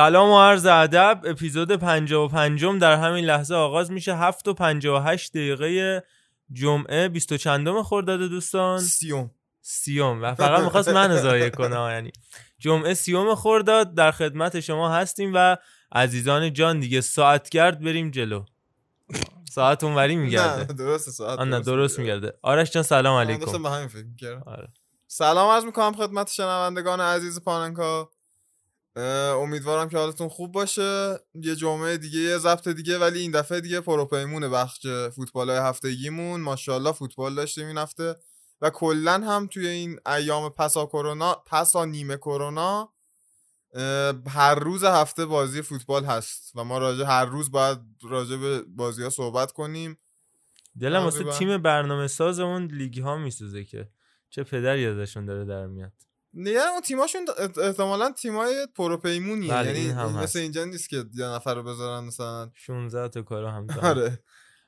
سلام و عرض ادب اپیزود 55 در همین لحظه آغاز میشه. 7 و 58 دقیقه جمعه 20 چندم خرداد دوستان؟ سیوم. سیوم. و فقط می‌خواست من ضایع کنه یعنی. جمعه سیوم خرداد در خدمت شما هستیم و عزیزان جان دیگه ساعت گرد بریم جلو. ساعت اونوری نه میگرده درسته ساعت آن نه درست میگرده. آرش جان سلام علیکم. داشتم به همین فکر می‌کردم. آره. سلام عرض می‌کنم خدمت شنوندگان عزیز پاننکا. امیدوارم که حالتون خوب باشه. یه جمعه دیگه یه ضبط دیگه ولی این دفعه دیگه پروپیمونه بخش فوتبال های هفتگیمون. ماشاءالله فوتبال داشتیم این هفته. و کلا هم توی این ایام پسا کرونا پسا نیمه کرونا هر روز هفته بازی فوتبال هست. و ما راجع هر روز باید راجع به بازی ها صحبت کنیم. دلم واسه. تیم برنامه ساز اون لیگ ها میسوزه که چه پدری ازشون داره در میاد. نه اون تیماشون احت- احتمالا تیمای پروپیمونیه. بله، یعنی این هم مثل هست. اینجا نیست که یه نفر رو بذارن مثلا. 16 تا کارا هم دارن. آره.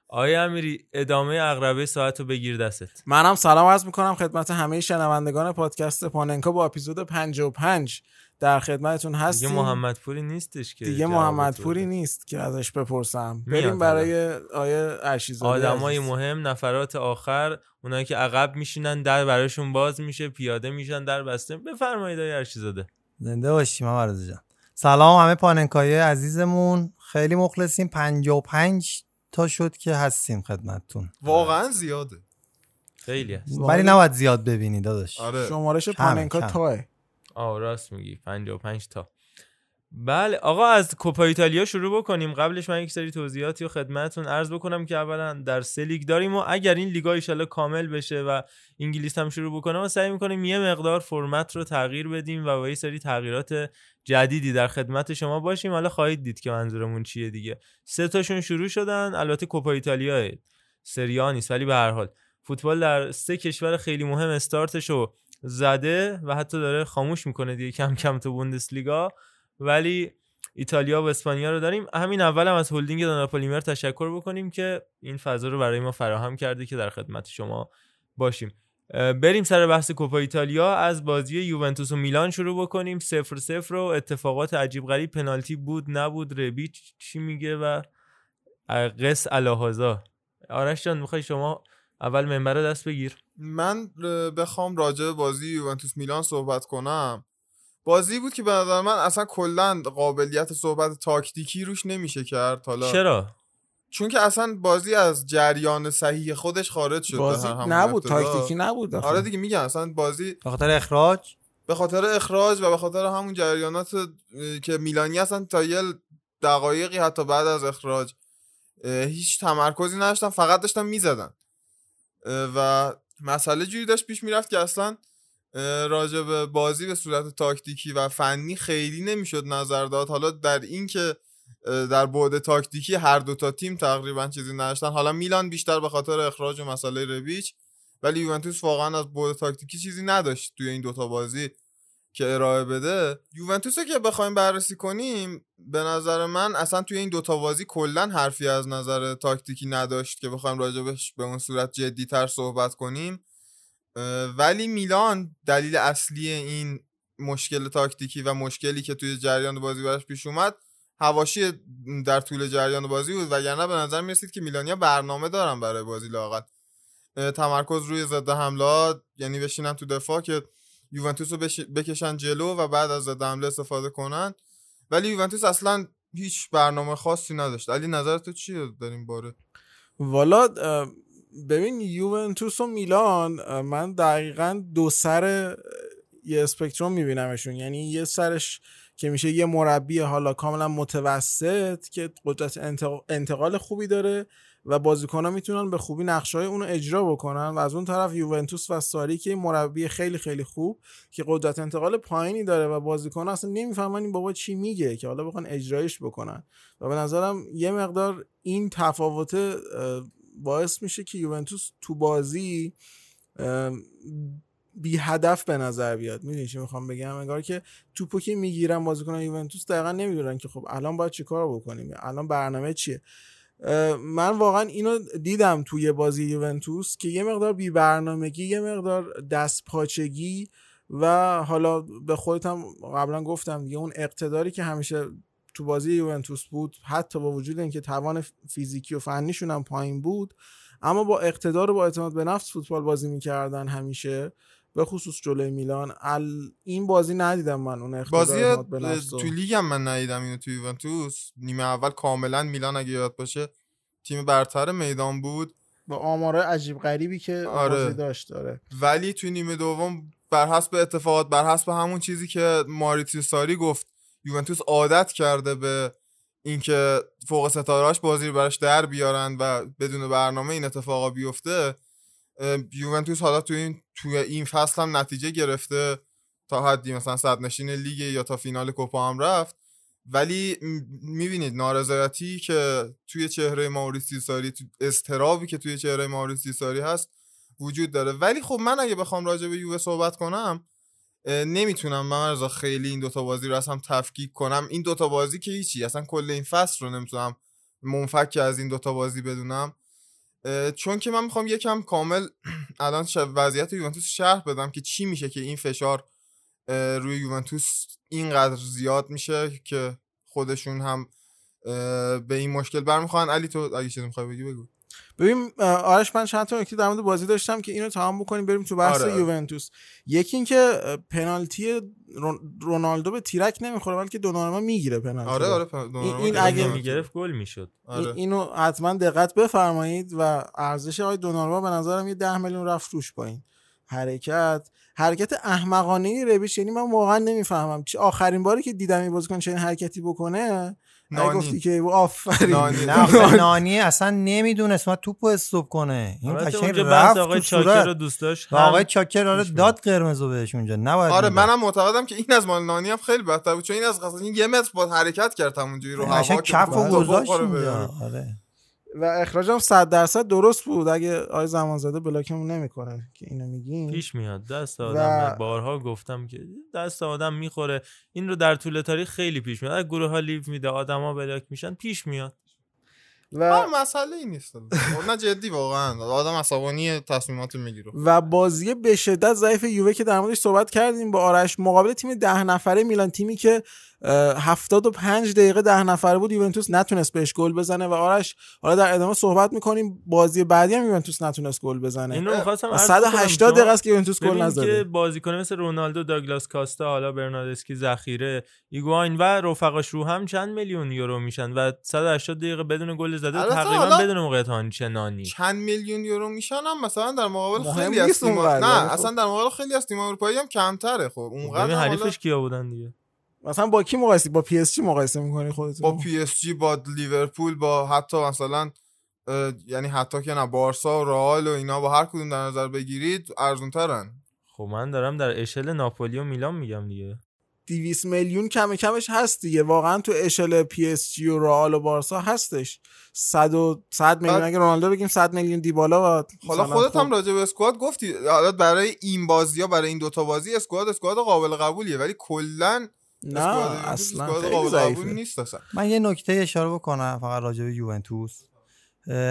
آیا امیری ادامه اقربه ساعت رو بگیر دستت. منم سلام عرض می‌کنم خدمت همه شنوندگان پادکست پاننکا با اپیزود 55 در خدمتتون هستیم دیگه محمد پوری نیستش که دیگه جواب محمد تو پوری بده. نیست که ازش بپرسم. بریم برای آیه ارشیزاده آدمای عزیز. مهم نفرات آخر اونایی که عقب میشینن در براشون باز میشه پیاده میشن در بسته. بفرمایید آقای ارشیزاده زنده باشیم هم عرض جان. سلام همه پاننکای عزیزمون. خیلی مخلصیم. 55 تا شد که هستیم خدمتتون. واقعا زیاده. خیلی هست. ولی نباید زیاد ببینی داداش. آره. شمارش پاننکا. تاه آه راست میگی. 55 تا. بله آقا از کوپا ایتالیا شروع بکنیم. قبلش من یک سری توضیحاتی و خدمتتون عرض بکنم که اولا در سه لیگ داریم و اگر این لیگا ایشالا کامل بشه و انگلیس هم شروع بکنه ما سعی می‌کنیم یه مقدار فرمت رو تغییر بدیم و با یه سری تغییرات جدیدی در خدمت شما باشیم. حالا خواهید دید که منظورمون چیه دیگه. سه تاشون شروع شدن. البته کوپا ایتالیا سریا نیست ولی به هر حال. فوتبال در سه کشور خیلی مهم استارتش رو زده و حتی داره خاموش می‌کنه دیگه کم کم تو بوندسلیگا. ولی ایتالیا و اسپانیا رو داریم. همین اول هم از هلدینگ داناپولیمر تشکر بکنیم که این فضا رو برای ما فراهم کرده که در خدمت شما باشیم. بریم سر بحث کوپا ایتالیا. از بازی یوونتوس و میلان شروع بکنیم. صفر صفر و اتفاقات عجیب غریب. پنالتی بود نبود. ربی چی میگه و قص الهازا آرش جان می‌خوای شما اول منبر دست بگیر. من بخوام راجع به بازی یوونتوس میلان صحبت کنم. بازی بود که به نظر من اصلا کلا قابلیت صحبت تاکتیکی روش نمیشه کرد. حالا چرا؟ چون که اصلا بازی از جریان صحیح خودش خارج شد بازی نبود ابتدا. تاکتیکی نبود آخه. آره دیگه میگم اصلا بازی به خاطر اخراج؟ به خاطر اخراج و به خاطر همون جریانات که میلانی اصلا تا یه دقایقی حتی بعد از اخراج هیچ تمرکزی نداشتن فقط داشتن می‌زدن. و مسئله جوری داشت پیش می‌رفت که اصلا راجع به بازی به صورت تاکتیکی و فنی خیلی نمی‌شد نظر داد. حالا در این که در بعد تاکتیکی هر دو تا تیم تقریبا چیزی نداشتن. حالا میلان بیشتر به خاطر اخراج و مسئله ربیچ ولی یوونتوس واقعا از بعد تاکتیکی چیزی نداشت توی این دوتا بازی. که ارائه بده یوونتوس که بخوایم بررسی کنیم به نظر من اصلا توی این دوتا بازی کلا حرفی از نظر تاکتیکی نداشت که بخوایم راجبش به اون صورت جدی تر صحبت کنیم. ولی میلان دلیل اصلی این مشکل تاکتیکی و مشکلی که توی جریان بازی براش پیش اومد هواشی در طول جریان بازی بود. وگرنه به نظر می‌رسید که میلانیا برنامه دارن برای بازی لاقل تمرکز روی ضد حمله یعنی بشینن تو دفاع که یوونتوس رو بکشن جلو و بعد از ضد حمله استفاده کنن. ولی یوونتوس اصلا هیچ برنامه خاصی نداشت. علی نظر تو چیه در این باره؟ والا ببین یوونتوس و میلان من دقیقا دو سر یه اسپکتروم میبینمشون. یعنی یه سرش که میشه یه مربی حالا کاملا متوسط که قدرت انتق- انتقال خوبی داره. و بازیکن‌ها می‌تونن به خوبی نقشه‌های اونو اجرا بکنن و از اون طرف یوونتوس و ساری که مربی خیلی خیلی خوب که قدرت انتقال پایینی داره و بازیکن‌ها اصلا نمی‌فهمن این بابا چی میگه که حالا بخوان اجرایش بکنن. و به نظرم یه مقدار این تفاوت باعث میشه که یوونتوس تو بازی بی هدف به نظر بیاد. می‌دونی چی می‌خوام بگم؟ انگار که توپو که می‌گیرن بازیکنان یوونتوس دقیقا نمی‌دونن که خب الان باید چیکار بکنیم؟ الان برنامه چیه؟ من واقعا اینو دیدم توی بازی یوونتوس که یه مقدار بی برنامگی یه مقدار دست پاچگی و حالا به خودت قبلا گفتم دیگه اون اقتداری که همیشه تو بازی یوونتوس بود حتی با وجود اینکه توان فیزیکی و فنیشون هم پایین بود اما با اقتدار و با اعتماد به نفس فوتبال بازی می‌کردن همیشه. به خصوص جلوی میلان ال... این بازی ندیدم من اون بازی اعتماد به نفس رو. تو لیگ هم من ندیدم اینو تو یوونتوس نیمه اول کاملا میلان اگه یاد باشه تیم برتر میدان بود با آمارای عجیب غریبی که آره. بازی داشت داره ولی توی نیمه دوم بر حسب اتفاقات بر حسب همون چیزی که ماریتیو ساری گفت یوونتوس عادت کرده به اینکه فوق ستارهاش بازی رو براش در بیارن و بدون برنامه این اتفاقا بیفته یوونتوس حالا توی این توی این فصل هم نتیجه گرفته تا حدی مثلا صد نشین لیگ یا تا فینال کوپا هم رفت. ولی می‌بینید نارضایتی که توی چهره ماوریسیو ساری تو استرابی که توی چهره ماوریسیو ساری هست وجود داره. ولی خب من اگه بخوام راجع به یووه صحبت کنم نمی‌تونم من رضا خیلی این دوتا بازی رو هم تفکیک کنم. این دوتا بازی که هیچی اصلا کل این فصل رو نمی‌تونم منفک از این دوتا بازی بدونم. چون که من می‌خوام یکم کامل الان وضعیت یوونتوس شرح بدم که چی میشه که این فشار روی یوونتوس اینقدر زیاد میشه که خودشون هم به این مشکل برمیخوان. علی تو اگه چیزی می‌خوای بگی بگو. ببین آرش من چند تا نکته در مورد بازی داشتم که اینو تمام بکنیم بریم تو بحث آره. یوونتوس یکی اینکه پنالتی رون- رونالدو به تیرک نمی‌خوره بلکه دونارما می‌گیره پنالتی آره. آره این که اگه. می‌گرفت گل می‌شد آره. این- اینو حتما دقت بفرمایید و ارزش آقای دونارما به نظرم یه ده میلیون رفت روش پایین حرکت حرکت احمقانه ربیش یعنی من واقعا نمی‌فهمم چه آخرین باری که دیدم این بازیکن چنین حرکتی بکنه نانی. گفتی که آفرین. نانی. نه نانی. اصلا نمی‌دونست. ما توپو استوب کنه. این البته قشنگ رفت آقای چاکر رو دوست داشت آقای چاکر آره. داد قرمزو بهش اونجا. نباید آره. منم معتقدم که این از مال نانی هم خیلی بدتر بود. چون این از قصد این یه متر با حرکت کرد همونجوری رو هوا که کف گذاشت آره. و اخراجم 100 درصد درست بود. اگه آقای زمانزاده بلاکمون نمی‌کنه که اینو میگیم. پیش میاد. دست و- آدم بارها گفتم که دست آدم می‌خوره. این رو در طول تاریخ خیلی پیش میاد. اگه گروه ها لیو میده آدما بلاک میشن پیش میاد. و آه مسئله این نیست. نه جدی واقعا. آدم عصبانی تصمیمات می‌گیره. و بازی به شدت ضعیف یووه که در موردش صحبت کردیم با آرش. مقابل تیم ده نفره میلان تیمی که 75 دقیقه ده نفره بود یوونتوس نتونست بهش گل بزنه و آرش حالا در ادامه صحبت می‌کنیم. بازی بعدی هم یوونتوس نتونست گل بزنه. این رو می‌خواستم و 180 دقیقه است که یوونتوس گل ببین که نزده بازیکن مثل رونالدو داگلاس کاستا حالا برناردسکی ذخیره ایگواین و رفقاش رو هم چند میلیون یورو میشن و 180 دقیقه بدون گل زده تقریبا بدون موقعیت آنچنانی. چند میلیون یورو میشن هم مثلا در مقابل خیلی از نه خب. اصلا در مقابل خیلی از تیم اروپایی هم کمتره خب. اونقدر حریفش کیا بودن دیگه؟ مثلا با کی مقایسه؟ با پی اس جی مقایسه می‌کنی خودتون با پی اس جی با لیورپول با حتی مثلا یعنی حتی که نه بارسا و رئال و اینا با هر کدوم در نظر بگیرید ارزون ترن خب من دارم در اشل ناپولی و میلان میگم دیگه. 200 میلیون کم کمش هست دیگه. واقعا تو اشل پی اس جی و رئال و بارسا هستش. 100 و 100 میلیون اگه رونالدو بگیم 100 میلیون دیبالا و حالا خودت خب- هم راجع به اسکواد گفتی حالا برای این بازی ها برای این دوتا بازی اسکواد اسکواد قابل قبولیه ولی کلا نه اصلا خیلی ضعیفه. نیست اصلا. من یه نکته اشاره بکنم فقط راجع به یوونتوس.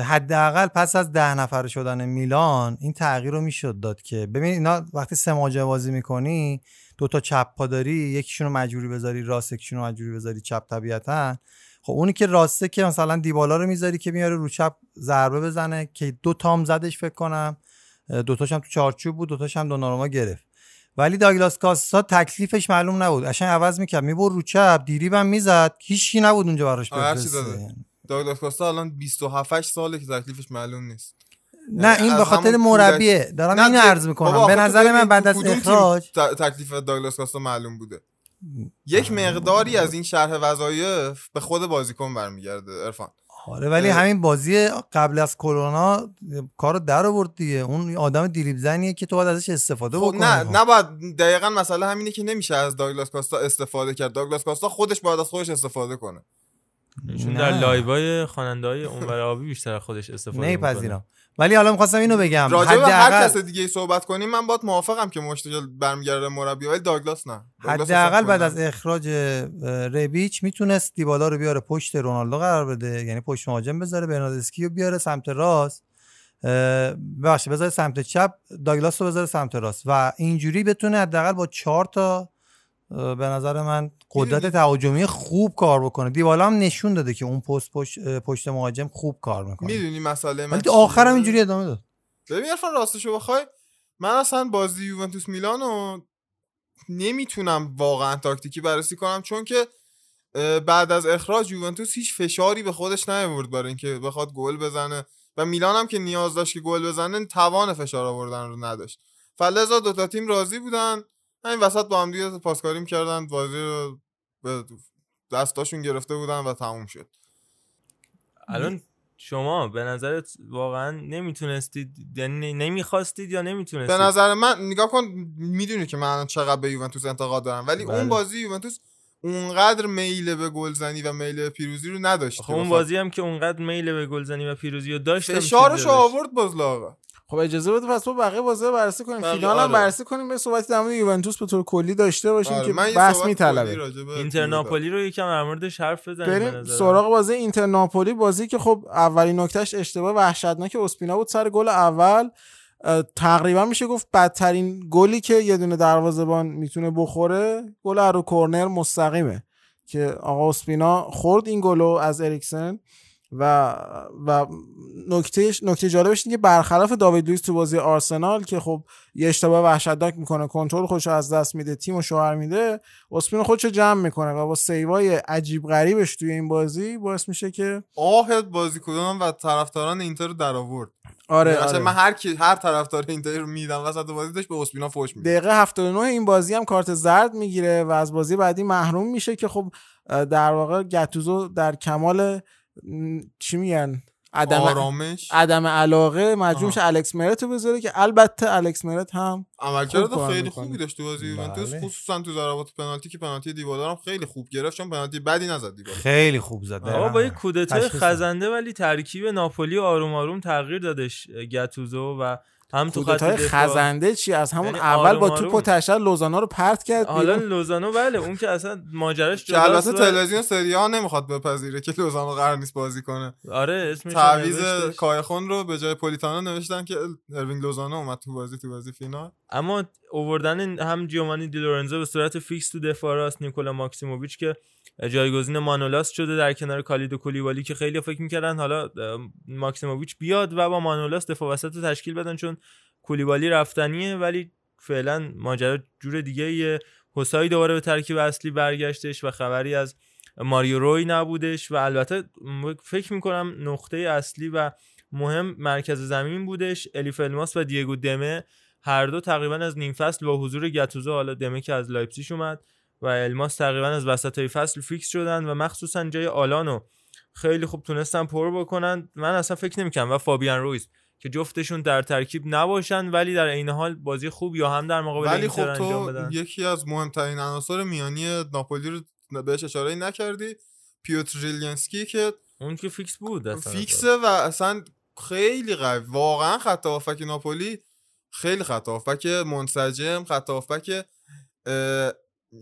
حداقل پس از ده نفر شدن میلان این تغییر رو می‌شد داد که ببین اینا وقتی سه بازی می‌کنی دو تا چپ پا داری یکیشون رو مجبوری بذاری راست یکیشون رو مجبوری بذاری چپ طبیعتا. خب اونی که راسته که مثلا دیبالا رو می‌ذاری که میاره رو چپ ضربه بزنه که دو تام زدش فکر کنم. دوتاش هم تو چارچوب بود دوتاش هم دوناروما گرفت. ولی داگلاس کاستا تکلیفش معلوم نبود. قشنگ عوض می‌کرد. میبر رو چپ دیریبم می‌زد. هیچکی نبود اونجا براش بفرسته. داگلاس کاستا الان 27 ساله که تکلیفش معلوم نیست. نه این از به خاطر مربیه. دارم اینو عرض می‌کنم. به نظر من بعد از اخراج تکلیف داگلاس کاستا معلوم بوده؟ یک مقداری از این شرح وظایف به خود بازیکن برمیگرده عرفان. آره ولی اه. همین بازی قبل از کرونا کارو در آورد دیگه اون آدم دریبل زنیه که تو باید ازش استفاده خب بکنی نه خب. نباید دقیقا مسئله همینه که نمیشه از داگلاس کاستا استفاده کرد داگلاس کاستا خودش باید از خودش استفاده کنه چون نه. در لایوهای خواننده های اونور آبی بیشتر خودش استفاده نمیپذیرم ولی حالا می‌خواستم اینو بگم. راجع به هر کس دیگه صحبت کنیم من باید موافقم که مشتاق برمیگرده مربی ولی داگلاس نه. حداقل بعد از. اخراج ربیچ می‌تونست دیبالا رو بیاره پشت رونالدو قرار بده یعنی پشت مهاجم بذاره برناردسکی رو بیاره سمت راست. ببخشید بذاره سمت چپ داگلاس رو بذاره سمت راست. و اینجوری بتونه حداقل با چهار تا اه، به نظر من قدرت تهاجمی خوب کار بکنه. دیبالا هم نشون داده که اون پست پشت, پشت مهاجم خوب کار می‌کنه. می‌دونی مسئله من؟ آخرم اینجوری ادامه داد. ببین عرفان راستشو بخوای من اصلا بازی یوونتوس میلانو نمی‌تونم واقعا تاکتیکی بررسی کنم چون که بعد از اخراج یوونتوس هیچ فشاری به خودش نیاورد برای اینکه بخواد گل بزنه. و میلان هم که نیاز داشت که گل بزنه توان فشار آوردن رو نداشت. فلزا دوتا تیم راضی بودن. همین وسط با هم دیگه پاسکاری می‌کردن بازی رو به دستاشون گرفته بودن و تموم شد. الان شما به نظرت واقعا نمی‌تونستید یعنی نمی‌خواستید یا نمی‌تونستید؟ به نظر من نگاه کن می‌دونی که من چقدر به یوونتوس انتقاد دارم ولی بله. اون بازی یوونتوس اونقدر میل به گلزنی و میل به پیروزی رو نداشت خب که اون بازی هم که اونقدر میل به گلزنی و پیروزی رو داشت فشارش آورد بازلاقا خب اجازه بده پس ما بقیه بازی رو بررسی کنیم بله، فینال هم آره. بررسی کنیم به صحبتی در مورد یوونتوس به طور کلی داشته باشیم آره، که من بحث صحبت میطلبه اینتر ناپولی رو یکم در موردش حرف بزنیم بریم. سراغ بازی اینتر ناپولی بازی که خب اولین نکتهش اشتباه وحشتناک اسپینا بود سر گل اول تقریبا میشه گفت بدترین گلی که یه دونه دروازه‌بان می‌تونه بخوره گل رو کورنر مستقیمه که آقا اسپینا خورد این گلو از اریکسن و و نکته نکته جالبش اینه که برخلاف داوید لوئیس تو بازی آرسنال که خب یه اشتباه وحشتناک می‌کنه کنترل خودش از دست میده تیمو شوت میده اسپینو خودش جمع می‌کنه و با سیوای عجیب غریبش توی این بازی باعث میشه که آه بازیکنان و طرفداران اینتر رو در آورد آره, یعنی آره. من هر کی هر طرفدار اینتر رو میدم وسط بازی داشت به اسپینا فوش میده دقیقه 79 این بازی هم کارت زرد می‌گیره و از بازی بعدی محروم میشه که خب در واقع گتوزو در کمال چی میگن عدم آرامش عدم علاقه مجبور آها. میشه الکس مرت رو بذاره که البته الکس مرت هم عملکرد خیلی. خوبی داشت تو بازی یوونتوس بله. خصوصا تو ضربات پنالتی که پنالتی دیبالا هم خیلی خوب گرفت چون پنالتی بدی نزد دیبالا خیلی خوب زد آقا با یه کودتای خزنده ولی ترکیب ناپولی آروم آروم تغییر دادش گتوزو و هم تو خط خزنده چی از همون یعنی اول با توپ و. تشر لوزانا رو پرت کرد حالا بیرون. لوزانو بله اون که اصلا ماجراش که البته تلویزیون سری ها نمی‌خواد بپذیره که لوزانو قرار نیست بازی کنه آره اسمش تعویض. کایخون رو به جای پولیتانو نوشتن که اروینگ لوزانو اومد تو بازی تو بازی فینال اما آوردن هم جیووانی دی لورنزو به صورت فیکس تو دفاع راست نیکولا ماکسیموویچ که جایگزین مانولاس شده در کنار کالیدو کولیبالی که خیلی فکر می‌کردن حالا ماکسیموویچ بیاد و با مانولاس دفاع وسط رو تشکیل بدن چون کولیبالی رفتنیه ولی فعلا ماجرا جور دیگه ایه. حسای دوباره به ترکیب اصلی برگشتش و خبری از ماریو روی نبودش و البته فکر می‌کنم نقطه اصلی و مهم مرکز زمین بودش الیف الماس و دیگو دمه. هر دو تقریبا از نیم فصل با حضور گتوزو حالا دمه که از لایپزیگ اومد و الماس تقریبا از وسط های فصل فیکس شدن و مخصوصا جای آلان رو خیلی خوب تونستن پر بکنن. من اصلا فکر نمی‌کنم و فابیان رویز که جفتشون در ترکیب نباشن ولی در عین حال بازی خوب یا هم در مقابل ولی خب تو بدن. یکی از مهمترین عناصر میانی ناپولی رو بهش اشاره نکردی. پیوتر زیلینسکی که اون که فیکس بود اصلا فیکسه و اصلا خیلی قوی. واقعا خط ناپولی خیلی خط منسجم خط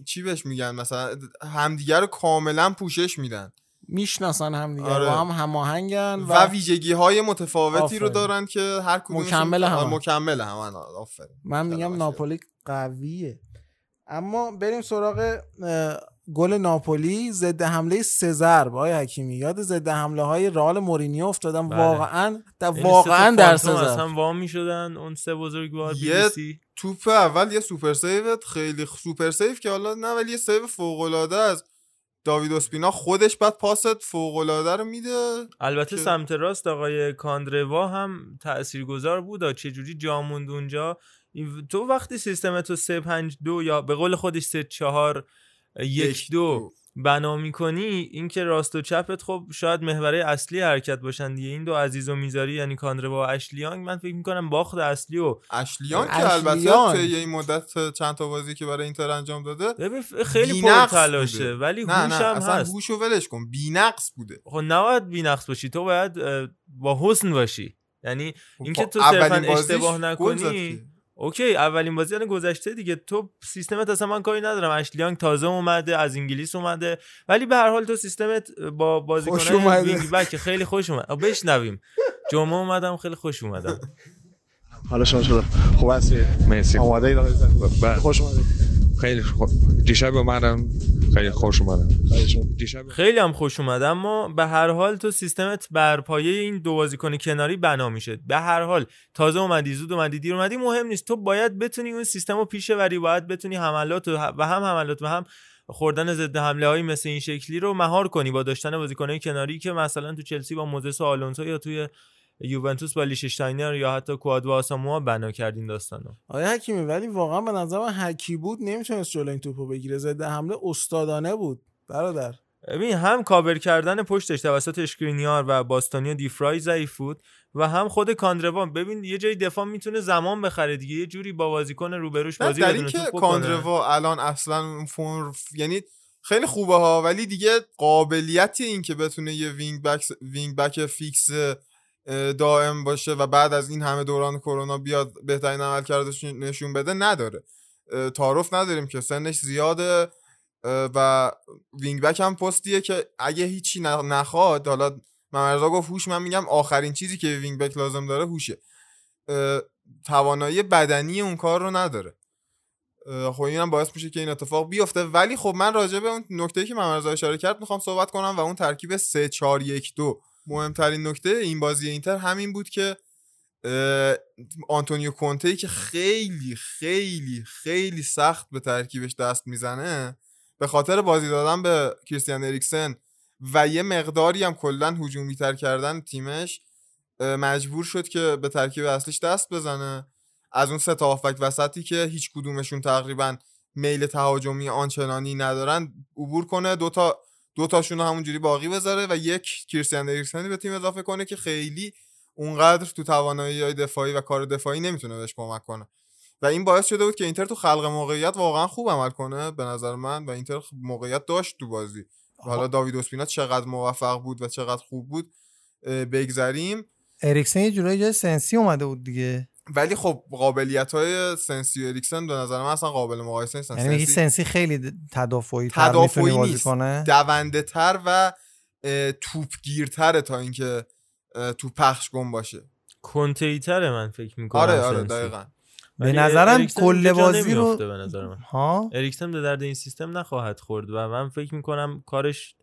چی بهش میگن مثلا همدیگه رو کاملا پوشش میدن می‌شناسن هم دیگه آره. با هم هماهنگن و, ویژگی های متفاوتی رو آفرین. دارن که هر کدومشون مکمل. آره، مکمل همن آفرین من میگم ناپولی قویه اما بریم سراغ گل ناپولی ضد حمله سه ضرب آقای حکیمی یاد ضد حمله های رئال مورینیو افتادم بله. واقعا در یعنی واقعا در ضرب اصلا وام می‌شدن اون سه بزرگوار یه بی‌بی‌سی. توپ اول یه super save خیلی super save که حالا نه ولی یه save فوق العاده از داوید اسپینا. خودش بعد پاست فوق العاده رو میده البته که- سمت راست آقای کاندروا هم تاثیرگذار بود. چه جوری جا موند اونجا. تو وقتی سیستم تو 3 5 2 یا به قول خودش 3 4 1 2 بنا می‌کنی اینکه راست و چپت خب شاید محوره اصلی حرکت باشن دیگه این دو عزیز و می‌ذاری یعنی کاندروا و اشلیانگ من فکر می‌کنم باخت اصلی و اشلیان که. البته طی این مدت چند تا بازی که برای اینتر انجام داده خیلی پرتلاشه بوده. ولی نه هوش نه هم اصلا هست هوشو ولش کن بی‌نقص بوده خب نباید بی‌نقص باشی تو باید با حسن باشی یعنی اینکه خب، تو صرفا اشتباه نکنی. اوکی اولین بازی یعنی گذشته دیگه. تو سیستمت اصلا من کاری ندارم. اشلیانگ تازه اومده از انگلیس اومده. ولی به هر حال تو سیستمت با خوش بازیکن اومده. وینگ بک خیلی خوش اومد. بشنویم. جمعه اومدم خیلی خوش اومدم. حالا شما شده خوب هستی؟ مرسی. آماده زن؟ بله. خوش اومدید. خیلی خوب دیشب اومدم. خیلی خوش اومدم. دیشب خیلی هم خوش اومد اما به هر حال تو سیستمت بر پایه این دو بازیکن کناری بنا میشه به هر حال تازه اومدی زود اومدی دیر اومدی مهم نیست. تو باید بتونی اون سیستم رو پیش بری باید بتونی حملات و و هم حملات و هم خوردن ضد حمله های مثل این شکلی رو مهار کنی با داشتن بازیکنهای کناری که مثلا تو چلسی با موزس و آلونسو یا توی یوونتوس با لیششتاینر یا حتی کوادو آساموا بنا کردین داستانو. آیا حکیمی ولی واقعا به نظر من هر کی بود نمی‌تونست جلوی این توپو بگیره. ضد حمله استادانه بود برادر. ببین هم کاور کردن پشتش توسط اشکرینیار و باستانی و دیفرای ضعیف بود و هم خود کاندروا. ببین یه جای دفاع می‌تونه زمان بخره دیگه. یه جوری با بازیکن روبروش بازی در بدون که. کاندروا الان اصلا فرم یعنی خیلی خوبه ها ولی دیگه قابلیتی این که بتونه یه wing back wing back فیکس دائم باشه و بعد از این همه دوران کرونا بیاد بهترین عملکردش نشون بده نداره. تعارف نداریم که سنش زیاده و wing back هم پستیه که اگه هیچی نخواد حالا ممرضا گفت هوش من میگم آخرین چیزی که wing back لازم داره هوشه. توانایی بدنی اون کار رو نداره. خب اینم باعث میشه که این اتفاق بیفته. ولی خب من راجع به اون نکته که ممرضا اشاره کرد می‌خوام صحبت کنم و اون ترکیب 3 4 1 2 مهمترین نکته این بازی اینتر همین بود که آنتونیو کونته که خیلی خیلی خیلی سخت به ترکیبش دست می‌زنه به خاطر بازی دادن به کریستیان اریکسن و یه مقداری هم کلا هجومی تر کردن تیمش مجبور شد که به ترکیب اصلیش دست بزنه. از اون سه تا هافبک وسطی که هیچ کدومشون تقریبا میل تهاجمی آنچنانی ندارن عبور کنه. دوتا دو تاشون همونجوری باقی بذاره و یک کریستیان اریکسنی به تیم اضافه کنه که خیلی اونقدر تو توانایی های دفاعی و کار دفاعی نمی‌تونه بهش کمک کنه. و این باعث شده بود که اینتر تو خلق موقعیت واقعا خوب عمل کنه به نظر من و اینتر خب موقعیت داشت تو بازی. و حالا داوید اسپینا چقدر موفق بود و چقدر خوب بود بگذریم. اریکسن یه جورایی جای سنسی اومده بود دیگه. ولی خب قابلیت های سنسی و اریکسن به نظر من اصلا قابل مقایسه نیستن. یعنی سنسی سنسی خیلی تدافعی تر تدافعی نیست. کنه؟ دونده تر و توپگیرتره تا اینکه تو پخش گم باشه. کنتیتره من فکر می‌کنم آره آره سنسی. دقیقا. به نظرم کل بازی رو به نظر من. ها؟ اریکسن به درد این سیستم نخواهد خورد و من فکر می‌کنم کارش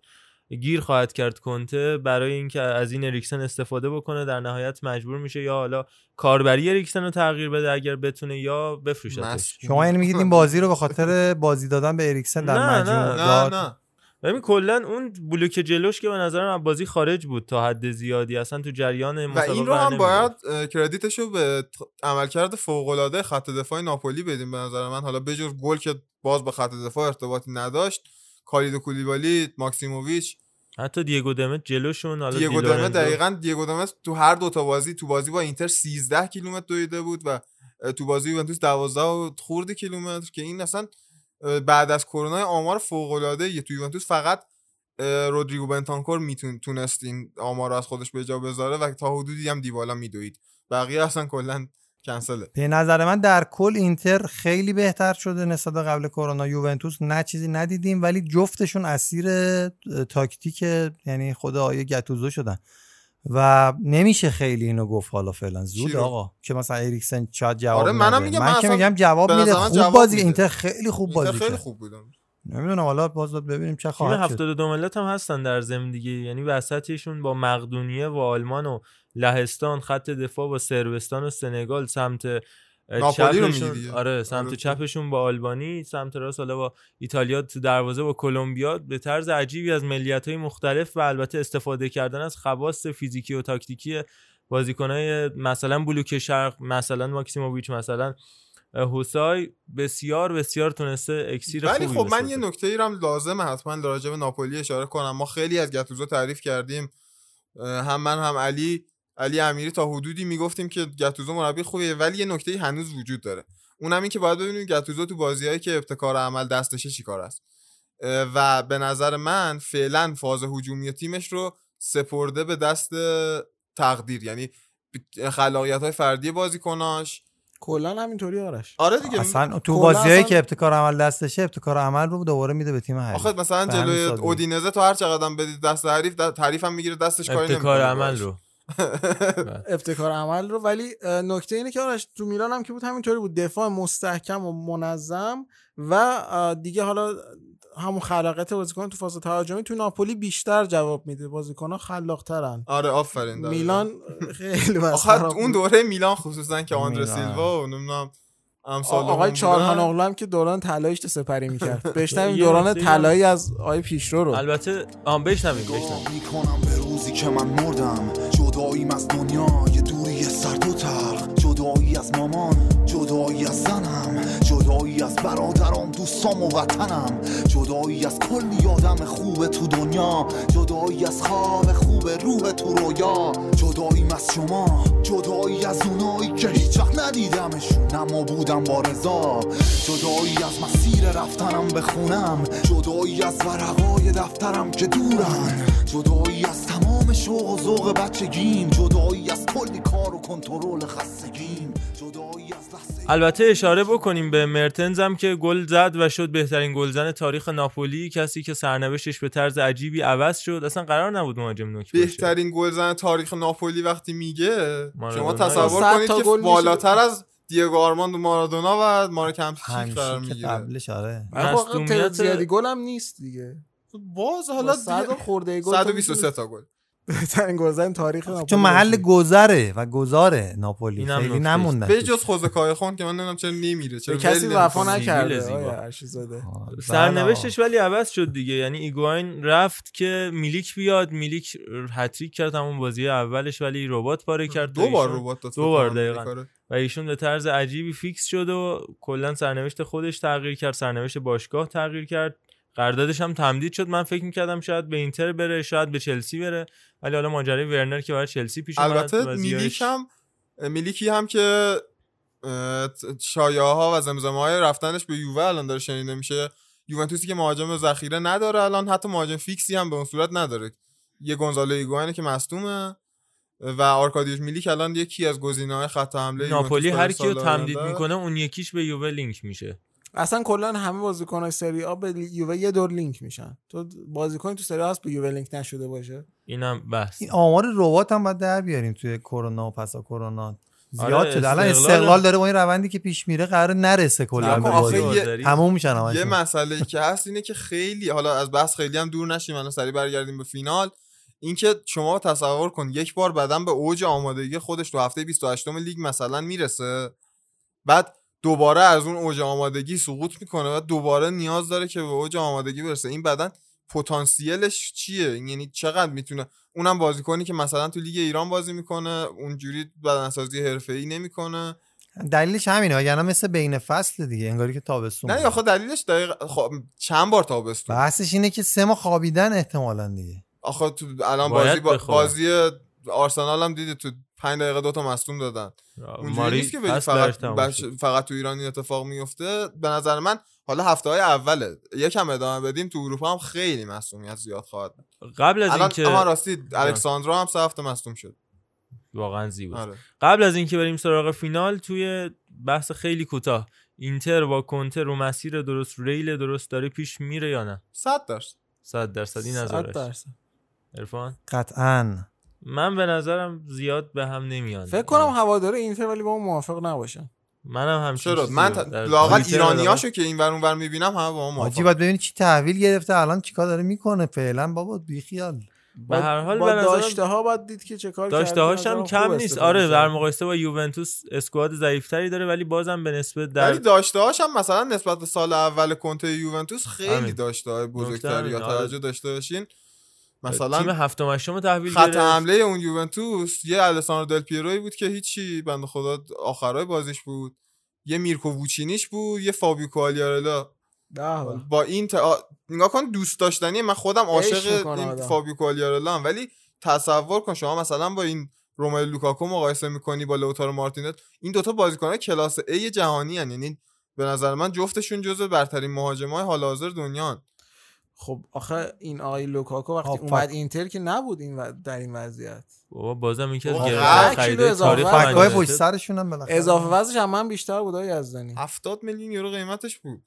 گیر خواهد کرد کنته برای اینکه از این اریکسن استفاده بکنه در نهایت مجبور میشه یا حالا کاربری اریکسن رو تغییر بده اگر بتونه یا بفروشتش. مس- شما یعنی میگید این بازی رو به خاطر بازی دادن به اریکسن در نه، مجموع نه، نه نه. ببین کلا اون بلوک جلوش که به نظرم از بازی خارج بود تا حد زیادی اصلا تو جریان و مسابقه این رو هم. باید credit ش رو به عملکرد فوق‌العاده خط دفاع ناپولی بدیم به نظر من. حالا بجز گل که باز به خط دفاع ارتباطی نداشت کالید کولیبالی ماکسیموویچ حتی دیگو دمه جلوشون حالا دیگو لورنزو. دقیقا دیگو دمه تو هر دو تا بازی تو بازی با اینتر 13 کیلومتر دویده بود و تو بازی یوونتوس 12 و خورده کیلومتر که این اصلا بعد از کرونا آمار فوق العاده یه تو یوونتوس فقط رودریگو بنتانکور می‌تونست این آمار رو از خودش به جا بذاره و تا حدودی هم دیبالا میدوید بقیه اصلا کلا کنسله به نظر من در کل اینتر خیلی بهتر شده نسبت به قبل کرونا. یوونتوس نه چیزی ندیدیم ولی جفتشون اسیر تاکتیک یعنی خود آیه گتوزو شدن. و نمیشه خیلی اینو گفت حالا فعلا. زود؟ آقا که مثلا اریکسن شاید جواب آره، منم. میگم من من که میگم جواب میده. خوب جواب بازی میده. اینتر خیلی خوب اینتر بازی خیلی کرد. خوب بودم. نمی‌دونم حالا باز باید ببینیم چه خواهد شد. 72 ملت هم هستن در ضمن دیگه. یعنی وسطشون با مقدونیه و آلمان و لهستان خط دفاع با سربستان و سنگال سمت چپشون-. آره سمت آره. چپشون با آلبانی سمت راست حالا با ایتالیا تو دروازه با کلمبیا به طرز عجیبی از ملیت های مختلف و البته استفاده کردن از خواص فیزیکی و تاکتیکی بازیکنای مثلا بلوک شرق مثلا ماکسیموویچ مثلا حسای بسیار بسیار تونسته اکسیر ولی خب من. یه نکته ای هم لازمه حتما راجع به ناپولی اشاره کنم ما خیلی از گتوزو تعریف کردیم هم من هم علی علی امیری تا حدودی می‌گفتیم که گتوزو مربی خوبیه ولی یه نکته هنوز وجود داره. اونم این که باید ببینیم گتوزو تو بازیهایی که ابتکار عمل دستشه چیکار است. و به نظر من فعلا فاز هجومی تیمش رو سپرده به دست تقدیر یعنی خلاقیت های فردی بازیکناش. کلا همینطوری آرش. آره دیگه. اصلا تو بازیایی اصلا- که ابتکار عمل دستشه ابتکار عمل رو دوباره میده به تیم حریف. آخه مثلا جلوی. اودینزه تو هر چقدر بدید دست حریف هم می‌گیره دستش کاری ابتکار نمی‌کنه عمل باهاش. رو. ابتکار عمل رو. ولی نکته اینه که آرش تو میلان هم که بود همینطوری بود. دفاع مستحکم و منظم و دیگه حالا همون خلاقیت بازیکن تو فاز تهاجمی تو ناپولی بیشتر جواب میده. بازیکن‌ها خلاق‌ترن. آره آفرین. میلان خیلی خراب اون. دوره میلان خصوصا که میلان. سیلوا و نمی‌دونم امثال آقای. چارهانوغلو هم که دوران طلاییش رو سپری می‌کرد. بشنویم یه دوران طلایی از آقای پیشرو رو. البته آم بشنویم بشنویم می‌کنم به روزی که من مردم. جداییم از دنیا یه دوری سرد و تلخ جدایی از مامان جدایی از زنم. جدایی از برادرام دوستام و وطنم جدایی از کلی آدم خوب تو دنیا جدایی از خواب خوب روح تو رویا جداییم از شما جدایی از اونایی که هیچ ندیدمشون اما بودم با رضا جدایی از مسیر رفتنم به خونم جدایی از ورقای دفترم که دورن جدایی از تمام شوق و ذوق بچگیم جدایی از کلی کار و کنترل خستگیم جدایی از لحظه البته اشاره بکنیم به مرتنز هم که گل زد و شد بهترین گلزن تاریخ ناپولی کسی که سرنوشتش به طرز عجیبی عوض شد. اصلا قرار نبود مهاجم نوک باشه. بهترین گلزن تاریخ ناپولی وقتی میگه شما تصور کنید که. بالاتر از دیگو آرماندو و مارادونا و مارک همسیچ قرار می‌گیره. قبلش آره. تعداد زیادی گل هم نیست دیگه. باز حالا حالا 100 خورده گل 123 تا گل. بهترین گلزن تاریخ ناپولی چون محل. گذره و گذاره ناپولی خیلی. نموندن به جز خوزه کایخون که من نمی‌دونم چرا نمیره چرا کسی وفا. نکرده سرنوشتش ولی عوض شد دیگه یعنی ایگواین رفت که میلیک بیاد میلیک هتریک کرد همون بازی اولش ولی ربات پاره کرد دو بار ایشون- ربات دو بار دقیقاً. و ایشون به طرز عجیبی فیکس شد و کلا سرنوشت خودش تغییر کرد سرنوشت باشگاه تغییر کرد قراردادش هم تمدید شد. من فکر می‌کردم شاید به اینتر بره شاید به چلسی بره. ولی حالا ماجرای ورنر که برای چلسی پیش اومد البته میلیک هم میلیکی هم که شایعه ها و زمزمه های رفتنش به یووه الان داره شنیده میشه. یوونتوسی که مهاجم ذخیره نداره الان حتی مهاجم فیکسی هم به اون صورت نداره. یه گونزالو ایگواینه که مصدومه. و آرکادیوش میلیک الان یکی از گزینه‌های خط حمله ناپولی هر کیو تمدید. می‌کنه اون یکیش به یووه لینک میشه. اصلا کلا همه بازیکن‌های سری آ به یووه یه دور لینک میشن. تو بازیکن تو سری آ هست به یووه لینک نشده باشه؟ اینم بحث. این آمار رباط هم باید در بیاریم توی کرونا و پسا کرونا. زیاد آره، شده. الان استقلال- داره با این روندی که پیش میره قرار نرسه کلا به بازی. تموم میشن یه مسئله که هست اینه که خیلی حالا از بحث خیلی هم دور نشیم الان سریع برگردیم به فینال. اینکه شما تصور کن یک بار بعدم به اوج آمادگی خودش تو هفته 28 لیگ مثلا می‌رسه. بعد دوباره از اون اوج آمادگی سقوط می‌کنه و دوباره نیاز داره که به اوج آمادگی برسه. این بدن پتانسیلش چیه؟ یعنی چقدر می‌تونه؟ اونم بازیکنی که مثلا تو لیگ ایران بازی می‌کنه اونجوری بدنسازی حرفه‌ای نمی‌کنه. دلیلش همینه وگرنه مثل بین فصل دیگه انگاری که تابستون نه. آخه دلیلش دقیق خب چند بار تابستون بحثش اینه که سه ماه خوابیدن احتمالا دیگه. آخه تو الان بازی با. بازی آرسنال هم دیدی تو 5 دقیقه دو تا مصدوم دادن. اونجوری نیست که بگی فقط بش... فقط تو ایران این اتفاق میفته. به نظر من حالا هفته های اوله. یکم ادامه بدیم تو اروپا هم خیلی مصدومیت زیاد خواهد قبل از الان اینکه اما راستی الکساندرا هم سه هفته مصدوم شد. واقعا زیباست آره. قبل از اینکه بریم سراغ فینال توی بحث خیلی کوتاه. اینتر با کنته رو مسیر درست ریل درست داره پیش میره یا نه؟ 100 درصد. 100 درصد. این نظرش. درصد. عرفان؟ قطعا. من به نظرم زیاد به هم نمیان فکر کنم هواداره اینتر ولی با اون موافق نباشن منم همچین چرا من ت... توییتر ایرانیاشو که این ور اون ور می‌بینم همه با ما حاجی موافقن. باید ببینی چی تحویل گرفته الان چیکار داره می‌کنه فعلا بابا بی خیال به هر حال با به نظرم داشته ها باید دید که چه کار کرده. داشته هاش هم کم نیست آره. در مقایسه با یوونتوس اسکواد ضعیفتری داره ولی بازم به نسبت در ولی داشته هاش هم مثلا نسبت به سال اول کنته یوونتوس خیلی. داشته های بزرگتری یا آره. توجه داشته باشین تیم مثلا هفتم هشتم تحویل خط گرفت حمله اون یوونتوس یه الساندرو دل پیروی بود که هیچی بنده خدا آخرای بازیش بود یه میرکو ووچینیش بود یه فابیو کوالیارلا. با این تا... نگاه کن دوست داشتنی من خودم عاشق این. فابیو کوالیارلا هم ولی تصور کن شما مثلا با این روملو لوکاکو مقایسه می‌کنی با لوتارو مارتینز این دوتا بازیکن کلاس A جهانی هن. یعنی به نظر من جفتشون جزو برترین مهاجمای حال حاضر دنیا خب آخه این آقای لوکاکو وقتی. اومد اینتر که نبود این و... در این وضعیت بابا بازم کیلو خریدای اضافه تاریخ. فکای. پشت سرشون هم بالاخره اضافه وزنش هم من بیشتر بود آقای یزدانی 70 میلیون یورو قیمتش بود.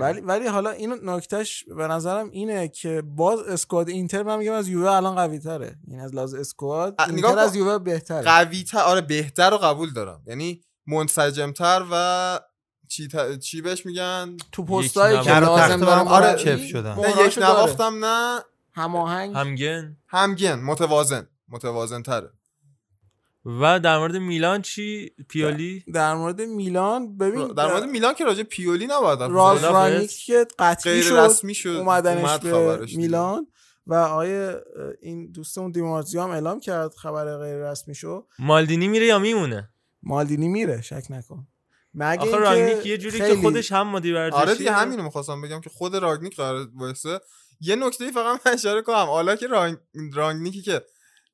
ولی ولی حالا این نکتهش به نظرم اینه که باز اسکواد اینتر من میگم از یووه الان قوی تره این از لحاظ اسکواد اینتر. از یووه بهتره قوی تر آره بهتر رو قبول دارم یعنی منسجمتر و چی, ت... چی بهش میگن؟ تو پستایی یک که لازم تخت داره برام آره، چف شدن. نه یک. نواختم نه. هماهنگ. همگن؟ همگن متوازن. متوازن تره و در مورد میلان چی؟ پیولی؟ در مورد میلان ببین در مورد میلان که راجع پیولی نباید حرف رالف بزنیم. خدافظ. رانیک که قطعی غیر شد رسمی شد. اومدنش اومد به. میلان. و آیه این دوستمون دیمارزیو هم اعلام کرد خبر غیر رسمی شو. مالدینی میره یا میمونه؟ مالدینی میره شک نکن. مگه آخه اینکه رانگنیک یه جوری که خیلی- خودش هم مدیر ورزشی آره دیگه همینو می‌خواستم بگم که خود راگنیک قرار وایسه. یه نکته فقط من اشاره کنم. حالا که رانگ... رانگنیکی که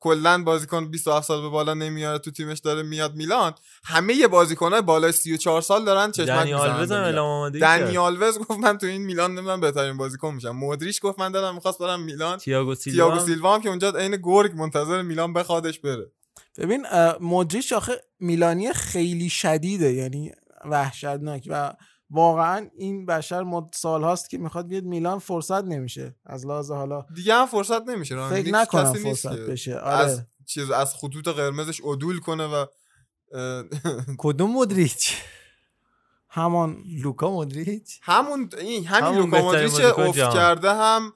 کلا بازیکن 27 سال به بالا نمیاره تو تیمش داره میاد میلان همه یه بازیکنای بالای 34 سال دارن چشمک می‌زنن آلوز هم به اعلام میلان. آمادگی دنی کرد. آلوز گفت من تو این میلان نمی‌دونم بهترین بازیکن میشم. مودریچ گفت من دلم می‌خواست برم میلان. تییاگو سیلوا تییاگو هم- سیلوا هم که اونجا عین گرگ منتظر میلان بخوادش بره. ببین مودریچ آخه میلانی خیلی شدیده. یعنی وحشتناک و واقعا این بشر مد سال هاست که می‌خواد بیاد میلان فرصت نمیشه. از لحاظ حالا دیگه هم فرصت نمیشه فکر نکنم فرصت بشه. از آره. چیز از خطوط قرمزش عدول کنه و کدوم مودریچ همان لوکا مودریچ همون این همین همون لوکا مودریچ افت. کرده هم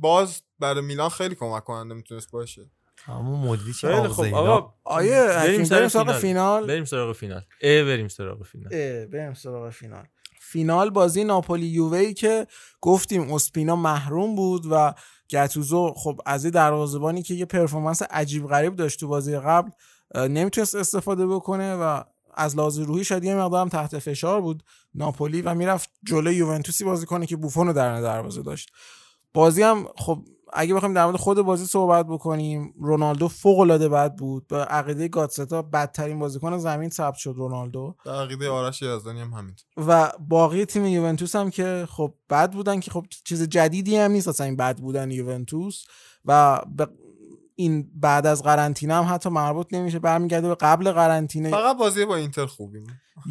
باز برای میلان خیلی کمک کننده می‌تونست باشه. همون مودریچ خیلی خب آقا آیه بریم سراغ فینال. فینال. بریم سراغ فینال. اه بریم سراغ فینال. اه، بریم سراغ فینال. فینال بازی ناپولی یووی که گفتیم اسپینا محروم بود و گتوزو خب از این دروازه‌بانی که یه performance عجیب غریب داشت تو بازی قبل نمی‌تونست استفاده بکنه و از لحاظ روحی شاید یه مقدارم تحت فشار بود ناپولی و می‌رفت جلوی یوونتوسی بازی کنه که بوفون رو در دروازه داشت. بازی هم خب اگه بخوایم در مورد خود بازی صحبت بکنیم رونالدو فوق العاده بد بود. به عقیده گاتستا بدترین بازیکن زمین ثبت شد رونالدو. به عقیده آرش یزدانی هم همین و باقی تیم یوونتوس هم که خب بد بودن که خب چیز جدیدی هم نیست اصلا این بد بودن یوونتوس. و به این بعد از قرنطینه هم حتی مربوط نمیشه. برمیگرده به قبل قرنطینه. فقط بازی با اینتر خوبیم.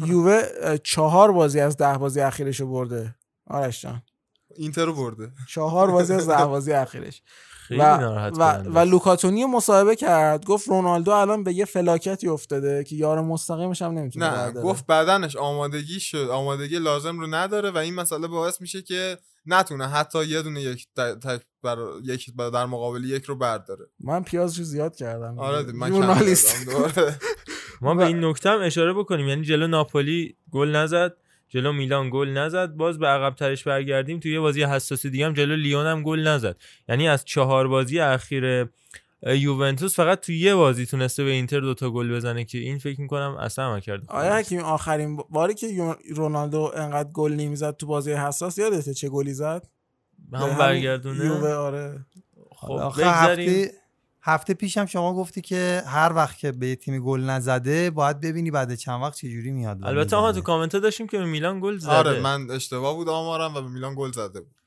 یووه چهار بازی از ده بازی اخیرش برده. آرش جان. اینتر رو برده. چهار بازی از ده بازی اخیرش. خیلی و, و, و. لوکاتونی مصاحبه کرد. گفت رونالدو الان به یه فلاکتی افتاده که یار مستقیمش هم نمی‌تونه نه برداره. گفت بدنش آمادگی شد. آمادگی لازم رو نداره و این مسئله باعث میشه که نتونه حتی یه دونه یک تک بر یک بر- در مقابل یک رو برداره. من پیازشو زیاد کردم. آره دی، من. ما به این نکته هم اشاره بکنیم. یعنی جلو ناپولی گل نزد. جلو میلان گل نزد باز به عقب ترش برگردیم. توی یه بازی حساسی دیگه هم جلو لیون هم گل نزد. یعنی از چهار بازی اخیر یوونتوس فقط توی یه بازی تونسته به اینتر دوتا گل بزنه که این فکر می‌کنم اصلا عمل کرده آیا حکیم آخرین باری که رونالدو انقدر گل نمی‌زد تو بازی حساس یادته چه گلی زد؟ به هم برگردونه؟ یووه آره. خب بگذاریم. هفته هفته پیشم شما گفتی که هر وقت که به یه تیم گل نزده باید ببینی بعد چند وقت چجوری میاد البته آها تو. کامنت ها داشتیم که به میلان گل زده. آره من اشتباه بود آمارم و به میلان گل زده بود.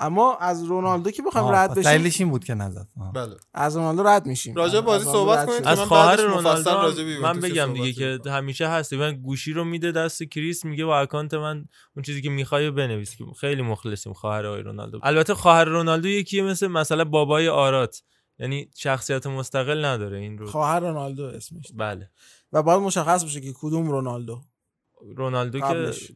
اما از رونالدو که بخوایم آه، رد بشیم. دلیلش این بود که نزد. آه. بله. از رونالدو رد میشیم. راجع بازی صحبت کنید. که از خواهر رونالدو من بگم دیگه که. همیشه هست من گوشی رو میده دست کریس میگه با اکانت من اون چیزی که می‌خوای بنویس. که خیلی مخلصیم خواهر آقای رونالدو. البته خواهر رونالدو یکیه مثل مثلا بابای آرات. یعنی شخصیت مستقل نداره این رو. خواهر رونالدو اسمش. بله. و باید مشخص بشه که کدوم رونالدو. رونالدو که قبلش.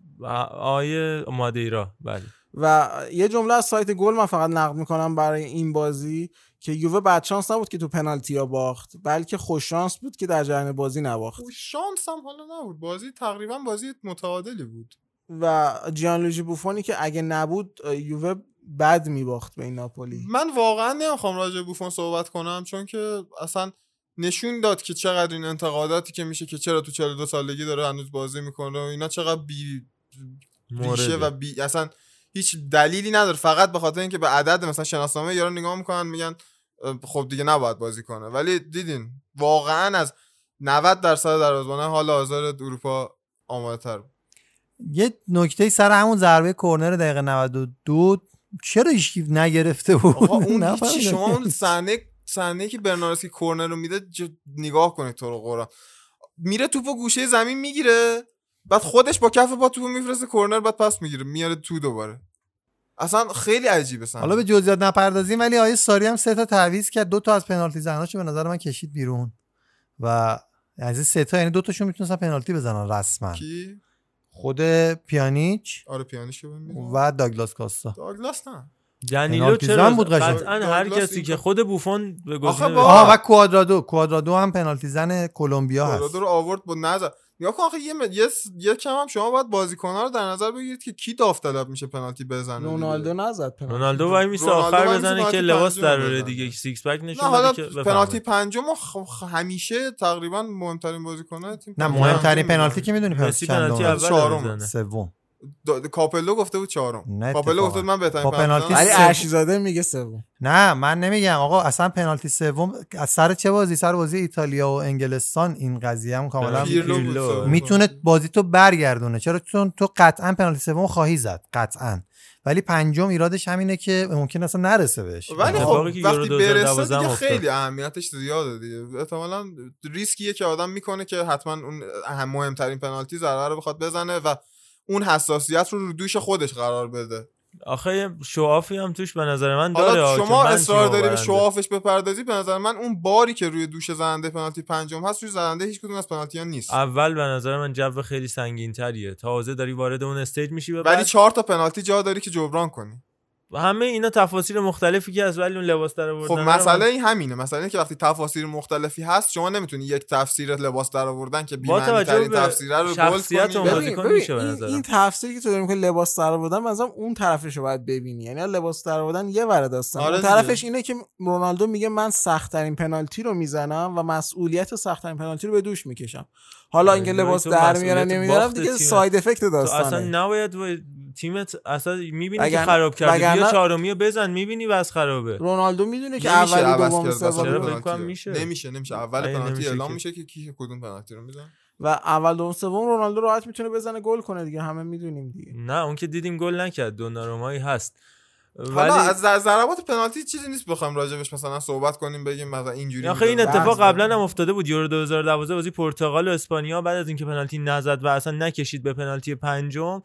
آیه مادیرا. بله. و یه جمله از سایت گل من فقط نقد می‌کنم برای این بازی که یووه بدشانس نبود که تو پنالتی ها باخت بلکه خوش شانس بود که در جریان بازی نباخت. شانس هم حالا نبود. بازی تقریبا بازی متعادلی بود. و جیانلوژی بوفونی که اگه نبود یووه بد میباخت به این ناپولی. من واقعا نمی‌خوام راجع به بوفون صحبت کنم چون که اصلا نشون داد که چقدر این انتقاداتی که میشه که چرا تو 42 سالگی داره هنوز بازی می‌کنه و اینا چقدر بی ریشه و. بی اصلا هیچ دلیلی نداره. فقط به خاطر اینکه به عدد مثلا شناسنامه یارو نگاه می‌کنن میگن خب دیگه نباید بازی کنه. ولی دیدین واقعا از 90 درصد دروازه‌بان حال حاضر اروپا آماده تر یه نکته سر همون ضربه کرنر دقیقه 92 چرا هیچ نگرفته بود؟ آقا اون. شما اون صحنه صحنه که برناردسکی کرنر رو میده نگاه کنید تو رو قرآن. میره توپو گوشه زمین می‌گیره بعد خودش با کف پا توپو میفرسته کرنر بعد پس می‌گیره میاره تو دوباره. اصلا خیلی عجیبه صحنه. حالا به جزئیات نپردازیم ولی آیه ساری هم سه تا تعویض کرد. دو تا از پنالتی زناشو به نظر من کشید بیرون. و از سه تا یعنی دو تاشون می‌تونستن پنالتی بزنن رسما. کی؟ خود پیانیچ آره ببین. و داگلاس کاستا. داگلاس نه. دنیلو پنالتی چرا بود قشنگ. قطعا هر کسی که خود بوفون به آخه گزینه با- آها و کوادرادو. کوادرادو هم پنالتی زن کلمبیا هست. کلرادو رو آورد با نظر یا کن آخه یه م- یه س- یه کم هم شما باید بازیکن‌ها رو در نظر بگیرید که کی داوطلب میشه پنالتی بزنه دیگه. رونالدو نزد پنالتی. رونالدو وای میسه آخر بزنه که لباس پنجم در بزنه. بره دیگه سیکس پک نه نشون حالا بده که پنالتی. پنجم و خ- خ- همیشه تقریبا مهمترین بازیکن‌ها تیم نه مهمترین. پنالتی که می‌دونی پنالتی پنالتی چندمه؟ اول چهارم. سوم کاپلو گفته بود چهارم. کاپلو. گفته بود من بهترین پنالتی ولی. ارشیزاده میگه سوم نه من نمیگم. آقا اصلا پنالتی سوم از سر چه بازی؟ سر بازی ایتالیا و انگلستان. این قضیه هم کاملا. می‌تونه بازی تو برگردونه. چرا؟ چون تو قطعا پنالتی سوم خواهی زد. قطعا. ولی پنجم ایرادش همینه که ممکن اصلا نرسه بهش. ولی خب وقتی 2012 برسه دیگه افتاد. خیلی اهمیتش زیاده دیگه. احتمالا ریسکیه که آدم می‌کنه که حتما اون مهمترین پنالتی ضربه رو بخواد بزنه و اون حساسیت رو رو دوش خودش قرار بده. آخه شوافی هم توش به نظر من داره حالا شما اصرار داری به. شوافش بپردازی به نظر من اون باری که روی دوش زننده پنالتی پنجم هست روی زننده هیچ کدوم از پنالتی ها نیست. اول به نظر من جو خیلی سنگین تریه تازه داری وارد اون استیج میشی ولی چهار تا پنالتی جا داری که جبران کنی. همه اینا تفاصیل مختلفی که از ولی اون لباس در آوردن خب مسئله این همینه. مسئله اینه که وقتی تفاسیر مختلفی هست شما نمی‌تونی یک تفسیر لباس در آوردن که بی‌معنی توجه ترین به تفسیره رو گل شخصیت کنی. و- ببین, ببین میشه به این, تفسیری که تو داری می‌کنی لباس در آوردن مثلا اون طرفش رو باید ببینی. یعنی لباس در آوردن یه ور داستان آره اون. طرفش اینه که رونالدو میگه من سختترین پنالتی رو می‌زنم و مسئولیت سختترین پنالتی رو به دوش می‌کشم. حالا اینکه یعنی لباس در میارن نمیارن باخت دیگه. ساید افکت تو اصلا داستانه. نباید و تیمت اصلا می‌بینی که خراب کرده بیا چهارمی رو بزن می‌بینی بس خرابه. رونالدو می‌دونه که اول دوم سوم. میشه؟ نمیشه نمیشه. اول پنالتی نمیشه اعلام میشه که کی کدوم پنالتی رو می‌زنه. و اول دوم سوم رونالدو راحت می‌تونه بزنه گل کنه دیگه. همه می‌دونیم دیگه. نه اون که دیدیم گل نکرد. دونارومایی هست. حالا ولی از ضر- ضربات پنالتی چیزی نیست بخوایم راجبش مثلا صحبت کنیم بگیم مثلا اینجوری آخه این. اتفاق قبلا هم. افتاده بود یورو 2012 بازی پرتغال و اسپانیا بعد از اینکه پنالتی نزد و اصلا نکشید به پنالتی پنجم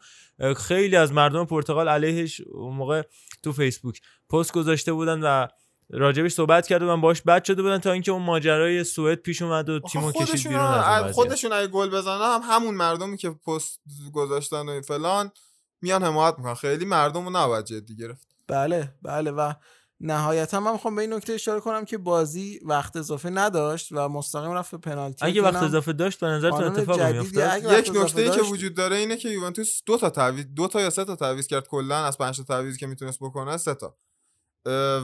خیلی از مردم پرتغال علیهش اون موقع تو فیسبوک پست گذاشته بودن و راجبش صحبت کرده بودن باش بد شده بودن تا اینکه اون ماجرای سوئد پیش اومد و تیمو کشید بیرون از. خودشون اگه گل بزنن هم همون مردمی که پست گذاشتن و فلان میان حمایت می‌کنن خیلی مردم رو نباید جدی گرفت بله بله و نهایتا من می‌خوام به این نکته اشاره کنم که بازی وقت اضافه نداشت و مستقیم رفت به پنالتی. اگه وقت اضافه داشت به نظرتون قانون اتفاق. میافتاد؟ یک نکته ای که وجود داره اینه که یوونتوس دو تا تعویض دو تا یا سه تا تعویض کرد کلا از پنج تا تعویضی که می‌تونست بکنه سه تا.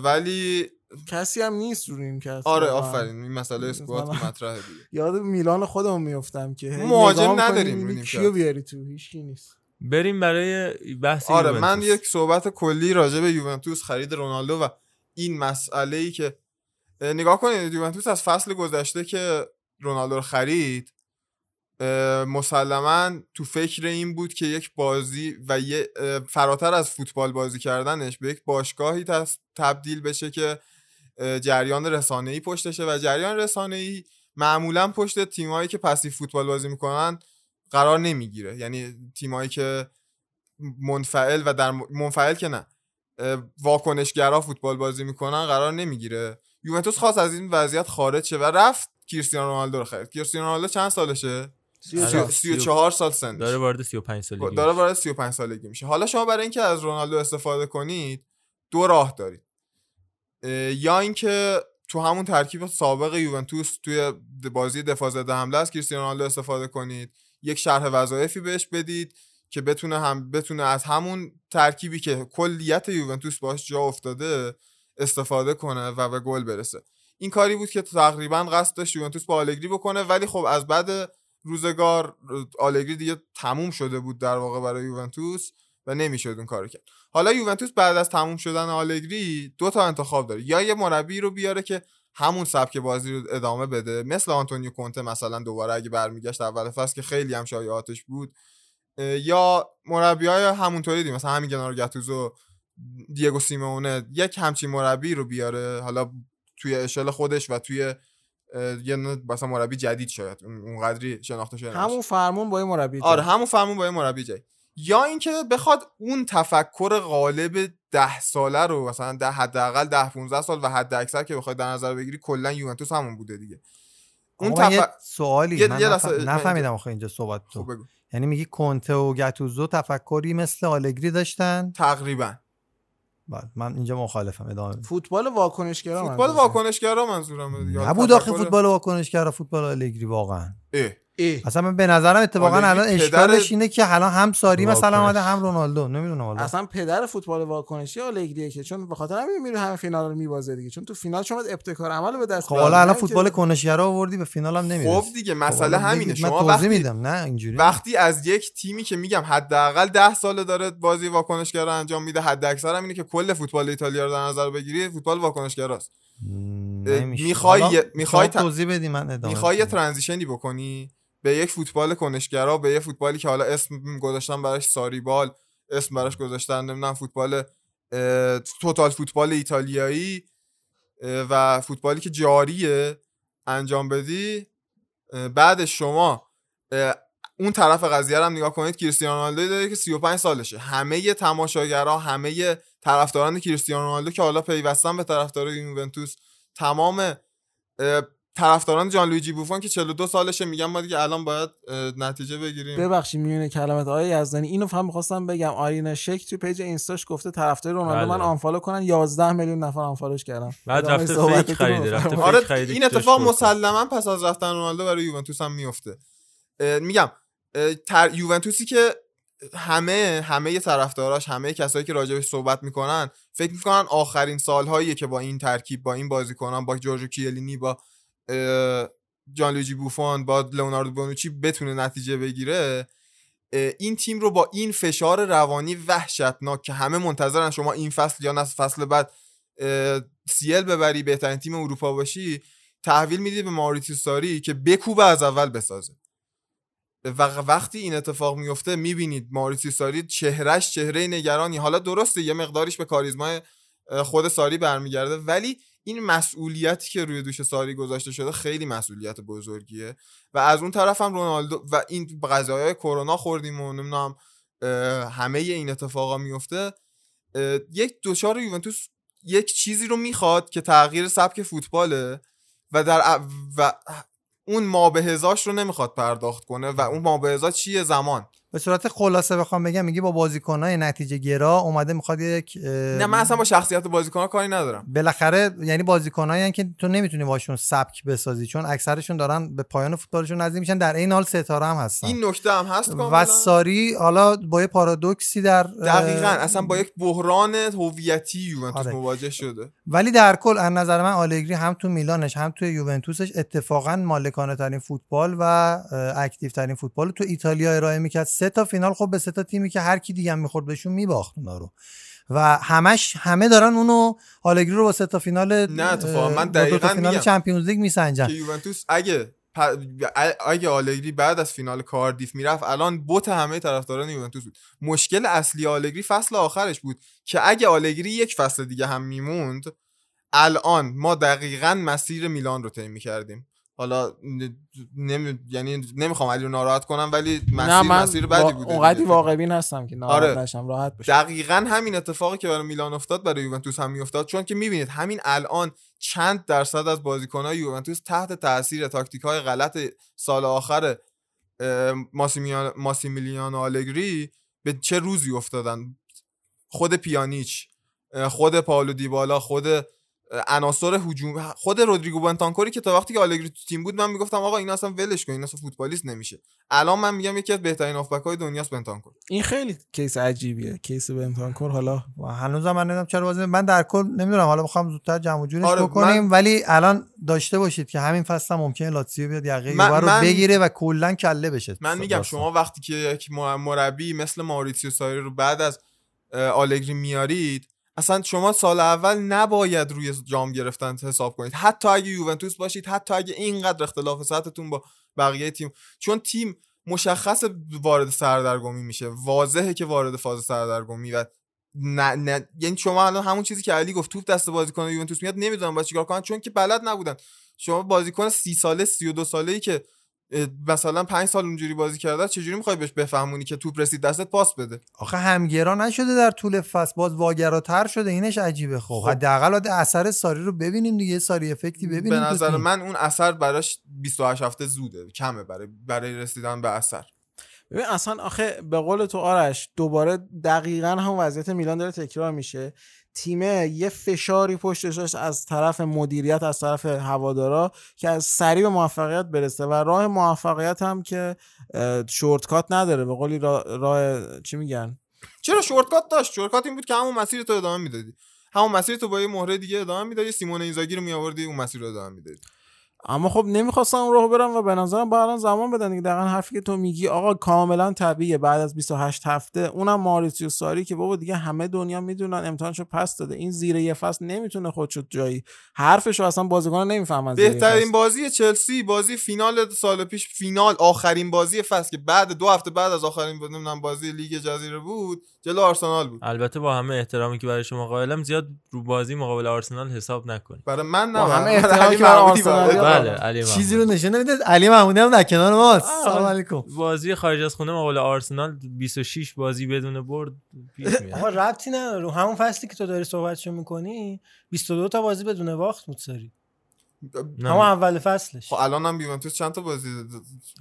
ولی کسی هم نیست رو این کس آره. آفرین. این مسئله اسکوات مطرحه دیگه. یاد میلان خودمون میفتم که مهاجم نداریم. کیو بیاری تو؟ هیچکی نیست. بریم برای بحث آره یوونتوس. من یک صحبت کلی راجع به یوونتوس خرید رونالدو و این مسئله ای که اه، نگاه کنید یوونتوس از فصل گذشته که رونالدو رو خرید مسلما تو فکر این بود که یک بازی و یه فراتر از فوتبال بازی کردنش به یک باشگاهی تبدیل بشه که جریان رسانه‌ای پشتشه و جریان رسانه‌ای معمولا پشت تیمایی که پسی فوتبال بازی می‌کنن قرار نمی‌گیره. یعنی تیمایی که منفعل و در منفعل که نه. واکنشگرا فوتبال بازی می‌کنن قرار نمی‌گیره. یوونتوس خواست از این وضعیت خارج شه و رفت کریستیانو رونالدو رو خرید. کریستیانو رونالدو چند سالشه؟ آره. 34 سال سنش. داره وارد 35 سالگی خب، داره وارد 35 سالگی میشه. حالا شما برای اینکه از رونالدو استفاده کنید دو راه دارید. یا اینکه تو همون ترکیب سابق یوونتوس توی بازی دفاع ضد حمله از کریستیانو رونالدو استفاده کنید. یک شرح وظایفی بهش بدید که بتونه هم بتونه از همون ترکیبی که کلیت یوونتوس باش جا افتاده استفاده کنه و به گل برسه. این کاری بود که تقریبا قصد داشت یوونتوس با آلگری بکنه ولی خب از بعد روزگار آلگری دیگه تموم شده بود در واقع برای یوونتوس و نمی‌شد اون کارو کرد. حالا یوونتوس بعد از تموم شدن آلگری دو تا انتخاب داره. یا یه مربی رو بیاره که همون سبک بازی رو ادامه بده. مثل آنتونیو کونته مثلا دوباره اگه برمیگشت اول فصل که خیلی هم شایعاتش بود یا مربی های همونطوری دی مثلا همین گنارو گتوزو دیگو سیمونه یک همچین مربی رو بیاره حالا توی اشل خودش و توی یه مثلا مربی جدید شاید اون- اونقدری شناخته شده. همون فرمون با یه مربی آره همون فرمون با یه مربی جای یا اینکه بخواد اون تفکر غالب ده ساله رو مثلا ده حداقل ده 15 سال و حد اکثر که بخواد در نظر بگیری کلا یوونتوس همون بوده دیگه اون اون من یه تف... سوالی یه- من یه نف- لحظه- من- نفهمیدم آخه اینجا صحبت خب تو بگو. یعنی میگی کنته و گتوزو تفکری مثل آلگری داشتن تقریبا بله من اینجا مخالفم ادامه. فوتبال واکنشگرا فوتبال. واکنشگرا منظورم دیگه. نبود آخه تفکر- فوتبال واکنشگرا فوتبال آلگری واقعا اه. اه. اصلا من به نظرم اتفاقا الان اشکالش اینه که الان هم ساری مثلا. آمده هم رونالدو نمی‌دونم والا اصلا پدر فوتبال واکنشی آلگریه که چون به خاطر همین میره همه فینال رو میبازه دیگه چون تو فینال شما ابتکار عمل به دست خب. حالا الان فوتبال کنشگرا آوردی به فینال هم نمی‌رسه خب دیگه مسئله حالا همینه شما وقتی میدم نه اینجوری وقتی از یک تیمی که میگم حداقل ده ساله داره بازی واکنشگرا انجام میده حد اکثر هم اینه که کل فوتبال ایتالیا رو در نظر بگیری فوتبال واکنشگراست. می‌خوای حالا می‌خوای توضیح بدی من ادامه می‌خوای. ترانزیشنی بکنی به یک فوتبال کنشگرا به یه فوتبالی که حالا اسم گذاشتن براش ساریبال اسم براش گذاشتن نمی‌دونم فوتبال توتال فوتبال ایتالیایی و فوتبالی که جاریه انجام بدی بعد شما اون طرف قضیه رو هم نگاه کنید کریستیانو رونالدو داره که 35 سالشه. همه تماشاگرها همه طرفداران کریستیانو رونالدو که حالا پیوستن به طرفدار یوونتوس تمام طرفداران جان لویجی بوفون که 42 سالشه میگن ما دیگه الان باید نتیجه بگیریم ببخشید میونه کلمات آقای یزدانی اینو فهم می‌خواستم بگم آرین شک تو page اینستاش گفته طرفدار رونالدو بله. من unfollow کنن 11 میلیون نفر unfollow ش کردم بعد رفته صحبتتون fake خریده. رفته آره خریده این اتفاق. مسلما پس از رفتن رونالدو برای یوونتوس هم میفته میگم تر... یوونتوسی که همه همه طرفداراش همه کسایی که راجبش صحبت می‌کنن فکر می‌کنن آخرین سالهایی که با این ترکیب با این بازیکنان با جورجو کیلینی با جان لویجی بوفون با لئوناردو بونوچی بتونه نتیجه بگیره این تیم رو با این فشار روانی وحشتناک که همه منتظرن شما این فصل یا نه فصل بعد CL ببری بهترین تیم اروپا باشی تحویل میدی به ماریتزیو ساری که بکوبه از اول بسازه. و وقتی این اتفاق میفته می‌بینید ماریتزیو ساری چهرش چهره نگرانی. حالا درسته یه مقداریش به کاریزمای خود ساری برمیگرده ولی این مسئولیتی که روی دوش ساری گذاشته شده خیلی مسئولیت بزرگیه و از اون طرف هم رونالدو و این قضایای کرونا خوردیم و نمی‌دونم همه این اتفاقا میفته یک دوچار یوونتوس یک چیزی رو می‌خواد که تغییر سبک فوتباله و در و اون مابهزاش رو نمی‌خواد پرداخت کنه و اون مابهزا چیه؟ زمان. به صورت خلاصه بخوام بگم میگی با بازیکنای نتیجه گرا اومده می‌خواد یک نه من اصلا با شخصیت بازیکن کاری ندارم. بالاخره یعنی بازیکنایی که تو نمی‌تونی باشون سبک بسازی چون اکثرشون دارن به پایان فوتبالشون نزدیک میشن در این حال ستاره هم هستن. این نکته هم هست و کاملا. ساری حالا با یه پارادوکسی در دقیقا اصلا با یک بحران هویتی یوونتوس آره. مواجه شده. ولی در کل از نظر من آلگری هم تو میلانش هم تو یوونتوسش اتفاقا مالکانه ترین فوتبال و اکتیو ترین فوتبال تو ایتالیا ارائه می‌کرد. سه تا فینال خب به سه تا تیمی که هر کی دیگه هم می‌خورد بهشون میباخت اونا رو. و همش همه دارن اونو آلگری رو با سه تا فینال نه اتفاقا من دقیقاً فینال. چمپیونز لیگ میسنجن. که یوونتوس اگه پ- اگه آلگری بعد از فینال کاردیف می‌رفت الان بوت همه طرفداران یوونتوس بود. مشکل اصلی آلگری فصل آخرش بود که اگه آلگری یک فصل دیگه هم میموند الان ما دقیقا مسیر میلان رو طی کردیم حالا نمی... یعنی نمی‌خوام علی رو ناراحت کنم ولی مسیر نه من مسیر بدی بوده اونقدی. واقع بین هستم که ناراحت آره. نشم راحت باشم دقیقا همین اتفاقی که برای میلان افتاد برای یوونتوس هم میافتاد چون که می‌بینید همین الان چند درصد از بازیکنهای یوونتوس تحت تاثیر تاکتیک های غلط سال آخر ماسیمیان- ماسیمیلیانو آلگری به چه روزی افتادن خود پیانیچ خود پاولو دیبالا خود عناصر هجوم خود رودریگو بنتانکوری که تا وقتی که آلگری تو تیم بود من می‌گفتم آقا این اصلا ولش کن این اصلا فوتبالیست نمیشه. الان من میگم یکی از بهترین هافبک های دنیاست بنتانکور این خیلی case عجیبیه case بنتانکور. حالا و هنوزم من نمی‌دونم چرا بازی من در کل نمی‌دونم حالا می‌خوام زودتر جمع و جورش آره، بکنیم من- ولی الان داشته باشید که همین فصل هم ممکنه لاتزیو بیاد یقه من- رو من- بگیره و کلا کله بشه. من میگم. شما وقتی که یک مر- مربی مثل ماریتزیو ساری رو بعد از آلگری میارید اصلا شما سال اول نباید روی جام گرفتن حساب کنید. حتی اگه یوونتوس باشید حتی اگه اینقدر اختلاف سطحتون با بقیه تیم. چون تیم مشخص وارد سردرگمی میشه. واضحه که وارد فاز سردرگمی و نه نه یعنی شما الان همون چیزی که علی گفت توپ دست بازیکن یوونتوس میاد نمی‌دونم باید چیکار کنن چون که بلد نبودن. شما بازیکن سی ساله 32 ساله ای که مثلا پنج سال اونجوری بازی کرده چجوری می‌خوای بهش بفهمونی که توپ رسید دستت پاس بده آخه همگرا نشده در طول فصل باز واگراتر شده اینش عجیبه خب خب. حداقل اثر ساری رو ببینیم دیگه ساری افکتی ببینیم به نظر تیم. من اون اثر براش 28 هفته زوده کمه برای برای رسیدن به اثر ببین اصلا آخه به قول تو آرش دوباره دقیقا هم وضعیت میلان داره تکرار میشه تیمه یه فشاری پشتش از طرف مدیریت از طرف هوادارا که از سریع به موفقیت برسه و راه موفقیت هم که شورتکات نداره. به قولی راه, راه چی میگن؟ چرا شورتکات داشت؟ شورتکات این بود که همون مسیر تو ادامه می‌دادی. همون مسیر تو با یه مهره دیگه ادامه می‌دادی. سیمون اینزاگی رو میآوردی اون مسیر رو ادامه می‌دادی. اما خب نمی‌خواستم اون راه برم و به نظرم الان زمان بدن دیگه. دقیقا حرفی که تو میگی آقا کاملا طبیعیه. بعد از 28 هفته اونم ماریتیو ساری که بابا دیگه همه دنیا می‌دونن امتحانشو پس داده. این زیر یه فصل نمی‌تونه خودشو جایی. حرفشو اصلا بازیکن نمی‌فهمن بهترین. بازی چلسی بازی فینال سال پیش فینال آخرین بازی فصل که بعد دو هفته بعد از آخرین نمی‌دونم بازی لیگ جزیره بود. جلو آرسنال بود. البته با همه احترامی که برای شما قائلم زیاد رو بازی مقابل آرسنال حساب نکنید. برای من نه با همه احترامی که برای آرسنال. بله علی چیزی محمود. رو نشون نمیده علی محمودی هم در کنار ماست. سلام علیکم. بازی خارج از خونه مقابل آرسنال 26 بازی بدون برد پیش میاد. آقا ربطی نداره. رو همون فصلی که تو داری صحبتشو می‌کنی 22 تا بازی بدون باخت بود ساری نه. همون اول فصلش. خب الان هم یوونتوس چند تا بازی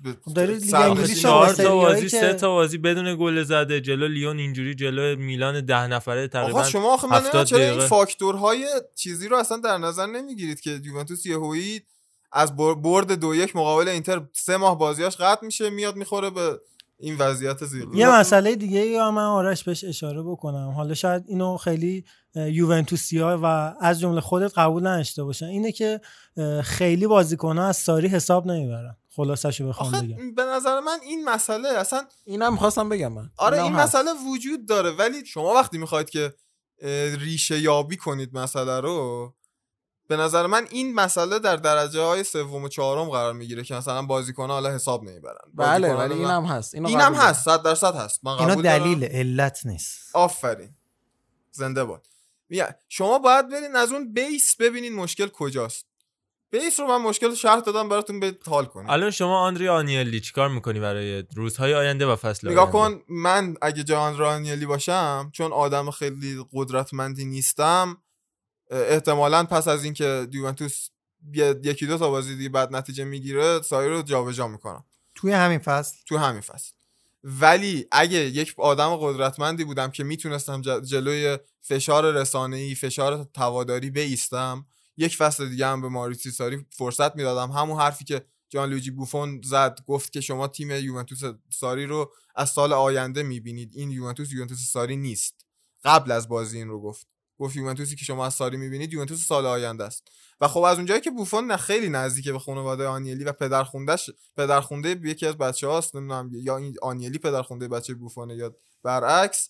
به- خب داری لیگ. انگلیس چهار تا بازی سه تا بازی بدون گل زده جلو لیون اینجوری جلو میلان ده نفره تقریبا آقا شما آخه من نمی‌دونم 70 چرا این. فاکتورهای چیزی رو اصلا در نظر نمی‌گیرید که یوونتوس یهویی از بر- برد دو یک مقابل اینتر سه ماه بازیاش قطع میشه میاد می‌خوره به این وضعیت زیر. یه مسئله دیگه یا من آرش بهش اشاره بکنم. حالا شاید اینو خیلی یوونتوسی ها و از جمله خودت قبول نداشته باشن. اینه که خیلی بازیکن ها از ساری حساب نمی‌برن. خلاصشو بخوام آخه بگم. به نظر من این مسئله اصلا اینم خواستم بگم من. آره این هست. مسئله وجود داره ولی شما وقتی می‌خواید که ریشه یابی کنید مسئله رو به نظر من این مسئله در درجه های سوم و چهارم قرار می‌گیره که مثلا بازیکن حالا حساب نمی‌برن. بله ولی اینم هست. اینم دارم. هست صد درصد هست. من اینا قبول دارم. دلیل علت نیست. آفرین. زنده باد. شما باید برین از اون بیس ببینین مشکل کجاست. بیس رو من مشکل شرح دادم براتون به حال کنید الان شما آندری آنیلی چیکار می‌کنی برای روزهای آینده و فصل نگاه؟ کن من اگه جان رانیلی باشم چون آدم خیلی قدرتمندی نیستم احتمالا پس از اینکه یوونتوس یه- یکی دو تا بازی دیگه بعد نتیجه می‌گیره سایر رو جابجا می‌کنم. توی همین فصل؟ تو همین فصل. ولی اگه یک آدم قدرتمندی بودم که می‌تونستم جلوی فشار رسانه‌ای فشار تواداری بیستم یک فصل دیگه هم به ماریسی ساری فرصت می‌دادم. همون حرفی که جان لویجی بوفون زد گفت که شما تیم یوونتوس ساری رو از سال آینده می‌بینید. این یوونتوس یوونتوس ساری نیست. قبل از بازی این رو گفت. گفت یوونتوسی که شما از ساری می‌بینید یوونتوس سال آینده است. و خب از اونجایی که بوفون نه خیلی نزدیکه به خانواده آنیلی و پدرخوندهش پدرخونده یکی از بچه هاست نمی‌دونم یا این آنیلی پدرخونده بچه بوفونه یا برعکس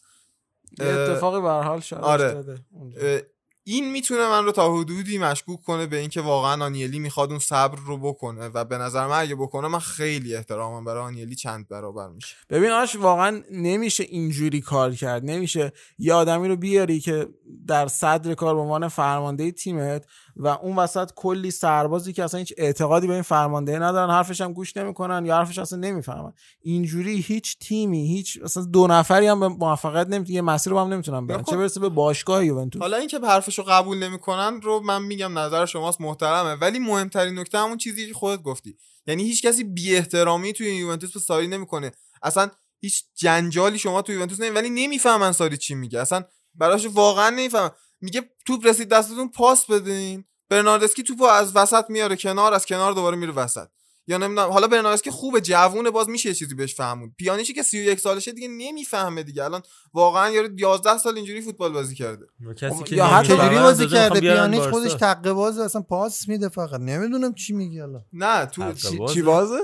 اتفاقی به هر حال شاید آره. اونجا. این می‌تونه من رو تا حدودی مشکوک کنه به اینکه واقعا آنیلی می‌خواد اون صبر رو بکنه و به نظر من اگه بکنه من خیلی احترامم برای آنیلی چند برابر میشه. ببین آش واقعا نمیشه اینجوری کار کرد. نمیشه یه آدمی رو بیاری که در صدر کار به عنوان فرمانده تیمت و اون وسط کلی سربازی که اصلا هیچ اعتقادی به این فرمانده ندارن حرفش هم گوش نمی‌کنن یا حرفش اصلا نمی‌فهمن. اینجوری هیچ تیمی هیچ اصلا دو نفری هم به موفقیت نمی‌تونه یه مسیر رو هم نمی‌تونن برن. چه برسه به باشگاه یوونتوس؟ حالا اینکه حرف حرفشو قبول نمی‌کنن رو من میگم نظر شماست محترمه. ولی مهمترین نکته همون چیزی که خودت گفتی. یعنی هیچ کسی بی احترامی توی یوونتوس به ساری نمی‌کنه. اصلا هیچ جنجالی شما توی یوونتوس نمی ولی نمی‌فهمن ساری چی میگه. اصلا براش واقعا نمی‌فهمن. میگه توپ رسید دستتون پاس بدین. برناردسکی توپو از وسط میاره کنار از کنار دوباره میره وسط. یا نمی‌دونم حالا برناردسکی خوبه جوونه باز میشه یه چیزی بهش فهمون. پیانیچی که 31 سالشه دیگه نمی‌فهمه دیگه. الان واقعا یارو 11 سال اینجوری فوتبال بازی کرده. کسی که یا نمی‌فهمه چجوری از بازی کرده پیانیچ بارسا؟ خودش تقه باز اصلا پاس میده فقط. نمی‌دونم چی میگی حالا نه تو چی, بازه. چی بازه؟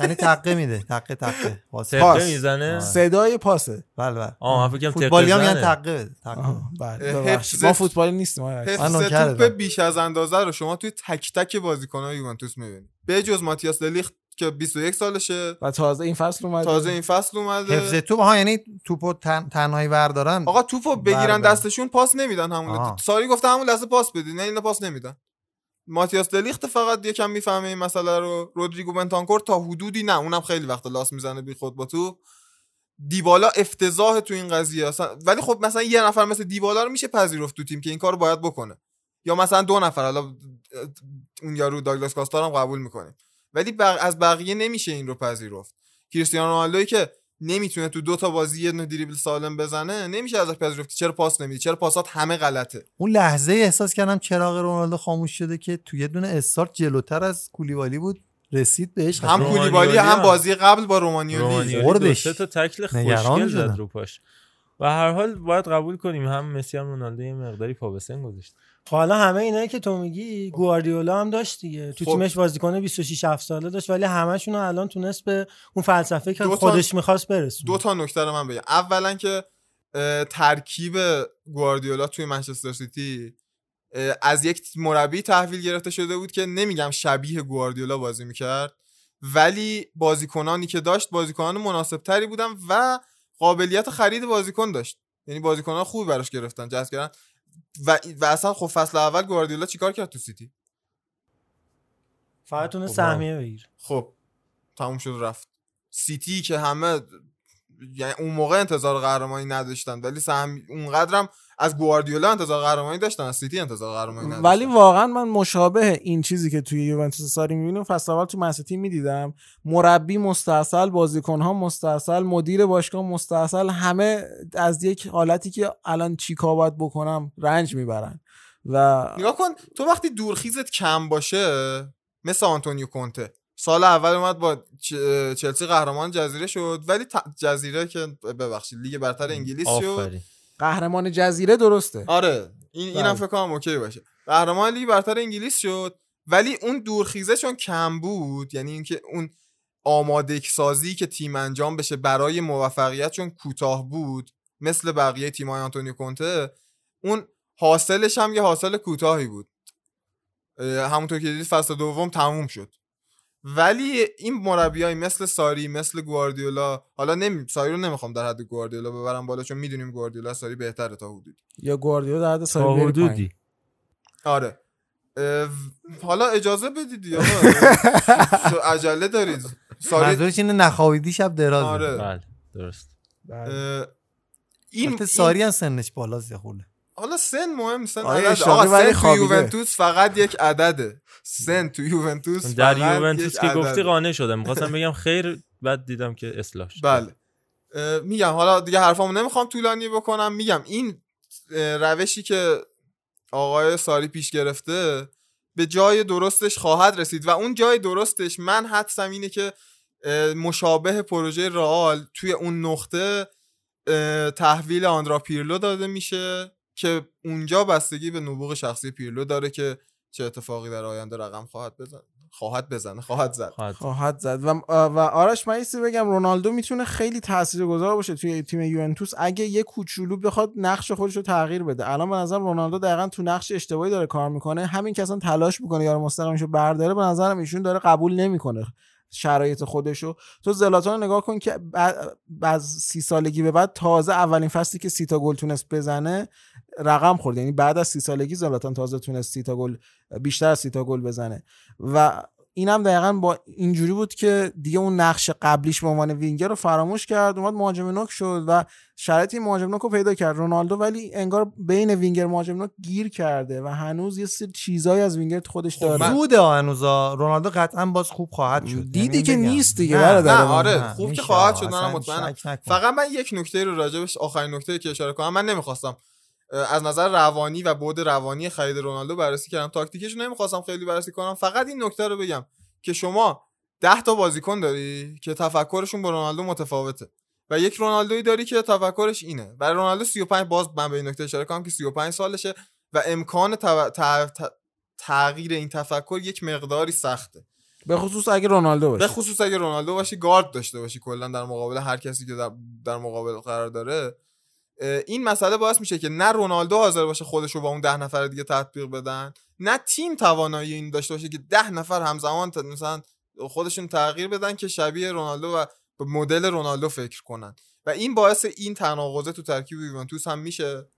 یعنی تقه میده تقه تقه پاس. می‌زنه؟ صدای پاسه. بله بله. آه من فکرم فوتبالی هم زنه. تقه بده تقه آها، بله. ما فوتبالی نیستیم. توپ بیش از اندازه رو شما توی تک تک بازیکن‌های یوونتوس می‌بینید به جز ماتیاس دلیخت که 21 سالشه. و تازه این فصل اومده. تازه این فصل اومده. حفظ توپ ها یعنی توپو تن... تنهایی وردارن آقا توپو بگیرن بردارن. دستشون پاس نمیدن همون. ساری گفته همون لحظه پاس بدین نه اینا پاس نمیدن. ماتیاس دلیخت فقط یکم می‌فهمه این مسئله رو. رودریگو بنتانکور تا حدودی نه اونم خیلی وقت لاس می‌زنه بی خود با تو دیبالا افتضاح تو این قضیه. ولی خب مثلا یه نفر مثل دیبالا رو میشه پذیرفت تو تیم که این کارو باید بکنه. یا مثلا دو نفر حالا اون یارو داگلاس کاستار هم قبول می‌کنیم. ولی بق... از بقیه نمیشه این رو پذیرفت. کریستیانو رونالدوی که نمی‌تونه تو دو تا بازی یه دونه دریبل سالم بزنه نمیشه ازش پذیرفت که چرا پاس نمیدی؟ چرا پاسات همه غلطه؟ اون لحظه احساس کردم چراغ رونالدو خاموش شده که تو یه دونه استارت جلوتر از کولیبالی بود. رسید بهش. هم کولیبالی هم. بازی قبل با رومانیولی رومانیولی خوردش. تا تکل خوشگل. زد رو پاش. و هر حال باید قبول کنیم هم مسی هم رونالدو یه مقداری پا به سن گذاشت. خب حالا همه اینایی که تو میگی گواردیولا هم داشت دیگه. تو خب. تیمش بازیکن 26 7 ساله داشت ولی همشون رو الان تونست به اون فلسفه که خودش می‌خواست برسونه. دو تا نکته رو من بگم. اولا که ترکیب گواردیولا توی منچستر سیتی از یک مربی تحویل گرفته شده بود که نمیگم شبیه گواردیولا بازی می‌کرد ولی بازیکنانی که داشت بازیکنان مناسب تری بودن و قابلیت خرید بازیکن داشت. یعنی بازیکنان خوبی براش گرفتن جذب کردن. و, و اصلا خب فصل اول گواردیولا چیکار کرد تو سیتی؟ فقط خب، سهمیه بگیر خب تموم شد رفت. سیتی که همه یعنی اون موقع انتظار قهرمانی نداشتن ولی سهم اونقدرم از گواردیولا انتظار قهرمانی داشتن از سیتی انتظار قهرمانی نداشتن. ولی واقعا من مشابه این چیزی که توی یوونتوس ساری می‌بینیم فصل اول تو منسیتی می‌دیدم. مربی مستاصل بازیکنها مستاصل مدیر باشگاه مستاصل همه از یک حالتی که الان چیکار باید بکنم رنج می‌برن. و نگاه کن تو وقتی دورخیزت کم باشه مثل آنتونیو کونته سال اول اومد با چلسی قهرمان جزیره شد ولی ت- جزیره که ببخشید لیگ برتر انگلیس شد. قهرمان جزیره درسته. آره. این اینم بله. فکر کنم OK باشه. قهرمان لیگ برتر انگلیس شد. ولی اون دورخیزه چون کم بود یعنی اینکه اون آماده سازی که تیم انجام بشه برای موفقیت چون کوتاه بود مثل بقیه تیمای آنتونیو کونته اون حاصلش هم یه حاصل کوتاهی بود. همونطور که دیدید فصل دوم تموم شد. ولی این مربیای مثل ساری مثل گواردیولا حالا نمی... ساری رو نمی‌خوام در حد گواردیولا ببرم بالا چون می‌دونیم گواردیولا از ساری بهتره تا حدودی. یا گواردیولا در حد تا ساری. حدودی. آره. اه، حالا اجازه بدید یا عجله دارید. ساری منظورش اینه نخوابیدی شب دراز آره. بله درست. اه، این, ساری هم سنش بالاست یه خورده. حالا سن مهم سن. اشراقی آقا ولی سن تو. یوونتوس فقط یک عدده. سن تو یوونتوس در یوونتوس که. گفتی قانع شدم می‌خواستم بگم خیر بعد دیدم که اصلاح شد بله. میگم حالا دیگه حرفامو نمی‌خوام طولانی بکنم. میگم این روشی که آقای ساری پیش گرفته به جای درستش خواهد رسید. و اون جای درستش من حدسم اینه که مشابه پروژه رئال توی اون نقطه تحویل آندرا پیرلو داده میشه. که اونجا بستگی به نبوغ شخصی پیرلو داره که چه اتفاقی در آینده رقم خواهد بزن خواهد بزنه خواهد زد. خواهد خواهد زد. و, و آرش من چیزی بگم رونالدو می‌تونه خیلی تاثیرگذار باشه توی تیم یوونتوس اگه یه کوچولو بخواد نقش خودش رو تغییر بده. الان به نظرم رونالدو دقیقا تو نقش اشتباهی داره کار می‌کنه. همین که اصلا تلاش می‌کنه یار مستقیمش رو برداره به نظرم ایشون داره قبول نمی‌کنه شرایط خودشو تو زلاتان رو نگاه کن که بعد از سی سالگی به بعد تازه اولین فصلی که سی تا گل تونست بزنه رقم خورد یعنی بعد از سی سالگی زلاتان تازه تونست سی تا گل بیشتر از سی تا گل بزنه و اینم دقیقا با اینجوری بود که دیگه اون نقش قبلیش به عنوان وینگر رو فراموش کرد اومد مهاجم نوک شد و شرایط این مهاجم نوک رو پیدا کرد رونالدو ولی انگار بین وینگر مهاجم نوک گیر کرده و هنوز یه سری چیزایی از وینگر خودش داره زوده هنوزا رونالدو قطعا باز خوب خواهد شد دیدی یعنی که بگم. نیست دیگه نه، نه من. آره نه، خوب که. خواهد شد منم مطمئنم. فقط من یک نکته رو راجبش آخرین نکته که اشاره کنم من نمی‌خواستم از نظر روانی و بود روانی خرید رونالدو بررسی کردم. تاکتیکش رو نمی‌خواستم خیلی بررسی کنم. فقط این نکته رو بگم که شما ده تا بازیکن داری که تفکرشون با رونالدو متفاوته و یک رونالدویی داری که تفکرش اینه. برای رونالدو 35 باز من به این نکته اشاره کنم که 35 سالشه و امکان تغییر این تفکر یک مقداری سخته. به خصوص اگه رونالدو باشه. به خصوص اگه رونالدو باشی گارد داشته باشی کلا در مقابل هر کسی که در, در مقابل قرار داره. این مسئله باعث میشه که نه رونالدو حاضر باشه خودش رو با اون ده نفر دیگه تطبیق بدن نه تیم توانایی این داشته باشه که ده نفر همزمان مثلا خودشون تغییر بدن که شبیه رونالدو و به مدل رونالدو فکر کنن. و این باعث این تناقضه تو ترکیب یوونتوس هم میشه.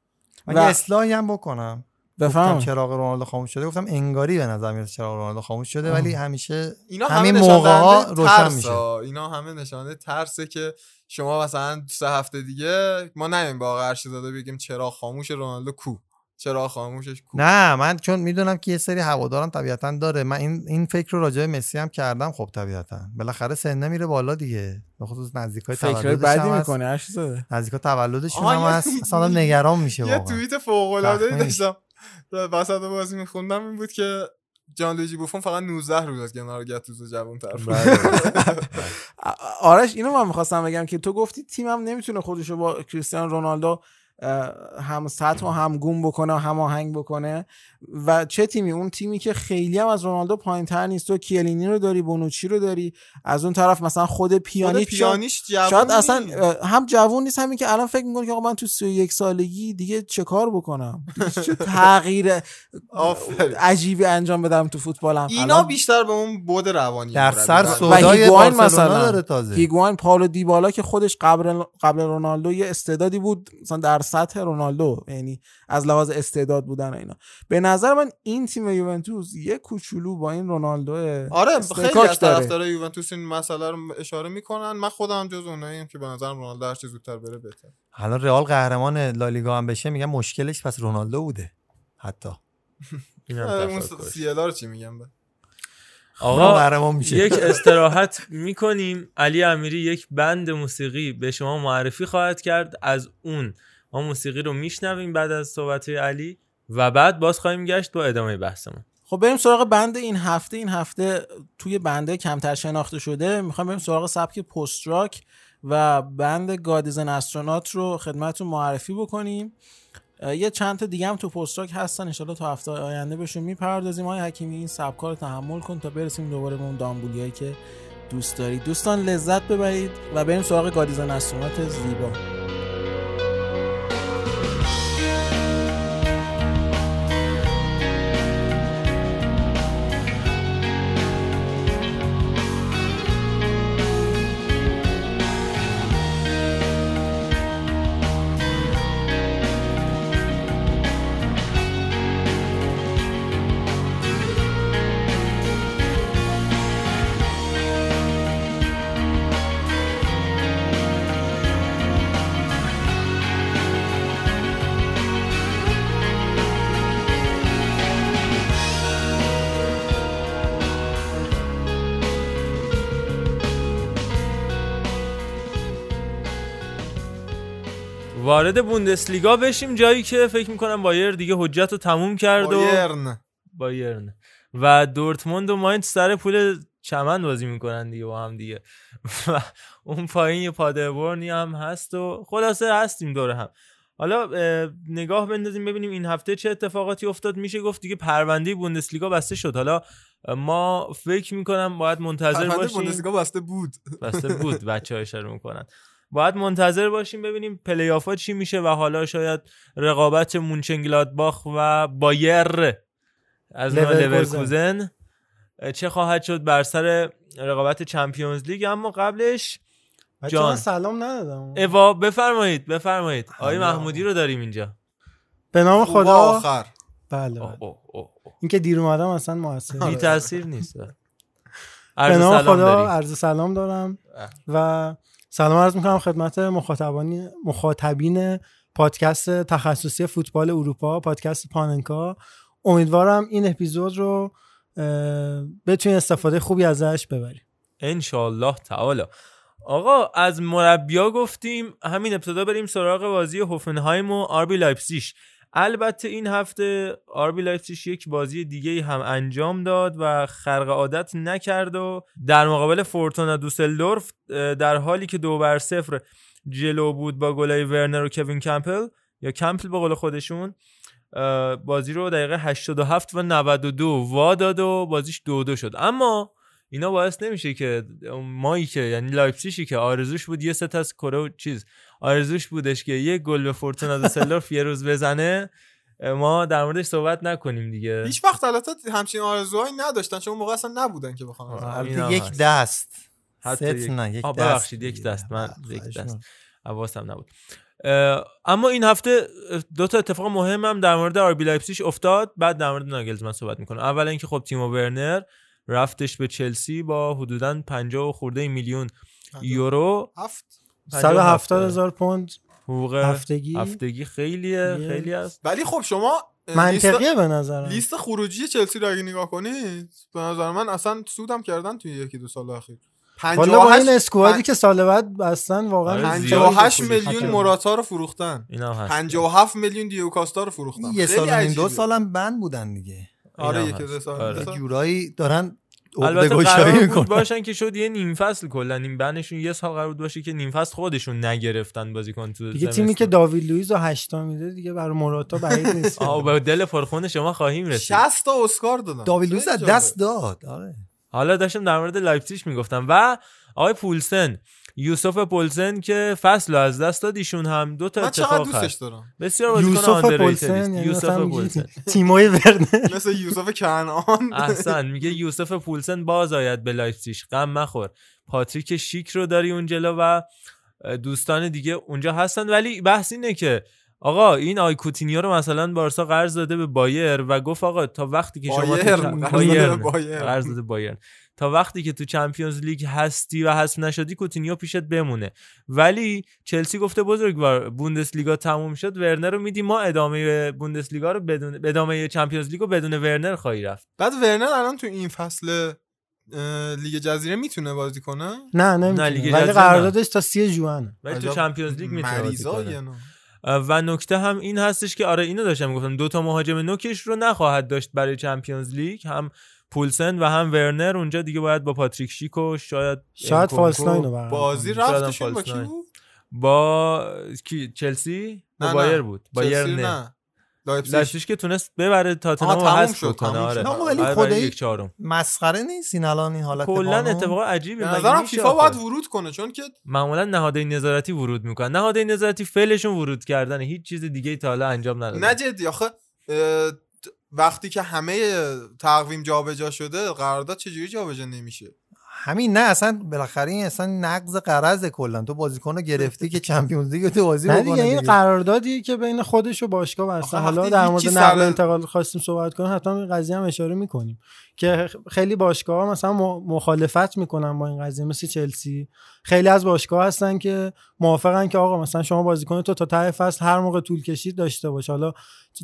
من و- یه اصلاحی هم بکنم. بفهم. چراغ رونالدو خاموش شده؟ گفتم انگاری به نظر میاد چراغ رونالدو خاموش شده ولی همیشه اینا همین همه موقع ها روشن ترس میشه. اینا همه نشانه ترسه که شما مثلا سه هفته دیگه ما نمیم با آقا ارشیزاده بگیم چرا خاموش رونالدو کو. چرا خاموشش کو. نه من چون می‌دونم که یه سری هوادارم طبیعتا داره. من این این فکر رو راجع به مسی هم کردم خب طبیعتا. بالاخره سنه میره بالا دیگه. به خصوص نزدیکای تولدش هم هست. می‌کنه زده نزدیکای تولدشون آها، هم هست. اصلا نگران میشه یه توییت فوق العاده. داشتم. وسط بازی میخوندم این بود که جان لویجی بوفون فقط 19 روز از کنار گتوزو جوان طرف آ- آرش اینو من می‌خواستم بگم که تو گفتی تیمم نمی‌تونه خودشو با کریستیانو رونالدو هم سطح و همگون بکنه و هماهنگ بکنه. و چه تیمی؟ اون تیمی که خیلی هم از رونالدو پایین تر نیست. تو کیلینی رو داری بونوچی رو داری. از اون طرف مثلا خود خود پیانیچ پیانیش جوان شاید اصلا هم جوون نیست همین که الان فکر می‌کنه که آقا من تو 31 سالگی دیگه چه کار بکنم؟ چه تغییر. عجیبی انجام بدم تو فوتبالم. اینا الان بیشتر به اون بود روانی در سر. سودای مثلا. داره تازه. هیگواین پاولو دیبالا که خودش قبل قبل رونالدو یه استعدادی بود مثلا در سطح رونالدو یعنی از لحاظ استعداد بودن و اینا. به نظر من این تیم یوونتوس یه کوچولو با این رونالدو آره خیلی از. طرفدارای یوونتوس این مسئله رو اشاره می‌کنن. من خودم جز اوناییم که به نظرم رونالدو هر چه زودتر بره بهتر الان رئال قهرمان لالیگا هم بشه میگن مشکلش پس رونالدو بوده حتی. اینم اون رو چی میگم آقا قهرمان میشه. یک استراحت می‌کنیم. علی امیری یک بند موسیقی به شما معرفی خواهد کرد. از اون ما موسیقی رو میشنویم بعد از صحبت علی. و بعد باز خواهیم گشت با ادامه بحثمون. خب بریم سراغ بند این هفته. این هفته توی بنده کمتر شناخته شده. می‌خوام بریم سراغ سبک پست راک و بند گادیزن استرونات رو خدمتتون معرفی بکنیم. یه چند تا دیگه هم تو پست راک هستن. انشالله تا هفته آینده بهشون می‌پردازیم. های حکیمی این سبکا رو تحمل کن تا برسیم دوباره به اون دامبولیایی که دوست دارید. دوستان لذت ببرید و بریم سراغ گادیزن استرونات زیبا. وارد بوندسلیگا بشیم جایی که فکر می‌کنم بایر دیگه حجت رو تموم کرد و بایرن. بایرن. و دورتموند و ماینت سر پول چمن بازی می‌کنن دیگه با هم دیگه. و اون پایین یه پادربورنی هم هست و خلاصه هستیم دور هم. حالا اه، نگاه بندازیم ببینیم این هفته چه اتفاقاتی افتاد. میشه گفت دیگه پرونده بوندسلیگا بسته شد. حالا ما فکر می‌کنم باید منتظر پرونده باشیم. بوندسلیگا بسته بود. بسته بود. بچه ها اشاره می‌کنن. باید منتظر باشیم ببینیم پلی ها چی میشه و حالا شاید رقابت مونچنگلادباخ و بایر از لورکوزن. چه خواهد شد بر سر رقابت چمپیونز لیگ اما قبلش جان. سلام ندادم اوا بفرمایید بفرمایید آقای. محمودی رو داریم اینجا به نام خدا آخر بله بله. اوه اوه اوه. این که دیر اومدم اصلا موثر بی تاثیر نیست به نام سلام خدا. عرض سلام دارم و سلام عرض می‌کنم خدمت مخاطبانی مخاطبین پادکست تخصصی فوتبال اروپا پادکست پاننکا. امیدوارم این اپیزود رو اه، بتونید استفاده خوبی ازش ببرید انشالله تعالی. آقا از مربیا گفتیم همین ابتدا بریم سراغ بازی هوفنهایم و آربی لایپسیش البته این هفته آربی لایپسیش یک بازی دیگه هم انجام داد و خرق عادت نکرد و در مقابل فورتونا دوسلدورف در حالی که دو بر صفر جلو بود با گلای ورنر و کوین کمپل یا کمپل به قول خودشون بازی رو دقیقه 87 و 92 وا داد و بازیش دو دو شد. اما اینا باعث نمیشه که مایی که یعنی لایپزیشی که آرزوش بود یه ست از کره چیز. آرزوش بودش که یه گل به فورتونا دوسلدورف یه روز بزنه ما در موردش صحبت نکنیم دیگه. هیچ وقت البته همچین آرزوهایی نداشتن چون موقع اصلا نبودن که بخوام یک. دست. حتی ست نه یک دست. ببخشید یک. دست. من یک دست. حواسم نبود. اما این هفته دو تا اتفاق مهم هم در مورد آربی لایپزیگ افتاد. بعد در مورد ناگلزمن صحبت می‌کنم. اول اینکه خب تیمو ورنر رفتش به چلسی با حدودا 50 و خورده میلیون یورو. هفت. 170 هزار پوند حقوق هفتگی؟ هفتگی خیلیه یه- خیلی است ولی خب شما لیست, منطقیه به نظرم. لیست خروجی چلسی رو اگه نگاه کنید به نظر من اصلا سودم کردن توی یکی دو سال اخیر. والا با این 58 اسکوادی که سال بعد بستن واقعا آره، خیلی زیاد 58 خوب میلیون موراتا رو فروختن. اینا هم هست. 57 میلیون دیوکاستا رو فروختن. یه سال و نیم دو. سالم بند بودن دیگه. آره هست. دو سال. آره. دو سال. جورایی دارن البته قرار بود باشن که شد یه نیم فصل کلا. نیم بنشون یه سال قرار بود باشه که نیم فصل خودشون نگرفتن بازیکن تو دیگه تیمی. که داوید لوئیس رو هشتا میده دیگه برای موراتا بعید نیست. آه به دل پرخون شما خواهیم رسید. 60 تا اسکار دادن. داوید لوئیس جالبه. دست داد. آره. حالا داشتم در مورد لایپزیگ می‌گفتم. و آقای پولسن یوسف پولسن که فصل از دست داد ایشون هم دو تا من چقدر اتفاق دوستش هست دارم. بسیار بازیکن یوسف پولسن. یعنی یوسف پولسن. تیمو ورنر. مثل یوسف کنعان. احسن میگه یوسف پولسن باز آید به لایپزیگ. غم مخور. پاتریک شیک رو داری اون جلو و دوستان دیگه اونجا هستن. ولی بحث اینه که آقا این آی کوتینیو رو مثلا بارسا قرض داده به بایر و گفت آقا تا وقتی که شما قرض داده به بایرن. بایرن. قرض داده بایرن. تا وقتی که تو Champions League هستی و حذف نشدی کوتینیو پیشت بمونه. ولی چلسی گفته بزرگوار بوندسلیگا تموم شد ورنر رو میدی. ما ادامه بوندسلیگا رو بدون ادامه Champions League رو بدون ورنر خواهی رفت. بعد ورنر الان تو این فصل لیگ جزیره می‌تونه بازی کنه؟ نه نه، لیگ ولی قراردادش تا سی ژوئنه. ولی تو Champions League می‌تونه بازی کنه. نه. و نکته هم این هستش که آره اینو داشتم گفتم دو تا مهاجم نوکش رو نخواهد داشت برای Champions League هم پولسن و هم ورنر. اونجا دیگه باید با پاتریک شیک و شاید شاید انکونکو false nine رو برقرار بازی رفتشون با کی. بود؟ با کی؟ چلسی؟ با نه، بایر نه. بود بایر نه نه. لایپزیگ. که تونست ببره تاتنهام رو حذف شد، تموم آره. نه، ولی آره، خدایی- چهارم. مسخره نیست این الان این حالت کلا. اتفاق عجیبی به نظرم فیفا؟ باید ورود کنه چون که معمولا نهادهای نظارتی ورود می‌کنن. نهادهای نظارتی فعلشون ورود کردن. هیچ چیز دیگه تا حالا انجام ندادن. نه جدی آخه وقتی که همه تقویم جابجا شده قرارداد چجوری جابجا نمیشه؟ همین نه اصلا بالاخره این اصلا نقض غرض کلا. تو بازیکن رو گرفتی که Champions League تو بازی نه بکنه دیگه این. قراردادیه که بین خودش و باشگاه بسته حالا در مورد نقل سر- انتقال خواستیم صحبت کنیم حتما این قضیه هم اشاره می‌کنیم که خیلی باشگاه ها مثلا مخالفت می‌کنن با این قضیه مثل چلسی. خیلی از باشگاه هستن که موافقن که آقا مثلا شما بازیکن تو تا ته فصل هر موقع طول کشید داشته باش. حالا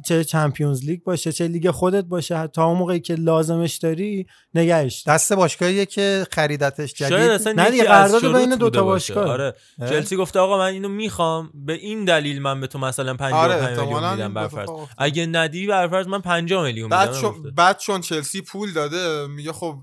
چه چمپیونز لیگ باشه چه لیگ خودت باشه تا اون موقعی که لازمش داری نگهش. دست باشگاهیه که خریدتش جدید نه دیگه، قرارداد بین دو تا باشه. باشگاه. آره؟ چلسی گفته آقا من اینو می‌خوام به این دلیل من به تو مثلا 55 آره، میلیون میدم برفرض. اگه ندی برفرض من 50 میلیون میدم. بعد چون چلسی پول داده میگه خب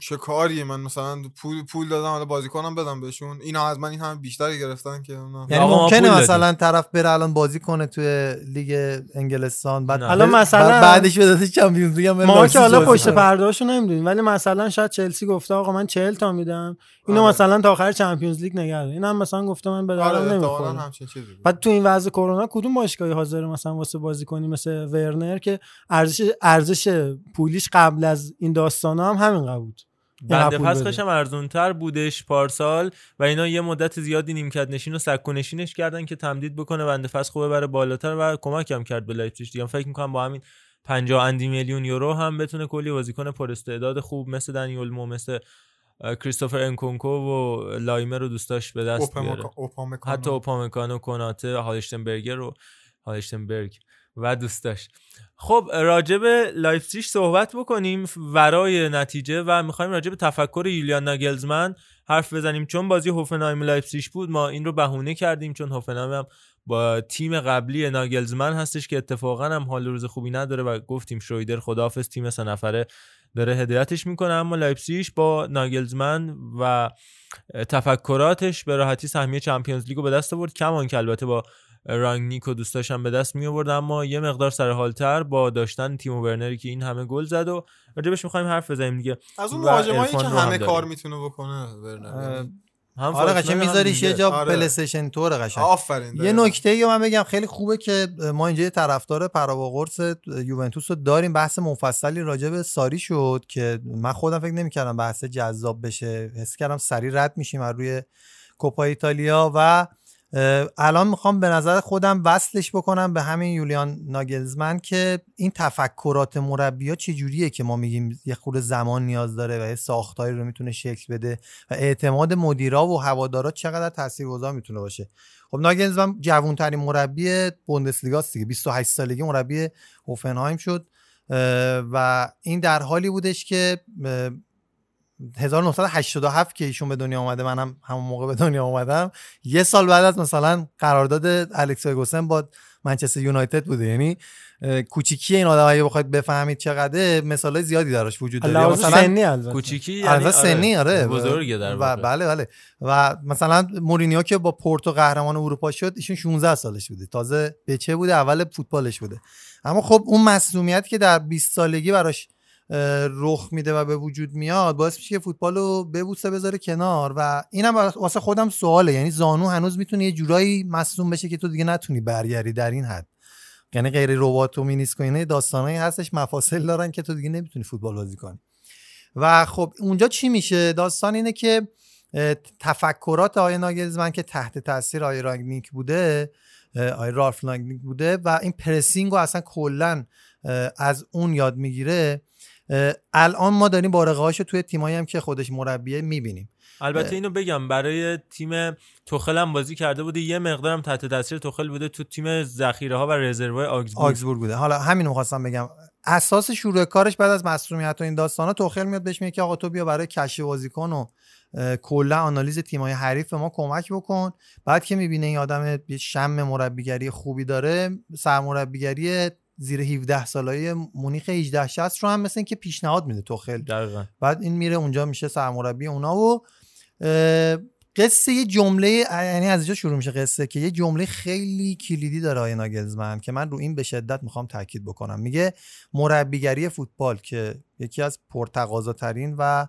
چه کاریه من مثلا پول پول دادم حالا بازیکنم بدم بهشون اینا از من این هم بیشتر گرفتن که یعنی ممکنه دادیم. مثلا طرف بره الان بازی کنه توی لیگ انگلستان بعد. حالا مثلا- بعد بعدش بده چمپیونز لیگ ما که حالا پشت کنه. پردهاشو نمی‌دونیم ولی مثلا شاید چلسی گفته آقا من 40 تا میدم اینو آره. مثلا تا آخر Champions League نگه دار. این هم مثلا گفته من به آره نمی‌خوره چیزی بود. بعد تو این وضع کرونا کدوم باشگاهی حاضر مثلا واسه بازی کنی مثل ورنر که ارزش ارزش پولیش قبل از این داستانا هم همین قبول بود. بنده. فسخش هم ارزون تر بودش پارسال و اینا یه مدت زیادی نیمکت نشین و سکو نشینش کردن که تمدید بکنه. بنده فسخ رو ببره بالاتر و کمک هم کرد به لایپزیگ. دیگه فکر می‌کنم با همین 50 اندی میلیون یورو هم بتونه کلی بازیکن پر استعداد خوب مثل دنی اولمو مثل اه، کریستوفر انکونکو و لایمر رو دوست داشت به دست بیاره. اوپامکا- اوپامکانو. حتی اوپامکانو کناته هالشتنبرگر رو هالشتنبرگ. و دوست داشت. خب راجع به لایپزیگ صحبت بکنیم ورای نتیجه و می‌خوایم راجع به تفکر یولیان ناگلزمن حرف بزنیم. چون بازی هوفنهایم لایپزیگ بود ما این رو بهونه کردیم چون هوفنهایم هم با تیم قبلی ناگلزمن هستش که اتفاقا هم حال روز خوبی نداره و گفتیم شرویدر خداحافظ تیم سه نفره داره هدایتش می‌کنه. اما لایپزیگ با ناگلزمن و تفکراتش به راحتی سهمیه Champions League و به دست آورد. کمان که البته با رانگنیک و دوستاش هم به دست می آورد اما یه مقدار سرحالتر با داشتن تیم ورنری که این همه گل زد و راجبش می‌خوایم حرف بزنیم دیگه از اون مهاجمایی که هم همه داریم. کار می‌تونه بکنه ورنر هم آره قشنگ هم میذاریش یه. جا آره. پلی استیشن طور قشنگ آفرین یه. نکته ای من بگم خیلی خوبه که ما اینجا یه طرفدار پرا قرص یوونتوس رو داریم بحث مفصلی راجع به ساری شد که من خودم فکر نمی‌کردم بحث جذاب بشه حس کردم سری رد میشیم از روی کوپا ایتالیا و الان می‌خوام به نظر خودم وصلش بکنم به همین یولیان ناگلزمن که این تفکرات مربی چجوریه که ما میگیم یه خورده زمان نیاز داره و یه ساختاری رو می‌تونه شکل بده و اعتماد مدیرا و هوادارا چقدر تاثیرگذار می‌تونه باشه؟ خب ناگلزمن جوانترین مربی بوندسلیگاست دیگه. 28 سالگی مربی هوفنهایم شد و این در حالی بودش که 1987 که ایشون به دنیا آمده منم همون موقع به دنیا آمدم یه سال بعد از مثلا قرارداد الکس فرگوسن با منچستر یونایتد بوده. یعنی کوچیکی این آدم اگه بخواید بفهمید چقدر مثال زیادی دراش وجود داره. لحاظ سنی البته کوچیکی یعنی آره سنی آره بزرگه در و. بله بله. و مثلا مورینیو که با پورتو قهرمان اروپا شد ایشون 16 سالش بوده. تازه بچه بوده اول فوتبالش بوده. اما خب اون مسئولیت که در 20 سالگی براش رخ میده و به وجود میاد باعث میشه که فوتبال رو ببوسه بذاره کنار. و اینم واسه خودم سواله. یعنی زانو هنوز می‌تونه یه جورایی مصدوم بشه که تو دیگه نتونی برگردی در این حد. یعنی غیر ربات و مینیسک و اینا داستانایی هستش مفاصل دارن که تو دیگه نمی‌تونی فوتبال بازی کنی. و خب اونجا چی میشه؟ داستان اینه که تفکرات آقای ناگلزمن که تحت تاثیر آقای رانگنیک بوده آقای رالف بوده و این پرسینگ رو اصلا کلا از اون یاد می‌گیره. الان ما داریم بارقه هاشو توی تیمایی هم که خودش مربیه می‌بینیم. البته اینو بگم برای تیم توخل هم بازی کرده بوده. یه مقدارم تحت تاثیر توخل بوده تو تیم ذخیره ها و رزرو آگزبورگ آگزبورگ بوده. حالا همین می‌خواستم بگم. اساس شروع کارش بعد از مصونیت و این داستانا توخل میاد بهش میگه که آقا تو بیا برای کشف بازیکن و کلا آنالیز تیمای حریف به ما کمک بکن. بعد که می‌بینه این آدم شم مربیگری خوبی داره سرمربیگری زیر 17 سالای مونیخ 18 60 رو هم مثل اینکه پیشنهاد میده توخل. دقیقاً. بعد این میره اونجا میشه سرمربی اونا و قصه یه جمله یعنی از اینجا شروع میشه قصه که یه جمله خیلی کلیدی داره آقای ناگلزمن که من رو این به شدت می‌خوام تاکید بکنم. میگه مربیگری فوتبال که یکی از پرتقاضاترین و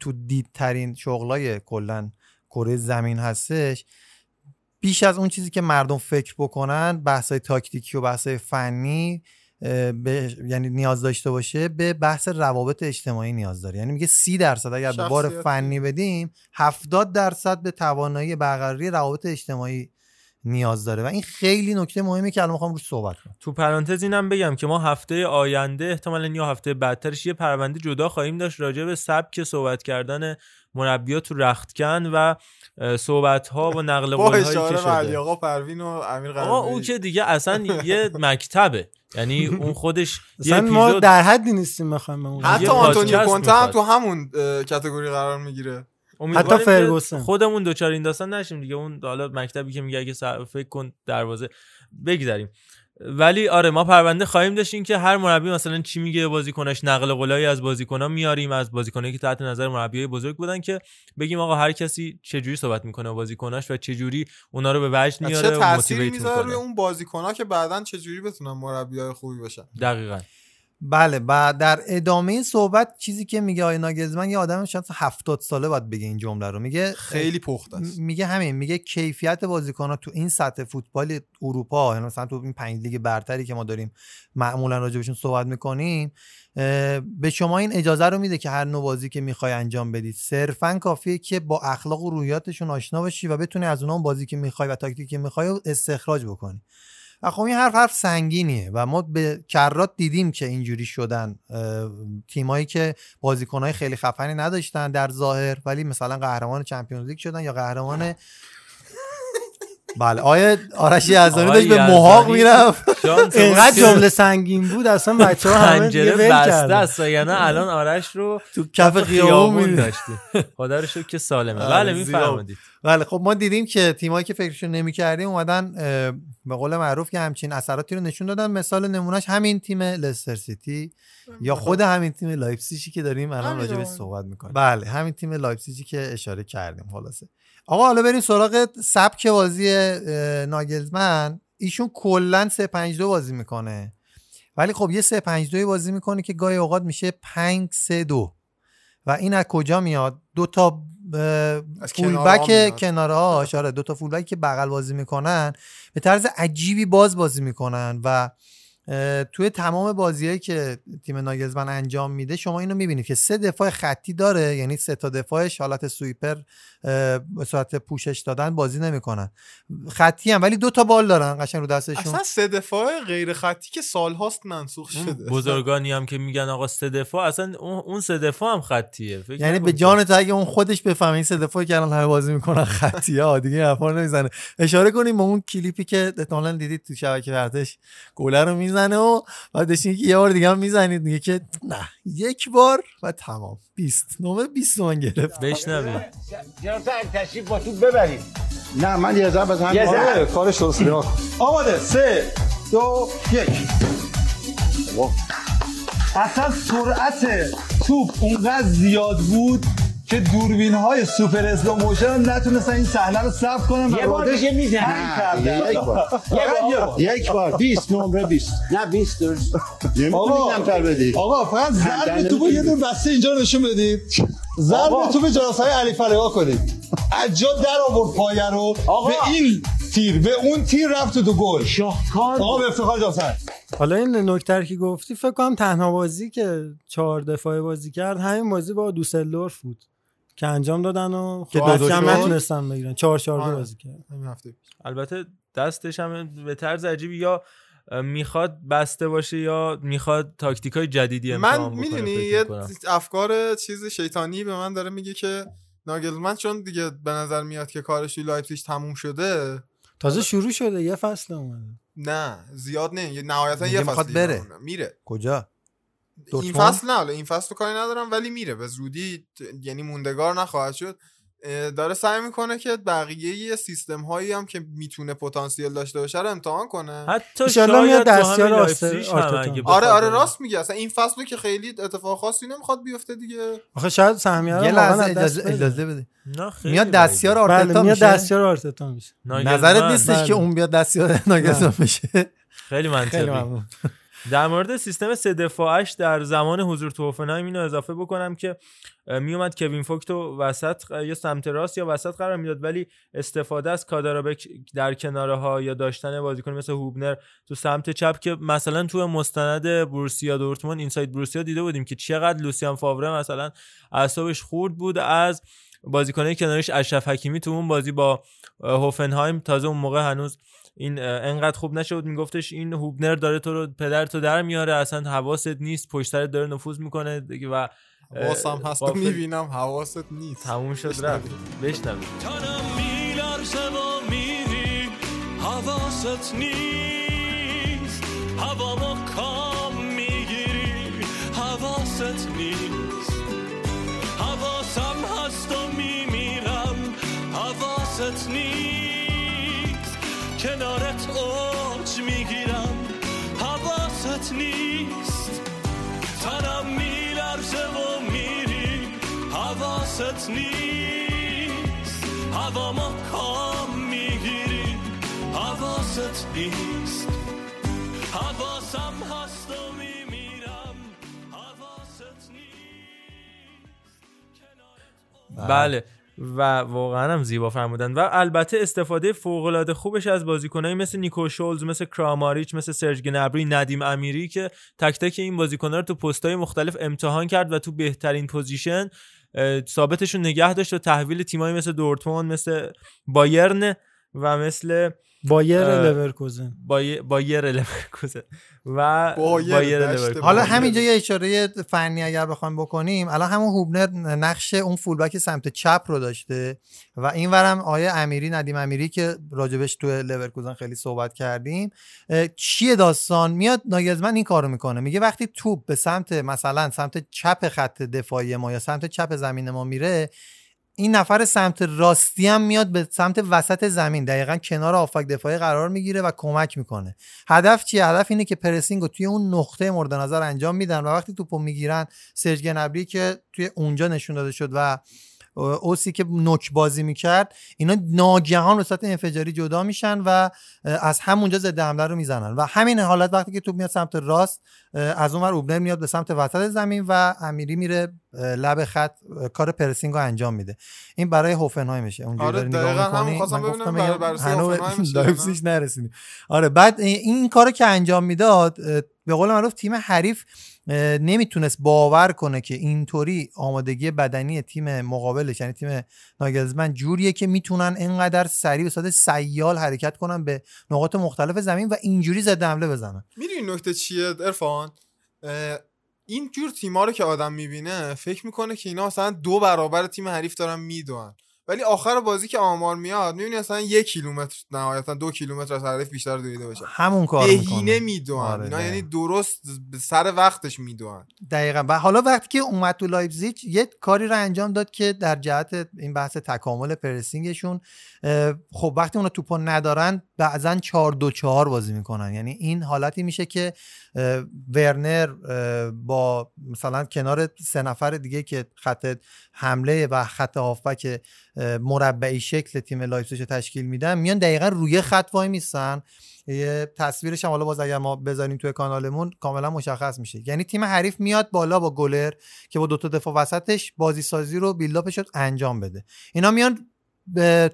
تو دیدترین شغلای کلا کره زمین هستش بیش از اون چیزی که مردم فکر بکنن بحث تاکتیکی و بحث فنی به یعنی نیاز داشته باشه به بحث روابط اجتماعی نیاز داره. یعنی میگه سی درصد اگر به بار. فنی بدیم 70 درصد به توانایی برقراری روابط اجتماعی نیاز داره. و این خیلی نکته مهمی که الان می‌خوام روش صحبت کنم. تو پرانتز اینم بگم که ما هفته آینده احتمالا یا هفته بعدترش یه پرونده جدا خواهیم داشت راجع به سبک صحبت کردن مربیا تو رختکن و صحبت ها و نقل قول هایی که شده. آقا پروین و امیر آقا او که دیگه اصلا یه مکتبه. یعنی اون خودش یه اصلا ما در حدی نیستیم بخوایم به اون حتی آنتونیو پادکست کونته هم. تو همون اه، کتگوری قرار می‌گیره. حتی فرگوسن. خودمون دوچار این داستان نشیم دیگه. اون حالا مکتبی که میگه اگه سر- فکر کن دروازه بگذاریم. ولی آره ما پرونده خواهیم داشتیم که هر مربی مثلا چی میگه به بازیکناش نقل قولایی از بازیکنان میاریم از بازیکنایی که تحت نظر مربیای بزرگ بودن که بگیم آقا هر کسی چه جوری صحبت می‌کنه با بازیکناش و چه جوری اونا رو به وجد میاره چه و موتیویت می‌ذاره روی اون بازیکنها که بعدا چجوری بتونن مربیای خوبی بشن؟ دقیقاً. بله و در ادامه صحبت چیزی که میگه آقای ناگزمن یه آدم شاید 70 ساله باید بگه این جمله رو. میگه خیلی پخته است. میگه همین میگه کیفیت بازیکن‌ها تو این سطح فوتبال اروپا یعنی مثلا تو این پنج لیگ برتری که ما داریم معمولا راجبشون صحبت می‌کنیم به شما این اجازه رو میده که هر نوع بازی که می‌خوای انجام بدید صرفا کافیه که با اخلاق و روحیاتشون آشنا باشی و بتونی از اونها اون بازی که می‌خوای و تاکتیکی که می‌خوای استخراج بکنی. و خب این حرف حرف سنگینیه و ما به کرات دیدیم که اینجوری شدن تیمایی که بازیکنهای خیلی خفنی نداشتن در ظاهر ولی مثلا قهرمان چمپیونز لیگ شدن یا قهرمان بله. آیه آرش یزدانی داشت به محاق می‌رفت. اینقدر جمله سنگین بود اصلا بچه ها همه دیگه ول بسته است یعنی الان آرش رو تو کف خیابون. داشتیم خدا رو شکر که سالمه. آره، بله زیبا. میفرمایید. بله خب ما دیدیم که تیمایی که فکرشون نمی‌کردیم اومدن به قول معروف که همچین اثراتی رو نشون دادن. مثال نمونهش همین تیم لستر سیتی یا خود همین تیم لایپزیگی که داریم الان راجع به. صحبت می‌کنیم. بله همین تیم لایپزیگی که اشاره کردیم خلاصه. آقا حالا بریم سراغ سبک بازی ناگلزمن. ایشون کلا 3 5 2 بازی می‌کنه. ولی خب یه 3 5 2 بازی می‌کنه که گاهی اوقات میشه 5 3 2 و این از کجا میاد؟ دو تا فولبک میاد. کنارها. آره دو تا فولبک که بغل بازی می‌کنن. به طرز عجیبی باز بازی می‌کنن و توی تمام بازیهایی که تیم ناگلزمن انجام میده شما اینو می‌بینید که سه دفاع خطی داره. یعنی سه تا دفاعش حالت سویپر به صورت پوشش دادن بازی نمی‌کنن. خطی هم ولی دو تا بال دارن قشنگ رو دستشون. اصلا سه دفاع غیر خطی که سالهاست منسوخ شده. بزرگانی هم که میگن آقا سه دفاع اصلا اون اون سه دفاع هم خطیه. فکر یعنی به جان تو اگه اون خودش بفهمه این سه دفاعی که الان همه بازی می‌کنن خطیه ها دیگه حرفا نمی‌زنه. اشاره کنیم به اون کلیپی که احتمالاً دیدید تو شبکه ورزش. گله رو می‌زنه و بعدش اینکه یه بار دیگه هم می‌زنید. میگه که نه یک بار و تمام. 20 نمره 20 تومن گرفت بشنویم جناب تشریف با تو ببریم نه من یه ضرب بزنم. یه ضرب. آره، کارش درست کن. آماده. سه دو یک. اصلا سرعت توپ اونقدر زیاد بود که دوربین های super slow motion نتونستن این صحنه رو ثبت کنن و یه بار دیگه کردن. نه، یک بار. یک بار. 20 نمره 20 نه 20 درست آقا کمتر بدی. آقا فقط ضرب توپ یه دور بسته اینجا نشون بدید ضرب آقا. توپ جراسای علی فلقا کنید. از جا در آورد پایه رو. آقا. به این تیر به اون تیر رفت تو گل. شاهکار آقا به افتخار جاسر حالا این نکته که گفتی فکر کنم تنها بازی که چهار دفاعه بازی کرد همین بازی با دوسلدورف بود. که انجام دادن و که خب دو هم. نتونستن بگیرن چهار چهار دو آره. بازی کرد همین هفته پیش. البته دستش هم به طرز عجیبی یا می‌خواد بسته باشه یا می‌خواد تاکتیک های جدیدی امتحان من بکنه می‌دونی یه. افکار چیز شیطانی به من داره میگه که ناگلزمن چون دیگه به نظر میاد که کارش توی لایپزیگ تموم شده تازه شروع شده یه فصل اومده نه زیاد نه نهایتا یه فصل بره. میره کجا این؟ فصل نه حالا این فصل رو کاری ندارم ولی میره به زودی یعنی موندگار نخواهد شد داره سعی می‌کنه که بقیه سیستم هایی هم که می‌تونه پتانسیل داشته باشه رو امتحان کنه حتی میاد شاید تو دستیار آرتتا. آره آره. راست میگه اصلا این فصل رو که خیلی اتفاق خاصی نمی‌خواد بیفته دیگه آخه شاید سهمیه رو یه واقعا لحظه اجازه, بده. میاد. دستیار آرتتا بله میاد میشه دستیار آرتتا میشه. نظرت نیستش بله. که اون بیاد دستیار ناگلزمن بشه خیلی منطقی در مورد سیستم سه دفاعش در زمان حضور تو هوفنهایم اینو اضافه بکنم که میومد کوین فوکتو وسط یا سمت راست یا وسط قرار می‌داد ولی استفاده از کادارابک در کناره ها یا داشتن بازیکن مثل هوبنر تو سمت چپ که مثلا تو مستند بروسیا دورتموند اینساید بروسیا دیده بودیم که چقدر لوسیان فاوره مثلا اعصابش خورد بود از بازیکنای کنارش اشرف حکیمی تو اون بازی با هوفنهایم تازه اون موقع هنوز این انقدر خوب نشد میگفتش این هوبنر داره تو رو پدر تو در میاره اصلا حواست نیست پشت سرت داره نفوذ می‌کنه دیگه و اه، حواسم هست و غافل- می‌بینم حواست نیست. تموم شد رفت. بشنوید تنم میلرزه و میری حواست نیست. هوامو کام می‌گیری حواست نیست. حواسم هست و میمیرم حواست نیست. کنارت اوج می‌گیرم. حواست نیست. تنم میلرزه و میری. حواست نیست. هوامو کام می‌گیری. حواست نیست. حواسم هست و میمیرم. حواست بله. و واقعا هم زیبا فرمودن. و البته استفاده فوق العاده خوبش از بازیکنایی مثل نیکو شولز مثل کراماریچ مثل سرج گنبری ندیم امیری که تک تک این بازیکن‌ها رو تو پست‌های مختلف امتحان کرد و تو بهترین position ثابتشون نگه داشت و تحویل تیمایی مثل دورتموند مثل بایرن و مثل بایر لورکوزن. بای- بایر لورکوزن. و بایر بایر لورکوزن. حالا بایر. همینجا یه اشاره فنی اگر بخوایم بکنیم الان همون هوبنر نقش اون fullback سمت چپ رو داشته و این ورم آیه امیری ندیم امیری که راجبش تو لورکوزن خیلی صحبت کردیم چیه داستان؟ میاد ناگزمن این کارو می‌کنه. میگه وقتی توپ به سمت مثلا سمت چپ خط دفاعی ما یا سمت چپ زمین ما میره این نفر سمت راستی هم میاد به سمت وسط زمین. دقیقا کنار آفک دفاعی قرار می‌گیره و کمک می‌کنه. هدف چیه؟ هدف اینه که پرسینگ رو توی اون نقطه مورد نظر انجام میدن و وقتی توپو می‌گیرن سرج گنبری که توی اونجا نشون داده شد و اوسی که نوک بازی می‌کرد اینا ناگهان به صورت انفجاری جدا میشن و از همونجا ضد حمله رو می‌زنن. و همین حالت وقتی که توپ میاد سمت راست از اون ور اوبنر میاد به سمت وسط زمین و امیری میره لب خط کار پرسینگ رو انجام میده. این برای هوفنهایمشه اونجوری آره، داری دقیقاً نگاه می‌کنی؟ نرسیدیم آره بعد این کارو که انجام می‌داد به قول معروف تیم حریف نمی‌تونست باور کنه که اینطوری آمادگی بدنی تیم مقابلش یعنی تیم ناگلزمن جوریه که می‌تونن اینقدر سریع به صورت سیال حرکت کنن به نقاط مختلف زمین و اینجوری ضد حمله بزنن. می‌دونی نکته چیه ارفان این جور تیما رو که آدم می‌بینه فکر می‌کنه که اینا مثلا دو برابر تیم حریف دارن می‌دونن. ولی آخر بازی که آمار میاد می‌بینی مثلا یک کیلومتر نهایتا دو کیلومتر از حریف بیشتر دویده باشه همون کار بهینه می‌دونن آره، اینا. یعنی درست سر وقتش می‌دونن دقیقا. و حالا وقتی که اومد تو لایپزیگ یه کاری رو انجام داد که در جهت این بحث تکامل pressing شون خب وقتی اونا توپو ندارن بعضا 4 دو 4 بازی می‌کنن. یعنی این حالتی میشه که ورنر با مثلا کنار سه نفر دیگه که خط حمله و خط هافبک مربعی شکل تیم لایپزیگ تشکیل میدن میان دقیقا روی خط وای میستن یه تصویرش هم حالا باز اگر ما بذاریم توی کانالمون کاملا مشخص میشه. یعنی تیم حریف میاد بالا با گلر که با دوتا دفاع وسطش بازی سازی رو بیلداپش انجام بده. اینا میان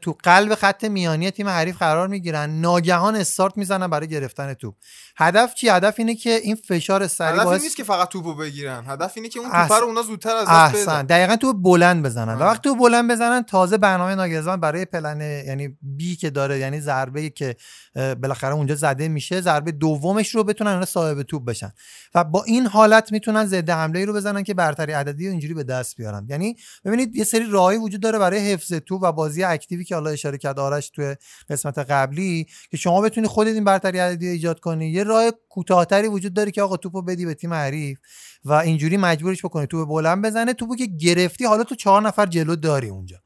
تو قلب خط میانی تیم حریف قرار می‌گیرن. ناگهان استارت می‌زنن برای گرفتن توپ. هدف چی؟ هدف اینه که این فشار سریع هدف باعث نیست که فقط توپو بگیرن. هدف اینه که اون احسن. توپ رو اونا زودتر از دست احسن. بدن. دقیقا تو بلند بزنن. و. وقتی تو بلند بزنن تازه برنامه ناگهزان برای پلن یعنی بی که داره یعنی ضربه که بالاخره اونجا زده میشه ضربه دومش رو بتونن اونا صاحب توپ بشن. و با این حالت می‌تونن ضد حمله ای رو بزنن که برتری عددی رو اینجوری به دست بیارن. یعنی ببینید یه سری راهی وجود داره برای حفظ توپ و بازی اکتیوی که حالا اشاره کرد آرش توی قسمت قبلی که شما بتونی خودت این برتری عددی ایجاد کنی یه راه کوتاهتری وجود داره که آقا توپو بدی به تیم حریف و اینجوری مجبورش بکنی توپ بلند بزنه. توپو که گرفتی حالا تو چهار نفر جلو داری اونجا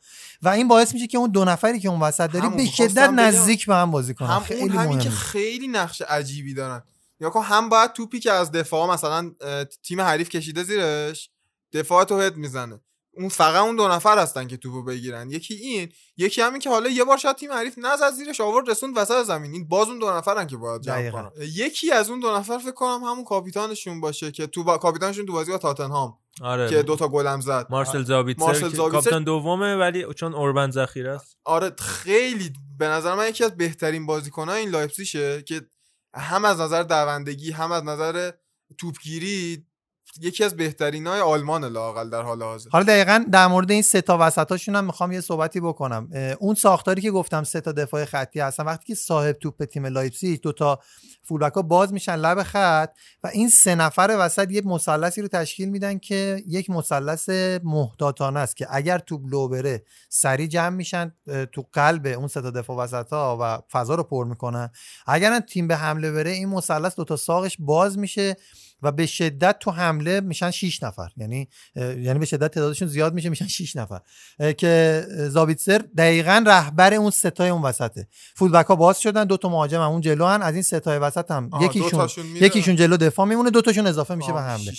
و این باعث میشه که اون دو نفری که اون وسط داری به شدت. نزدیک به هم بازی کنن. هم خیلی اون همین که خیلی نقش عجیبی دارن. یا کن هم باید توپی که از دفاع مثلا تیم حریف کشیده زیرش دفاع تو هد می‌زنه. اون فقط اون دو نفر هستن که توپو بگیرن. یکی این یکی همین که حالا یه بار شاید تیم حریف نزد زیرش آورد رسوند وسط زمین. این باز اون دو نفرن که باید جمع. کنن. یکی از اون دو نفر فکر کنم همون کاپیتانشون باشه که تو با... کاپیتانشون تو بازی با تاتنهام آره که دوتا گلم زد. مارسل زابیتسر مارسل که زابیتسر- کاپیتان دومه ولی چون اوربن ذخیره است. آره خیلی به نظر من یکی از بهترین بازیکنان این لایپزیشه که هم از نظر دوندگی هم از نظر توپگیری یکی از بهترین های آلمان لاقل در حال حاضر. حالا دقیقا در مورد این سه تا وسطاشون هم می‌خوام یه صحبتی بکنم. اون ساختاری که گفتم سه تا دفاع خطی هستن وقتی که صاحب توپ تیم لایپزیگ دو تا فولبک ها باز میشن لب خط و این سه نفر وسط یه مثلثی رو تشکیل میدن که یک مثلث محتاطانه است که اگر توپ لو بره سریع جمع میشن تو قلب اون سه تا دفاع وسط ها و فضا رو پر می‌کنن. اگر تیم به حمله بره این مثلث دو تا ساقش باز میشه. و به شدت تو حمله میشن 6 نفر یعنی یعنی به شدت تعدادشون زیاد میشه میشن 6 نفر که زابیتسر دقیقا رهبر اون ستای اون وسطه فولبک ها باز شدن دو تا مهاجم اون جلو هن. از این ستای وسط هم یکیشون. یکیشون جلو دفاع میمونه دو تاشون اضافه میشه به حمله.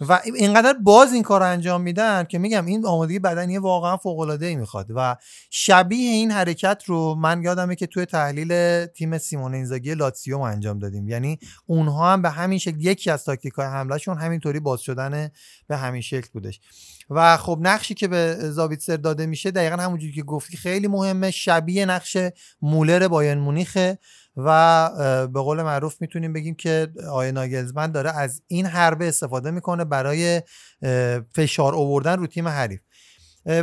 و اینقدر باز این کار رو انجام میدن که میگم این آمادگی بدنی واقعا فوق العاده ای می‌خواد و شبیه این حرکت رو من یادمه که توی تحلیل تیم سیمون اینزاگی لاتسیو ما انجام دادیم یعنی اونها هم به همین شکل یکی از تاکتیک های حملهشون همینطوری باز شدن به همین شکل بودش. و خب نقشی که به زابیتسر داده میشه دقیقا همونجوری که گفتی خیلی مهمه شبیه نقش مولر بایرن مونیخه و به قول معروف می‌تونیم بگیم که آیه ناگلزمن داره از این حربه استفاده می‌کنه برای فشار آوردن رو تیم حریف.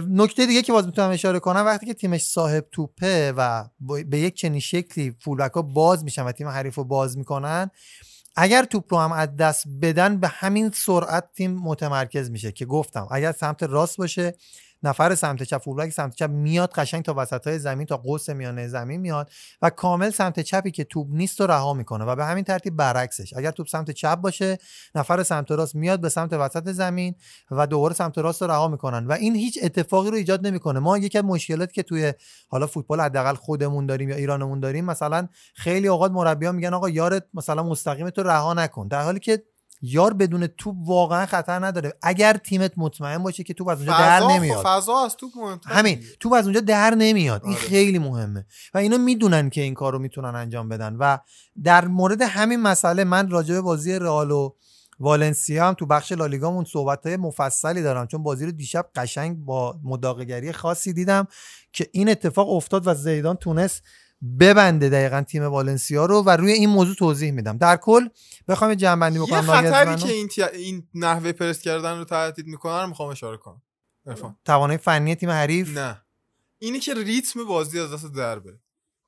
نکته دیگه که باز می‌تونم اشاره کنم وقتی که تیمش صاحب توپه و به یک چنین شکلی فولبک ها باز میشن و تیم حریف رو باز می‌کنن اگر توپ رو هم از دست بدن به همین سرعت تیم متمرکز میشه که گفتم اگر سمت راست باشه نفر سمت چپ فولبک سمت چپ میاد قشنگ تا وسط های زمین تا قوس میانه زمین میاد و کامل سمت چپی که توپ نیست رو رها می‌کنه و به همین ترتیب برعکسش. اگر توپ سمت چپ باشه نفر سمت راست میاد به سمت وسط زمین و دوباره سمت راست رو رها می‌کنن و این هیچ اتفاقی رو ایجاد نمی‌کنه. ما یکی از مشکلات که توی حالا فوتبال حداقل خودمون داریم یا ایرانمون داریم مثلا خیلی اوقات مربیان میگن آقا یارت مثلا مستقیم تو رها نکن. در حالی که یار بدون توپ واقعا خطر نداره. اگر تیمت مطمئن باشه که توپ از اونجا در نمیاد. فضا از توپ مهمتره همین توپ از اونجا در نمیاد. این آره. خیلی مهمه. و اینا می‌دونن که این کار رو می‌تونن انجام بدن. و در مورد همین مسئله من راجع به بازی رئال و والنسیا هم تو بخش لالیگامون صحبت های مفصلی دارم. چون بازی رو دیشب قشنگ با مداقگری خاصی دیدم که این اتفاق افتاد و زیدان تونست ببنده دقیقا تیم والنسیا رو و روی این موضوع توضیح میدم. در کل بخوام جنبندی یه بکنم خطری ناگهان که این, تی- این نحوه پرس کردن رو تهدید می‌کنن رو می‌خوام اشاره کنم. عرفان. توانایی فنی تیم حریف؟ نه. اینه که ریتم بازی از دست در بره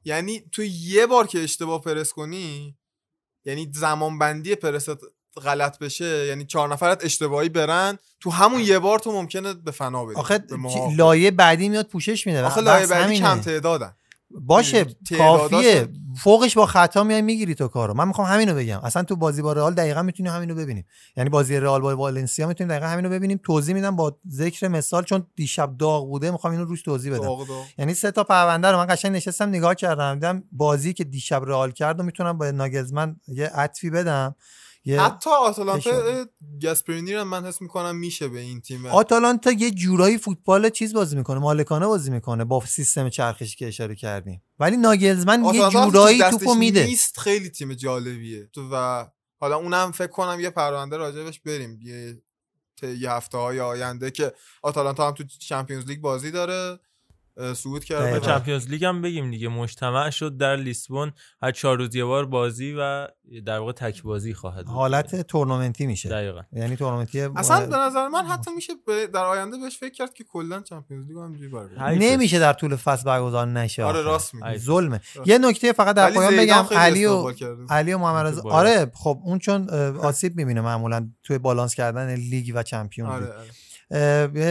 یعنی تو یه بار که اشتباه پرس کنی یعنی زمان بندی پرست غلط بشه یعنی چهار نفرت اشتباهی برن تو همون یه بار تو ممکنه به فنا بدی آخه. لایه بعدی میاد پوشش میده. آخه لایه بعدی. کم تعدادن. باشه کافیه. فوقش با خطا میای می‌گیری تو کارو. من می‌خوام همینو بگم. اصلا تو بازی با رئال دقیقا می‌تونیم همینو ببینیم. یعنی بازی رئال با والنسیا می‌تونیم دقیقا همینو ببینیم. توضیح میدم با ذکر مثال چون دیشب داغ بوده می‌خوام اینو روش توضیح بدم. داغ داغ. یعنی سه تا پرونده رو من قشنگ نشستم نگاه کردم. دیدم بازی که دیشب رئال کرد و می‌تونم با ناگلزمن یه عطفی بدم. حتی آتالانتا اشاره. گاسپرینی رو من حس می‌کنم میشه به این تیم آتالانتا یه جورایی فوتبال چیز بازی می‌کنه مالکانه بازی می‌کنه با سیستم چرخشی که اشاره کردیم. ولی ناگلزمن یه جورایی توپو میده. نیست خیلی تیم جالبیه. تو و حالا اونم فکر کنم یه پرونده راجبش بریم. یه یه هفته های آینده که آتالانتا هم تو Champions League بازی داره. صعود و دقیقاً. Champions League هم بگیم دیگه مجتمع شد در لیسبون هر چهار روز یه بار بازی و در واقع تک بازی خواهد بود. حالت تورنمنتی میشه دقیقا یعنی تورنمنتی اصلا به نظر من حتی میشه در آینده بهش فکر کرد که کلا Champions League هم برگزار حیفه. نمیشه در طول فصل برگزار نشه آره. راست میگی ظلمه راست. یه نکته فقط در پایان بگم علی و. علی و محمد. آره خب اون چون آسیب می‌بینه معمولا توی بالانس کردن لیگ و چمپیون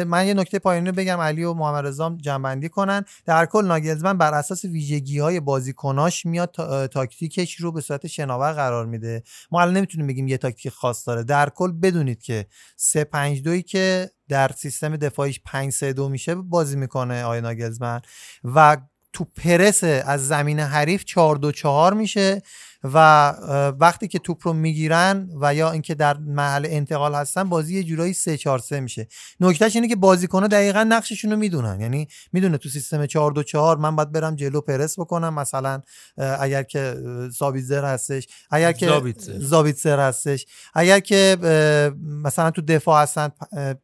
من یه نکته پایانی رو بگم علی و محمد رضا جنبندی کنن. در کل ناگلزمن بر اساس ویژگی های بازیکناش میاد تاکتیکش رو به صورت شناور قرار میده. ما الان نمی‌تونیم بگیم یه تاکتیک خاص داره. در کل بدونید که 3 5 2 که در سیستم دفاعیش 5 3 2 میشه بازی می‌کنه آقای ناگلزمن. و تو پرس از زمین حریف 4 2 4 میشه. و وقتی که توپ رو می‌گیرن و یا اینکه در محل انتقال هستن بازی یه جورایی 3 4 3 میشه. نکتهش اینه که بازیکن‌ها دقیقا نقششون رو می‌دونن. یعنی می‌دونه تو سیستم 4 2 4 من باید برم جلو پرس بکنم مثلا اگر که سابیتزر هستش اگر که زابیتزر. هستش اگر که مثلا تو دفاع هستن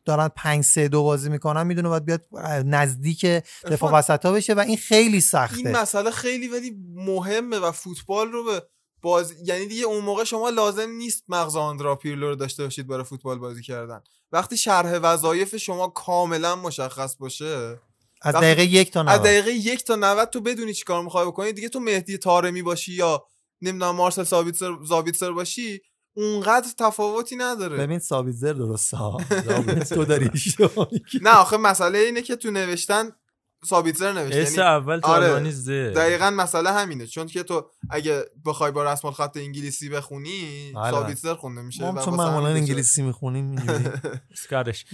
دارن 5 3 2 بازی می‌کنن می‌دونه باید بیاد نزدیک دفاع عرفان، وسطا بشه و این خیلی سخته. این مسئله خیلی ولی مهمه و فوتبال رو به باز یعنی دیگه اون موقع شما لازم نیست مغز آندرا پیرلو رو داشته باشید برای فوتبال بازی کردن. وقتی شرح وظایف شما کاملا مشخص باشه از دقیقه یک تا از 90 دقیقه یک تا 90 تو بدونی چی کار می‌خوای بکنی دیگه تو مهدی تارمی باشی یا نمی‌دونم مارسل زابیتسر زابیتسر باشی اونقدر تفاوتی نداره. ببین سابیتزر درسته ها. تو داری. نه آخه مسئله اینه که تو نوشتن سابیتزر نوشته اس یعنی اول تو آره، آلمانی زه. دقیقا مسئله همینه چون که تو اگه بخوای با رسم الخط انگلیسی بخونی بله. سابیتزر خونده میشه ما چون معمولا. انگلیسی می‌خونیم اینجوری. اسکارش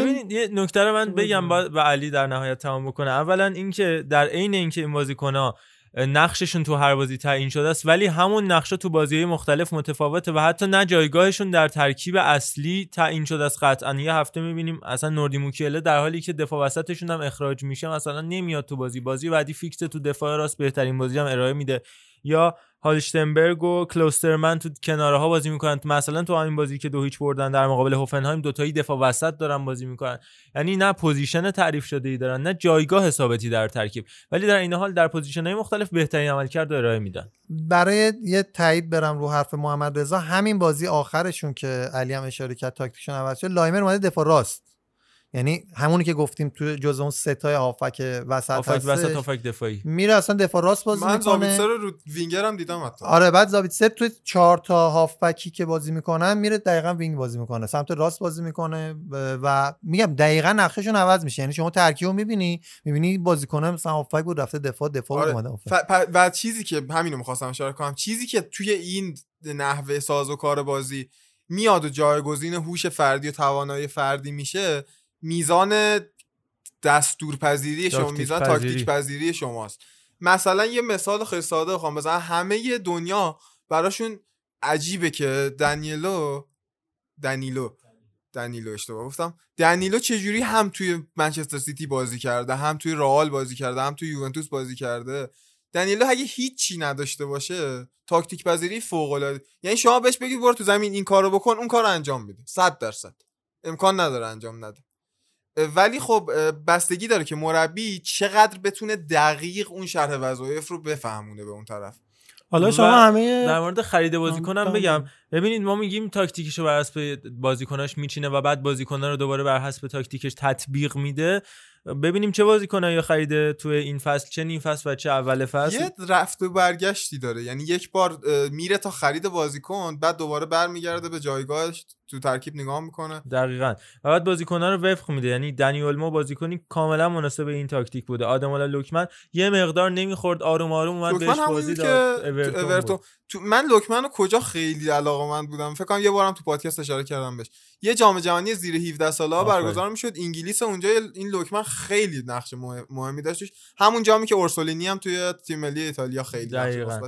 ببینید یه نکته رو من بگم با به علی در نهایت تمام بکنه. اولا اینکه در عین اینکه این بازیکن‌ها نقششون تو هر بازی تعیین شده است ولی همون نقشه تو بازی مختلف متفاوته و حتی نه جایگاهشون در ترکیب اصلی تعیین شده است قطعا. یه هفته می‌بینیم اصلا نوردی موکیله در حالی که دفاع وسطشون هم اخراج میشه مثلا نمیاد تو بازی. بازی بعدی فیکس تو دفاع راست بهترین بازی هم ارائه میده. یا هالشتنبرگ و کلوسترمن تو کناره ها بازی می‌کنن. مثلا تو همین بازی که دو هیچ بردن در مقابل هوفنهایم دوتایی دفاع وسط دارن بازی می‌کنن. یعنی نه position تعریف شده ای دارن نه جایگاه ثابتی در ترکیب. ولی در این حال در position های مختلف بهترین عملکرد ارائه میدن. برای یه تایید برم رو حرف محمد رضا همین بازی آخرشون که علی هم اشاره کرد تاکتیکشون عوض شد لایمر اومده دفاع راست. یعنی همونی که گفتیم تو جزو اون سه تای هافبک وسط هافبک وسط هافبک دفاعی میره اصلا دفاع راست بازی من می‌کنه زابیتسر رو رو وینگر هم دیدم حتی آره بعد زابیتسر تو چهار تا هافبکی که بازی می‌کنن میره دقیقا wing بازی می‌کنه سمت راست بازی می‌کنه و میگم دقیقا نقششون عوض میشه یعنی شما ترکیب رو می‌بینی می‌بینی بازیکنه مثلا هافبک بود رفته دفاع دفاع آره. اومده. ف- پ- و چیزی که همینو می‌خواستم اشاره کنم چیزی که توی این نحوه ساز و کار بازی میاد و جایگزین هوش فردی و توانایی فردی میشه میزان دستورپذیری شما میزان پذیری. تاکتیک پذیری. شماست. مثلا یه مثال خیلی ساده بخوام بزنم. همه دنیا براشون عجیبه که دنیلو دنیلو دنیلو اشتباه گفتم. دنیلو چجوری هم توی منچستر سیتی بازی کرده هم توی رئال بازی کرده هم توی یوونتوس بازی کرده؟ دنیلو اگه هیچی نداشته باشه تاکتیک پذیری فوق العاده یعنی شما بهش بگید برو تو زمین این کارو بکن اون کارو انجام میده. 100 درصد. امکان نداره انجام نده. ولی خب بستگی داره که مربی چقدر بتونه دقیق اون شرح وظایف رو بفهمونه به اون طرف. حالا شما و همه در مورد خرید بازیکنم بگم. ببینید ما میگیم تاکتیکشو بر حسب بازیکناش میچینه و بعد بازیکن‌ها رو دوباره بر حسب تاکتیکش تطبیق میده. ببینیم چه بازیکنایی خریده توی این فصل چه نیم فصل و چه اول فصل. یه رفت و برگشتی داره. یعنی یک بار میره تا خرید بازیکن بعد دوباره برمیگرده به جایگاهش. تو ترکیب نگاه می‌کنه. دقیقا. و بعد بازیکن‌ها رو وفق میده. یعنی دنی اولمو بازیکنی کاملا مناسب این تاکتیک بوده. آدمالا لوکمن یه مقدار نمی‌خورد آروم آروم اومد بهش بازی داد. تو اورتون. تو من لوکمن رو کجا خیلی علاقه من بودم؟ فکر کنم یه بارم تو پادکست اشاره کردم بهش. یه جام جهانی زیر 17 ساله ها. برگزار می‌شد. انگلیس اونجا این لوکمن خیلی نقش مهم- مهمی داشتش همون جامی که اورسولینی هم توی تیم ملی ایتالیا خیلی دقیقاً.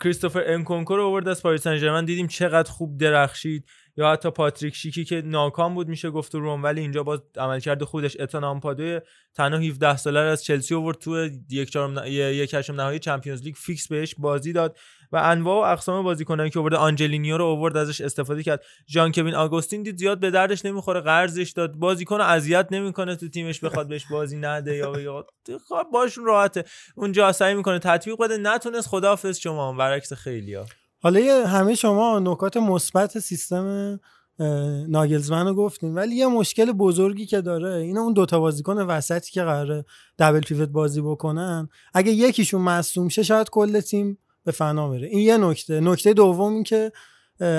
کریستوفر انکونکو رو آورد از پاریس سن دیدیم چقدر خوب درخشید. یا حتی پاتریک شیکی که ناکام بود میشه گفت رم ولی اینجا باز عملکرد خودش اتان آمپادو تنها 17 ساله از چلسی آورد تو یک چهارم نه- یک هشتم نهایی Champions League فیکس بهش بازی داد و انواع و اقسام بازیکنایی که آورد آنجلینیو رو آورد ازش استفاده کرد. ژان کوین آگوستین دید زیاد به دردش نمی‌خوره قرضش داد. بازیکن اذیت نمی‌کنه تو تیمش بخواد بهش بازی نده یا خب باشون راحته. اونجا سعی می‌کنه تطبیق بده. نتونست خداحافظ شما. برعکس خیلیا حالا همه شما نکات مثبت سیستم ناگلزمن رو گفتیم ولی یه مشکل بزرگی که داره اینه اون دوتا بازیکن وسطی که قراره double pivot بازی بکنن. اگه یکیشون مصدوم شه شاید کل تیم به فنا بره. این یه نکته. نکته دوم این که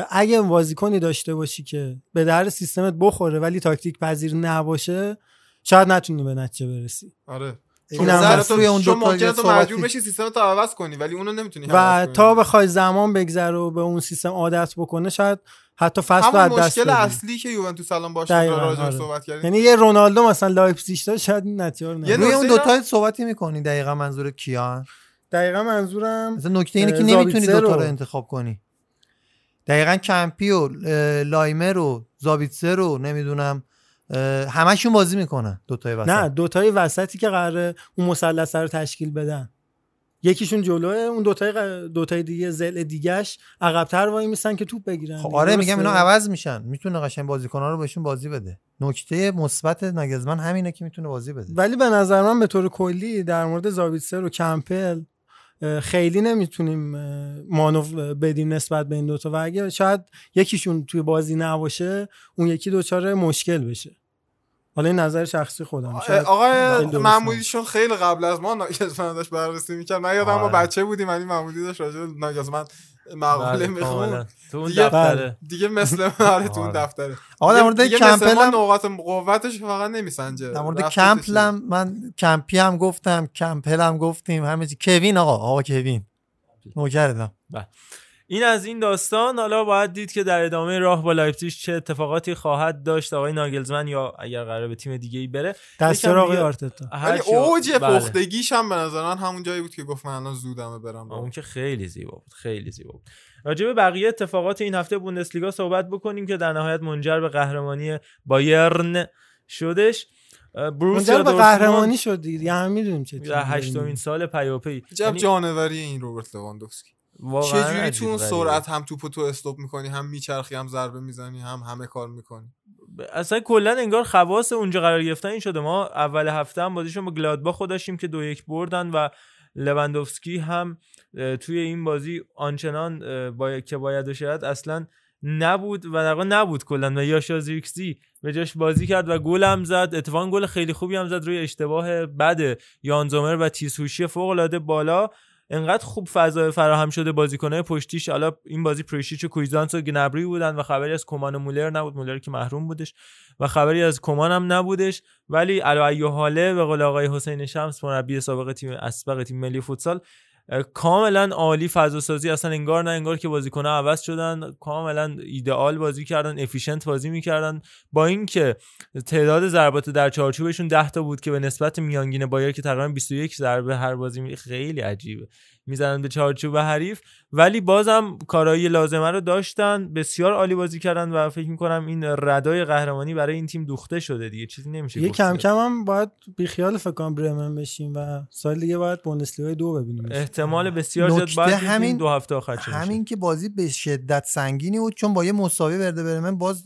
اگه بازیکنی داشته باشی که به درد سیستمت بخوره ولی تاکتیک پذیر نباشه شاید نتونی به نتیجه برسی. آره. این هم نظر هست. تو روی اون ممکنه یه تو صحبتی- مجبور بشی سیستم تو عوض کنی ولی اونو نمی‌تونی و کنی. تا بخوای زمان بگذره و به اون سیستم عادت بکنه شاید حتی فصل رو از دست مشکل. اصلی که یوونتوس الان باشه راجبش آره. صحبت کردیم یعنی یه رونالدو مثلا لایپزیگ داشت شاید این نتیجه رو یه نگیره. روی اون نکته دوتا صحبتی می‌کنی دقیقا منظور کیان دقیقا منظورم مثلا نکته اینه که نمی‌تونی زابیتسر دوتا رو- انتخاب کنی دقیقا کمپی و اه، لایمر و زابیتسر رو نمی‌دونم همشون بازی می‌کنن دوتای وسط. نه دوتای وسطی که قراره اون مثلث رو تشکیل بدن. یکیشون جلوه اون دوتای دوتای دیگه زل دیگهش عقب‌تر وای میسن که توپ بگیرن. خب آره میگم؟ اینا عوض میشن. می‌تونه قشنگ بازیکن‌ها رو بهشون بازی بده. نکته مثبت نگزمن همینه که می‌تونه بازی بده. ولی به نظر من به طور کلی در مورد زابیتسر و کمپل خیلی نمی‌تونیم مانو بدیم نسبت به این دوتا و اگه شاید یکیشون توی بازی نباشه اون یکی دوچاره مشکل بشه. حالا این نظر شخصی خودم. آقای محمودیشون خیلی قبل از ما ناگزمن داشت بررسی می‌کرد. من یادم ما آره. بچه بودیم علی محمودی داشت راجع ناگزمن مقاله بله، میخون. تو اون دیگه دفتره. دیگه مثل آره تو اون آره. دفتره. آقا در دیگه- مورد کمپل هم- نقاط قوتش فقط نمیسنجه. در مورد کمپل هم من کمپی هم گفتم کمپل هم گفتیم همه چی کوین آقا آقا کوین. نوکرتم. بله. این از این داستان حالا باید دید که در ادامه راه با لایپزیگ چه اتفاقاتی خواهد داشت آقای ناگلزمن یا اگر قرار به تیم دیگه ای بره یکم آقای آرتتا. ولی اوج بله. پختگیش هم به نظر من همون جایی بود که گفت من الان زودمه برم اون که خیلی زیبا بود خیلی زیبا بود. راجع به بقیه اتفاقات این هفته بوندسلیگا صحبت بکنیم که در نهایت منجر به قهرمانی بایرن شدش. بروسیا منجر به قهرمانی شد دیگه یه هم می‌دونیم چه در. هشتمین سال پیاپی. جب یعنی جانوری این روبرت لواندوفسکی. چجوری تو اون. سرعت هم توپو تو استوب می‌کنی؟ هم میچرخی هم ضربه می‌زنی هم همه کار می‌کنی؟ اصلا کلا انگار خواص اونجا قرار گرفتن این شده. ما اول هفته هم بازیشون با گلادباخ داشتیم که دو یک بردن و لوندوفسکی هم توی این بازی آنچنان باید که باید شاید اصلا نبود و در نبود کلا. و یاشا زیرکسی به جاش بازی کرد و گل هم زد. اتفاقا گل خیلی خوبی هم زد روی اشتباه بد یان زومر و تیزهوشی فوق العاده بالا. انقدر خوب فضا فراهم شده بازیکنهای پشتیش. حالا این بازی پریشیچ و کویزانس و گنبری بودن و خبری از کمان و مولر نبود. مولر که محروم بودش. و خبری از کمان هم نبودش. ولی علی حاله به قول آقای حسین شمس مربی سابق تیم اسبق تیم ملی فوتسال کاملا عالی فضا سازی اصلا انگار نه انگار که بازیکن‌ها عوض شدن. کاملا ایدئال بازی کردن افیشنت بازی می‌کردن. با اینکه تعداد ضربات در چارچوبشون 10 تا بود که به نسبت میانگین بایر که تقریبا 21 ضربه هر بازی خیلی عجیبه. می‌زنن به چارچوب حریف. ولی بازم کارایی لازمه رو داشتن بسیار عالی بازی کردن و فکر می‌کنم این ردای قهرمانی برای این تیم دوخته شده دیگه. چیزی نمیشه یه گفت کم. کم هم باید بیخیال فکر کنم برمن بشیم و سال دیگه باید بوندسلیگا دو ببینیم احتمال بسیار زیاد. باید همین دو هفته آخر. همین که بازی به شدت سنگینی بود چون با یه مساوی وردر برمن باز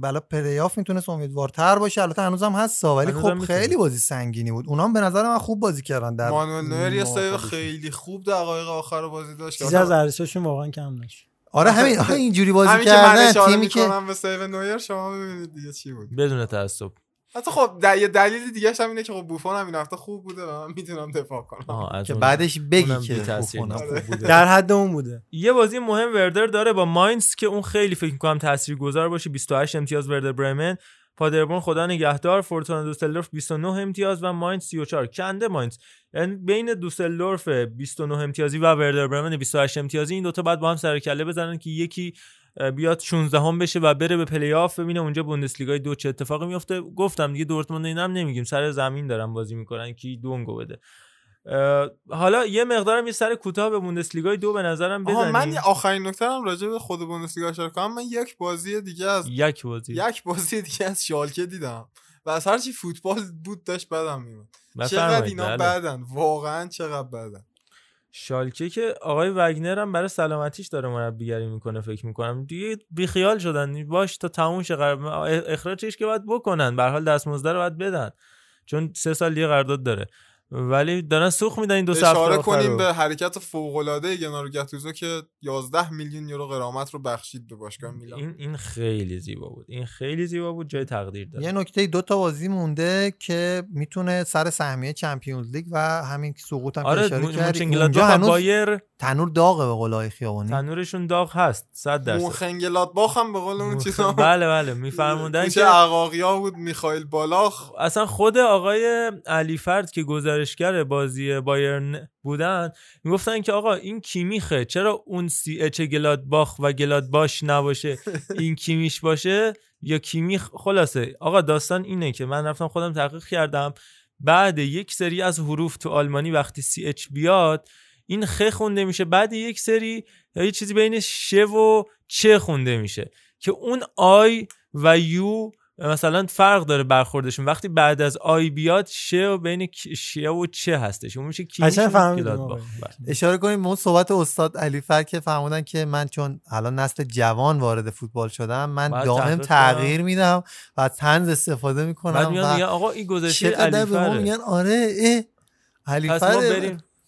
بلا پلیاف می‌تونست امیدوارتر باشه. البته هنوزم هست ولی خب. خیلی بازی سنگینی بود. اونام به نظر من خوب بازی کردن در مانوئل نویر یه save. خیلی خوب دقایق آخر بازی داشت. چیزی از ارزششون واقعا کم نشد آره همین آره اینجوری بازی همین که من کردن تیمی که می‌کنم به save نویر شما ببینید دیگه چی بود. بدون تعصب. حتی خب د- یه دلیل دیگه هم اینه که خب بوفون هم این هفته خوب بوده و من می‌تونم دفاع کنم. که بعدش بگی که بوفون. خوب بوده. در حد اون بوده. یه بازی مهم وردر داره با ماینز که اون خیلی فکر می‌کنم تاثیرگذار باشه. 28 امتیاز وردر برمن. پادربورن خدا نگهدار. فورتونا دوسلدورف 29 امتیاز و ماینز 34 کنده ماینز. یعنی بین دوسلدورف 29 امتیازی و وردر برمن 28 امتیازی این دوتا بعد با هم سر کله بزنن که یکی بیاد 16 هم بشه و بره به پلی آف ببینه اونجا بوندسلیگای دو چه اتفاقی میفته گفتم دیگه دورتموند اینم نمیگیم. سر زمین دارن بازی می‌کنن. کی دونگو بده. حالا یه مقدارم یه سر کوتاه به بوندسلیگای دو به نظرم بزنیم من آخرین نکته هم راجع به خود بوندسلیگا اشاره کنم. من یک بازی دیگه از یک بازی. یک بازی دیگه از شالکه دیدم. و از هرچی فوتبال بود داشت بدم میومد چقدر اینا بله. بدن؟ واقعا چقدر بدن؟ شالکه که آقای وگنر هم برای سلامتیش داره مربیگری می‌کنه فکر می‌کنم. دیگه بیخیال شدن. باش تا تموم شه اخراجش که باید بکنن. به حال دستمزد رو باید بدن. چون سه سال دیگه قرارداد داره. ولی دارن سوخ میدن این دو سه اشاره کنیم رو. به حرکت فوق العاده گنارو گاتوزو که 11 میلیون یورو غرامت رو بخشید به باشگاه میلان. این این خیلی زیبا بود. این خیلی زیبا بود جای تقدیر داره. یه نکته دو تا بازی مونده که می‌تونه سر سهمیه چمپیونز لیگ و همین سقوط هم که آره اشاره مونچنگلادباخ اونجا هنوز بایر تنور داغه به قول خیابانی. تنورشون داغ هست 100 درصد. مونخنگلات باخ هم به قول اون چیزا. بله بله میفرمودن که عقاقیا بود میخائیل بالاخ. اصلا خود آقای علی فرد که گزارشگر بازی بایرن بودن می‌گفتن که آقا این کیمیخه چرا اون سی اچ گلادباخ و گلادباش نباشه؟ این کیمیش باشه یا کیمیخ؟ خلاصه آقا داستان اینه که من رفتم خودم تحقیق کردم بعد یک سری از حروف تو آلمانی وقتی سی اچ بیاد این خ خونده میشه بعد یک سری یا یه چیزی بین ش و چه خونده میشه که اون آی و یو مثلا فرق داره برخوردشون وقتی بعد از آی بیاد شه و بین شه و چه هستش اون میشه. آقا. بله. اشاره کنیم به اون صحبت استاد علی فر که فرمودن که من چون الان نسل جوان وارد فوتبال شدم من دائم تغییر. میدم و از طنز استفاده می‌کنم بعد میگن آقا این گذاشته چقدر علی فره. میگن آره اه علی پس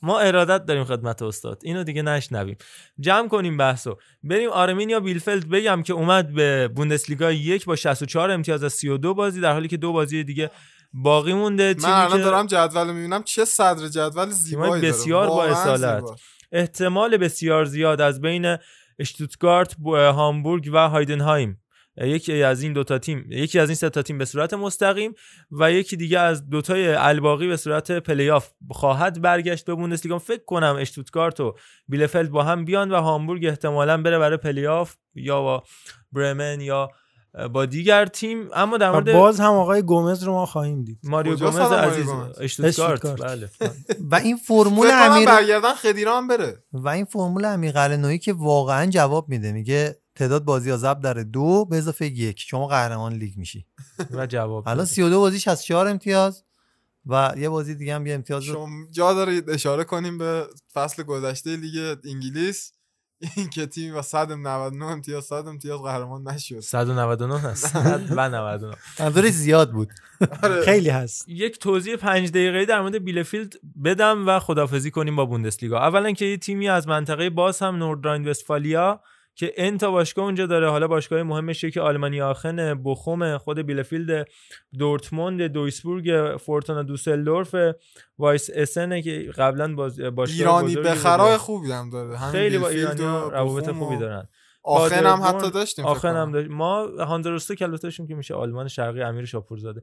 ما ارادت داریم خدمت استاد. اینو دیگه نشنویم. جمع کنیم بحثو. بریم آرمینیا بیلفلد بگم که اومد به بوندسلیگا یک با 64 امتیاز از 32 بازی در حالی که دو بازی دیگه باقی مونده. من الان که- دارم جدول می‌بینم چه صدر جدول زیبایی داره. بسیار با اصالت. احتمال بسیار زیاد از بین اشتوتگارت هامبورگ و هایدنهایم. یکی از این دوتا تیم یکی از این سه تا تیم به صورت مستقیم و یکی دیگه از دوتای الباقی به صورت پلیاف خواهد برگشت به بوندسلیگا. فکر کنم اشتوتگارت و بیلفلد با هم بیان و هامبورگ احتمالا بره برای پلیاف یا با برمن یا با دیگر تیم. اما در مورد باز هم آقای گومز رو ما خواهیم دید. ماریو گومز عزیز؟ اشتوتگارت. بله. و این فرمول امیر برگردن خدیرا هم بره. و این فرمول امیر قلعه‌نویی که واقعا جواب میده. میگه تعداد بازی ها ضرب در دو به اضافه یک. شما قهرمان لیگ میشی. و جواب داده. 32 بازیش از 4 امتیاز و یه بازی دیگه هم یه امتیاز رو. شما جا داره اشاره کنیم به فصل گذشته لیگ انگلیس. این که تیم با 199 امتیاز 100 امتیاز قهرمان نشد. 199 هست. 100 و 99 منظورش زیاد بود. آره. خیلی هست. یک توضیح پنج دقیقه‌ای در مورد بیلفیلد بدم و خداحافظی کنیم با بوندسلیگا. اولا که یه تیمی از منطقه باز هم نوردراین وستفالیا که ان تا باشگاه اونجا داره. حالا باشگاه مهمش که آلمانی آخن بوخوم خود بیلفیلد دورتموند دویسبورگ فورتونا دوسلدورف وایس اسنه که قبلا باز باشگاه ایرانی بخرای. خوبی هم داره. خیلی با ایرانی روابط خوبی دارن. آخن هم حتی داشتیم آخن هم. داشت. ما هاندرستو کلاتشون که میشه آلمان شرقی امیر شاپورزاده.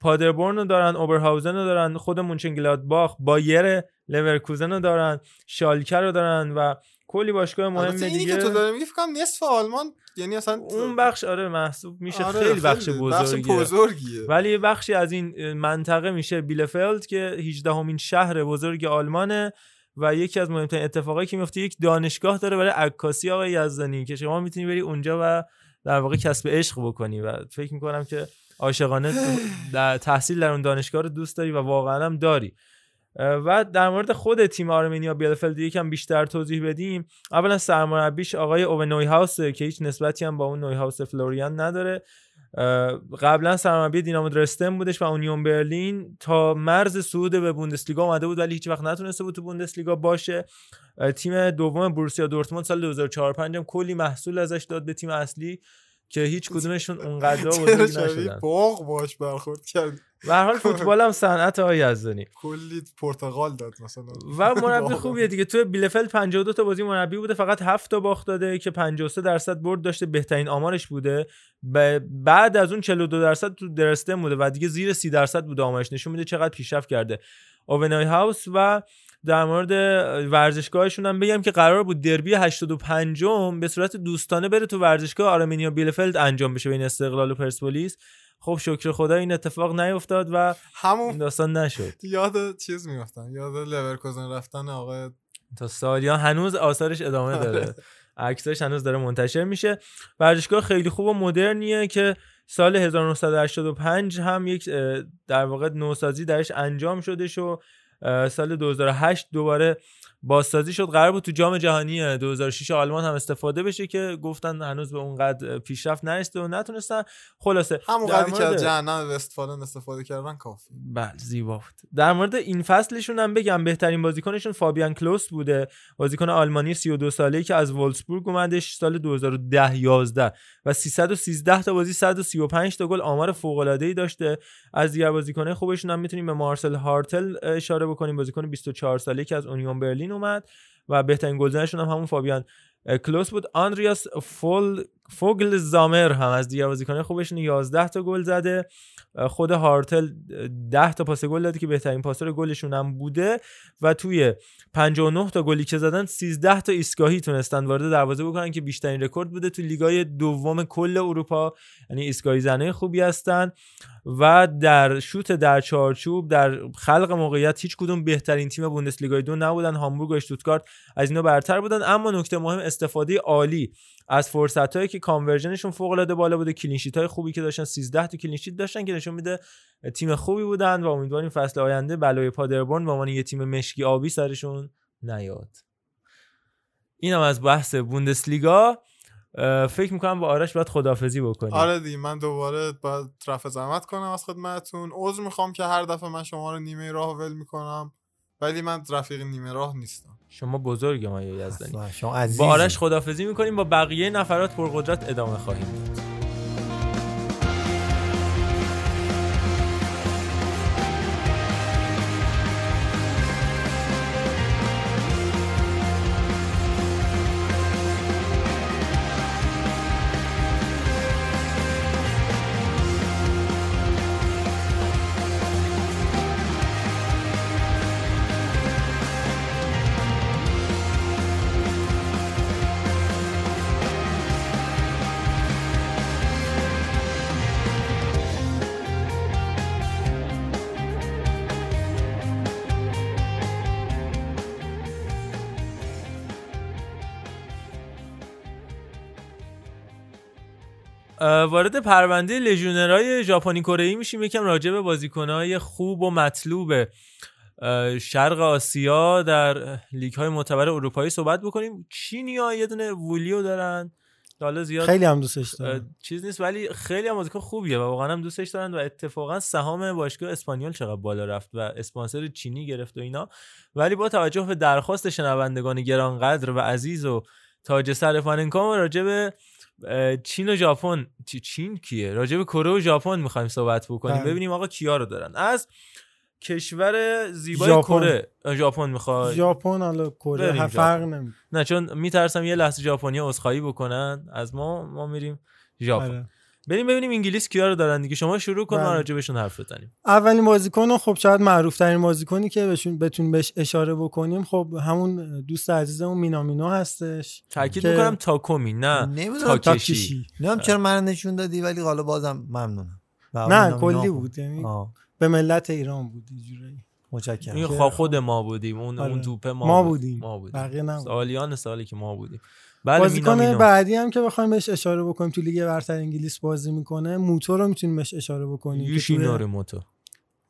پادربورن رو دارن اوبرهاوزن رو دارن خود مونچنگلادباخ بایر لورکوزن رو دارن شالکه رو دارن و کلی باشگاه مهم البته اینی دیگه که تو داره میگی فکر نصف آلمان یعنی اصلا اون بخش آره محسوب میشه آره، خیلی بخش خیلی. بزرگیه بخش بزرگیه. ولی یه بخشی از این منطقه میشه بیلفلد که 18 همین شهر بزرگ آلمانه و یکی از مهمترین اتفاقایی که میفته یک دانشگاه داره برای عکاسی آقای یزدانی که شما می‌تونی بری اونجا و در واقع کسب عشق بکنی و فکر می‌کنم که عاشقانه در تحصیل در اون دانشگاه رو دوست داری و واقعا هم داری و در مورد خود تیم آرمنیا بیلفلد یکم بیشتر توضیح بدیم. اولا سرمربیش آقای اوه نویهاوس که هیچ نسبتی هم با اون نویهاوس فلوریان نداره. قبلا سرمربی دینامو درستن بودش و اونیون برلین تا مرز صعود به بوندسلیگا اومده بود ولی هیچ وقت نتونسته بود تو بوندسلیگا باشه. تیم دوم بروسیا دورتموند سال 2004 5 هم کلی محصول ازش داد به تیم اصلی که هیچ کدومشون اونقدر بزرگ نشدن. باغ باش برخورد کرد به هر حال فوتبال هم صنعت آقای یزدانی. کلی پرتغال داد مثلا. و مربی خوبیه دیگه. تو بیلفلد 52 تا بازی مربی بوده فقط 7 تا باخت داده که 53 درصد برد داشته. بهترین آمارش بوده. بعد از اون 42 درصد تو درستن بوده و دیگه زیر 30 درصد بوده آمارش. نشون میده چقدر پیشرفت کرده. اوونای هاوس و در مورد ورزشگاهشون هم بگم که قرار بود دربی 85 م به صورت دوستانه بره تو ورزشگاه آرمنیا بیلفلد انجام بشه بین استقلال و پرسپولیس. خب شکر خدا این اتفاق نیفتاد و همون داستان نشد. یاد چیز میفتن یاد لورکوزن رفتن آقای تا سالیان هنوز آثارش ادامه داره. عکساش هنوز داره منتشر میشه. ورزشگاه خیلی خوب و مدرنیه که سال 1985 هم یک در واقع نوسازی درش انجام شده و سال 2008 دوباره بازسازی شد. قرار بود تو جام جهانی 2006 آلمان هم استفاده بشه که گفتن هنوز به اونقدر پیشرفت نرسیده و نتونستن. خلاصه همون قدری که از جهنم وستفالن استفاده کردن کافی. بله زیبا بود. در مورد این فصلشون هم بگم بهترین بازیکنشون فابیان کلوس بوده. بازیکن آلمانی 32 ساله‌ای که از ولفسبورگ اومدش سال 2010 11 و 313 تا بازی 135 تا گل آمار فوق‌العاده‌ای داشته. از دیگر بازیکن‌های خوبشون هم می‌تونیم به مارسل هارتل اشاره بکنیم. بازیکن 24 ساله‌ای که از اونیون برلین اومد و بهترین گلزنشون هم همون فابیان کلوس بود. آندریاس فول فوگل زامر هم از دیگر بازیکنان خوبشون 11 تا گل زده. خود هارتل 10 تا پاس گل داده که بهترین پاسور گلشون هم بوده. و توی 59 تا گلی که زدن 13 تا ایستگاهی تونستن وارد دروازه بکنن که بیشترین رکورد بوده تو لیگای دوم کل اروپا. یعنی ایستگاهی زنه خوبی هستن. و در شوت در چارچوب در خلق موقعیت هیچ کدوم بهترین تیم بوندسلیگای دو نبودن. هامبورگ و اشتوتگارت از اینا برتر بودن. اما نکته مهم استفاده عالی از فرصت هایی که conversion شون فوق العاده بالا بوده clean sheet های خوبی که داشتن 13 تا clean sheet داشتن که نشون میده تیم خوبی بودن و امیدواریم فصل آینده بلای پادربورن به عنوان یه تیم مشکی آبی سرشون نیاد. اینم از بحث بوندسلیگا. فکر می‌کنم با آرش باید خدافزی بکنیم. آره دیگه من دوباره باید رفع زحمت کنم از خدمتتون. عذر می‌خوام که هر دفعه من شما رو نیمه راه ول می‌کنم. ولی من رفیق نیمه راه نیستم. شما بزرگ ما یزدانی. شما عزیزی. با آرش خدافزی می‌کنیم با بقیه نفرات پرقدرت ادامه خواهیم داد. وارد پرونده لژیونرهای ژاپنی کره ای میشیم. یکم راجع به بازیکنهای خوب و مطلوب شرق آسیا در لیگ های معتبر اروپایی صحبت بکنیم. چینیا یه دونه وولیو دارن. حالا زیاد خیلی هم دوستش دارن چیز نیست ولی خیلی هم بازیکن خوبیه و واقعا هم دوستش دارن و اتفاقا سهام باشگاه اسپانیول چقدر بالا رفت و اسپانسر چینی گرفت و اینا. ولی با توجه به درخواست شنوندگان گرانقدر و عزیز و تاج سر پاننکا راجع به چین و ژاپن چی- چین کیه راجع به کره و ژاپن می‌خوایم صحبت بکنیم بله. ببینیم آقا کیا رو دارن از کشور زیبای. کره ژاپن می‌خوای ژاپن حالا کره فرق. نمی‌کنه نه چون میترسم یه لحظه ژاپنی عذرخواهی بکنن از ما ما میریم ژاپن آره. بریم ببینیم انگلیس کیا رو دارن دیگه. شما شروع کن ما بله. راجع بهشون حرف بزنیم. اولین بازیکن خب شاید معروف ترین بازیکنی که بهشون بتون بهش اشاره بکنیم خب همون دوست عزیزمون مینامینو هستش. تاکید که- می‌کنم تاکومی نه نمی‌دونم تاکشی. نمی‌دونم چرا من نشون دادی ولی حالا بازم ممنونم. نه کلی بود. یعنی به ملت ایران بود اینجوری متشکرم. این که خوا- خود ما بودیم. اون آره. اون توپه ما, ما بود. بودیم. ما بودیم. بقیه نبود. سالیان سالی که ما بودیم. بله بازیکن. بعدی هم که بخوایم بهش اشاره بکنیم تو لیگ برتر انگلیس بازی می‌کنه موتور رو می‌تونیم بهش اشاره بکنیم که توی- یوشینوری موتو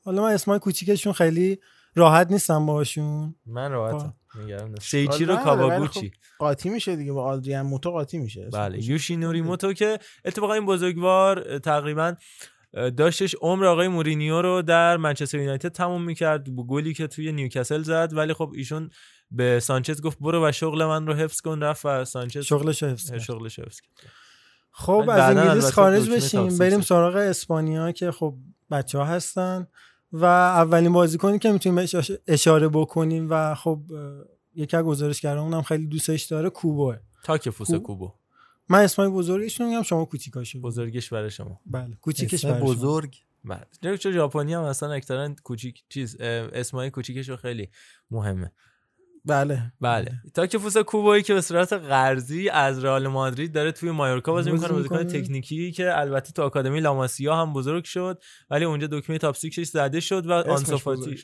حالا من اسمای کوچیکشون خیلی راحت نیستم باشون من راحتم خب. سیچی رو آره، ولی کاواگوچی خب قاطی میشه دیگه با آدریان موتو قاطی میشه بله. یوشینوری موتو که اتفاقا این بزرگوار تقریبا داشتش عمر آقای مورینیو رو در منچستر یونایتد تموم می‌کرد با گلی که توی نیوکاسل زد ولی خب ایشون به سانچز گفت برو و شغل من رو حفظ کن رفت و سانچز شغلش حفظ کرد. شغلش حفظ کرد خب از انگلیس خارج بشیم بریم. سراغ اسپانیا که خب بچه ها هستن و اولین بازیکنی که می‌تونیم بهش اش- اشاره بکنیم و خب یکی از گزارشگرامون هم خیلی دوستش داره کوبوه تاک فوس کو- کوبو من اسمای بزرگش میگم شما کوچیکاشو. بزرگش برای شما بله کوچیکش برای. بزرگ بله چون ژاپنی هم اصلا اکثرا کوچیک چیز اسمای کوچیکش رو خیلی مهمه بله. بله. تاکفوس کوبایی که به صورت قرضی از رئال مادرید داره توی مایورکا بازی می‌کنه بازیکن. تکنیکی که البته تو آکادمی لاماسیا هم بزرگ شد ولی اونجا دکمه top 6 زده شد و اسمش آنسوفاتی؟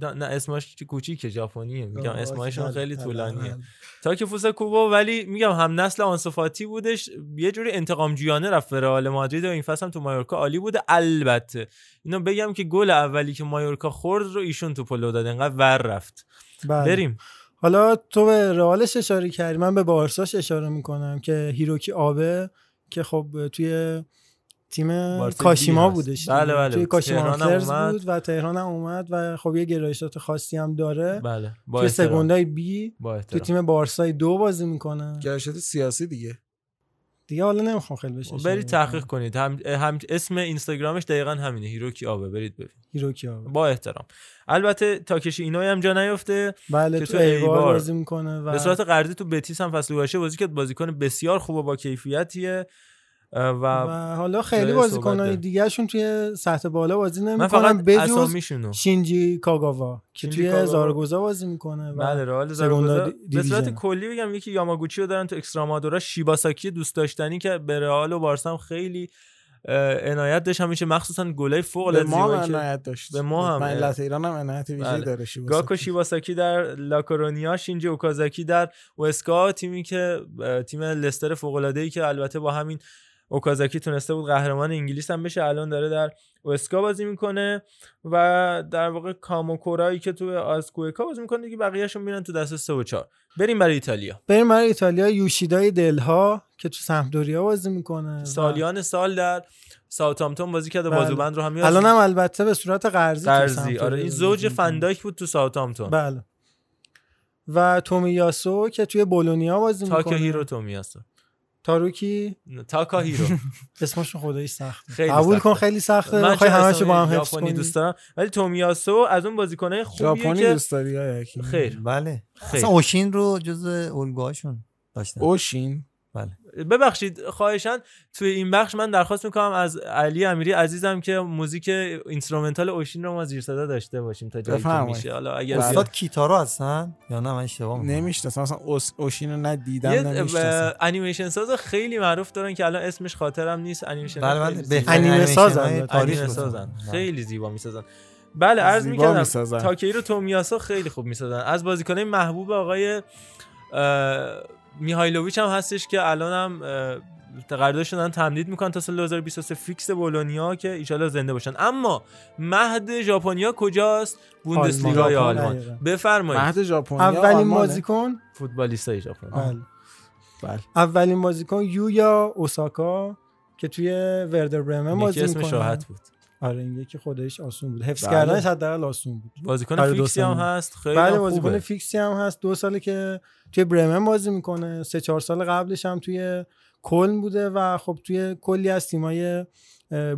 نه, اسمش کوچیکه ژاپنیه. میگم اسمایشون بله، خیلی بله، طولانیه. بله. تاکفوسا کوبو ولی میگم هم نسل آنسوفاتی بودش یه جوری انتقام جویانه رفت به رئال مادرید و این فصل هم تو مایورکا عالی بوده. البته اینو بگم که گل اولی که مایورکا خورد رو ایشون توپ لو داد انقدر ور رفت. بله. بریم حالا تو به رئالش اشاره کردی من به بارساش اشاره می‌کنم که هیروکی آبه که خب توی تیم کاشیما. بودش بله،. بله. توی کاشیما. بود و تهران هم اومد و خب یه گرایشات خاصی هم داره بله با توی. سگوندای بی با توی. تیم بارسای دو بازی می‌کنه گرایشات سیاسی دیگه دیگه حالا نمی‌خوام خیلی اشاره برید تحقیق کنید. هم, هم اسم اینستاگرامش دقیقا همینه هیروکی آبه. برید ببین هیروکی آبه. با احترام. البته تاکاشی اینویی هم جا نیفته بله که تو ایوار بازی می‌کنه و به صورت قرضی تو بتیس هم فصل گذشته بازی کرد بازیکن بسیار خوب و با کیفیتیه. و, و حالا خیلی بازیکنای صحبته. دیگهشون توی سطح بالا بازی نمی‌کنن بجز شینجی کاگاوا که توی. زارگوزا بازی می‌کنه و بله رئال دی- به صورت. کلی بگم یکی یاماگوچی رو دارن تو اکسترامادورا شیباساکی دوست داشتنی که به رئال و بارسا هم خیلی عنایت داشت همیشه مخصوصا گلای فوق به العاده ما عنایت داشت به ما هم ملت ایران هم عنایت ویژه‌ای بله. داره شیباساکی. گاکو شیباساکی در لاکورونیا شینجی اوکازاکی در وسکا تیمی که تیم لستر فوق العاده ای که البته با همین اوکازاکی تونسته بود قهرمان انگلیس هم بشه. الان داره در وسکا بازی می‌کنه و در واقع کاموکورایی که تو آسکوئکا بازی می‌کنه دیگه بقیه‌شون میرن تو دسته 3 و 4 بریم برای ایتالیا. بریم برای ایتالیا. یوشیدای دلها که تو سمپدوریا بازی می‌کنه سالیان سال در ساوثهامپتون بازی کرده. بله. بازوبند رو هم الان هم البته به صورت قرضی قرضی. آره این زوج. فندایک بود تو ساوثهامپتون بله. و تومیاسو که توی بولونیا بازی می‌کنه. تاکا هیرو تومیاسو. تاروکی؟ تاکا هیرو اسمشون خدایی سخته. خیلی قبول. کن خیلی سخته. من چون همشو با هم حفظ ژاپنی کنی. دوست دارم. ولی تومیاسو از اون بازیکنای خوبیه ژاپنی که دوست داری یا یکی؟ خیر. بله. خیر. اصلا اوشین رو جز الگوهاشون داشتن. اوشین؟ ببخشید خواهشان توی این بخش من درخواست می‌کنم از علی امیری عزیزم که موزیک instrumental اوشین رو ما زیر صدا داشته باشیم تا جایی که. میشه حالا اگر بله. استاد کیتارو هستن یا نه من اشتباه می‌کنم؟ نمی‌شناسم اوس- اوشین رو نه دیدم یه نه اه، می‌شناسم انیمیشن ساز خیلی معروف دارن که الان اسمش خاطرم نیست انیمیشن بله بله انیمه سازن، تاریخ. سازن خیلی زیبا می‌سازن بله عرض می‌کردم. تاکهیرو تومیاسو خیلی خوب می‌سازن از بازیکنای محبوب آقای میهایلوویچ هم هستش که الان هم اه، قراردادشون دارن تمدید می‌کنن تا سال 2023 فیکس بولونیا که ایشالا زنده باشن. اما مهد ژاپنیا کجاست؟ بوندسلیگای آلمان. آلمان؟ دقیقاً. بفرمایید. مهد ژاپنیا اولین؟ بازیکن؟ فوتبالیستای ژاپن. بله. بله. اولین بازیکن یویا اوساکا که توی وردر برمن بازی اسمش می‌کنه. راحت بود. آره این یکی خودش آسون بود. حفظ بله. کردنش حداقل آسون بود. بازیکن دو فیکسی هم. هست خیلی بله بازیکن. فیکسی هم هست. دو ساله که توی برمن بازی می‌کنه. سه چهار سال قبلش هم توی کلن بوده و خب توی کلی از تیمای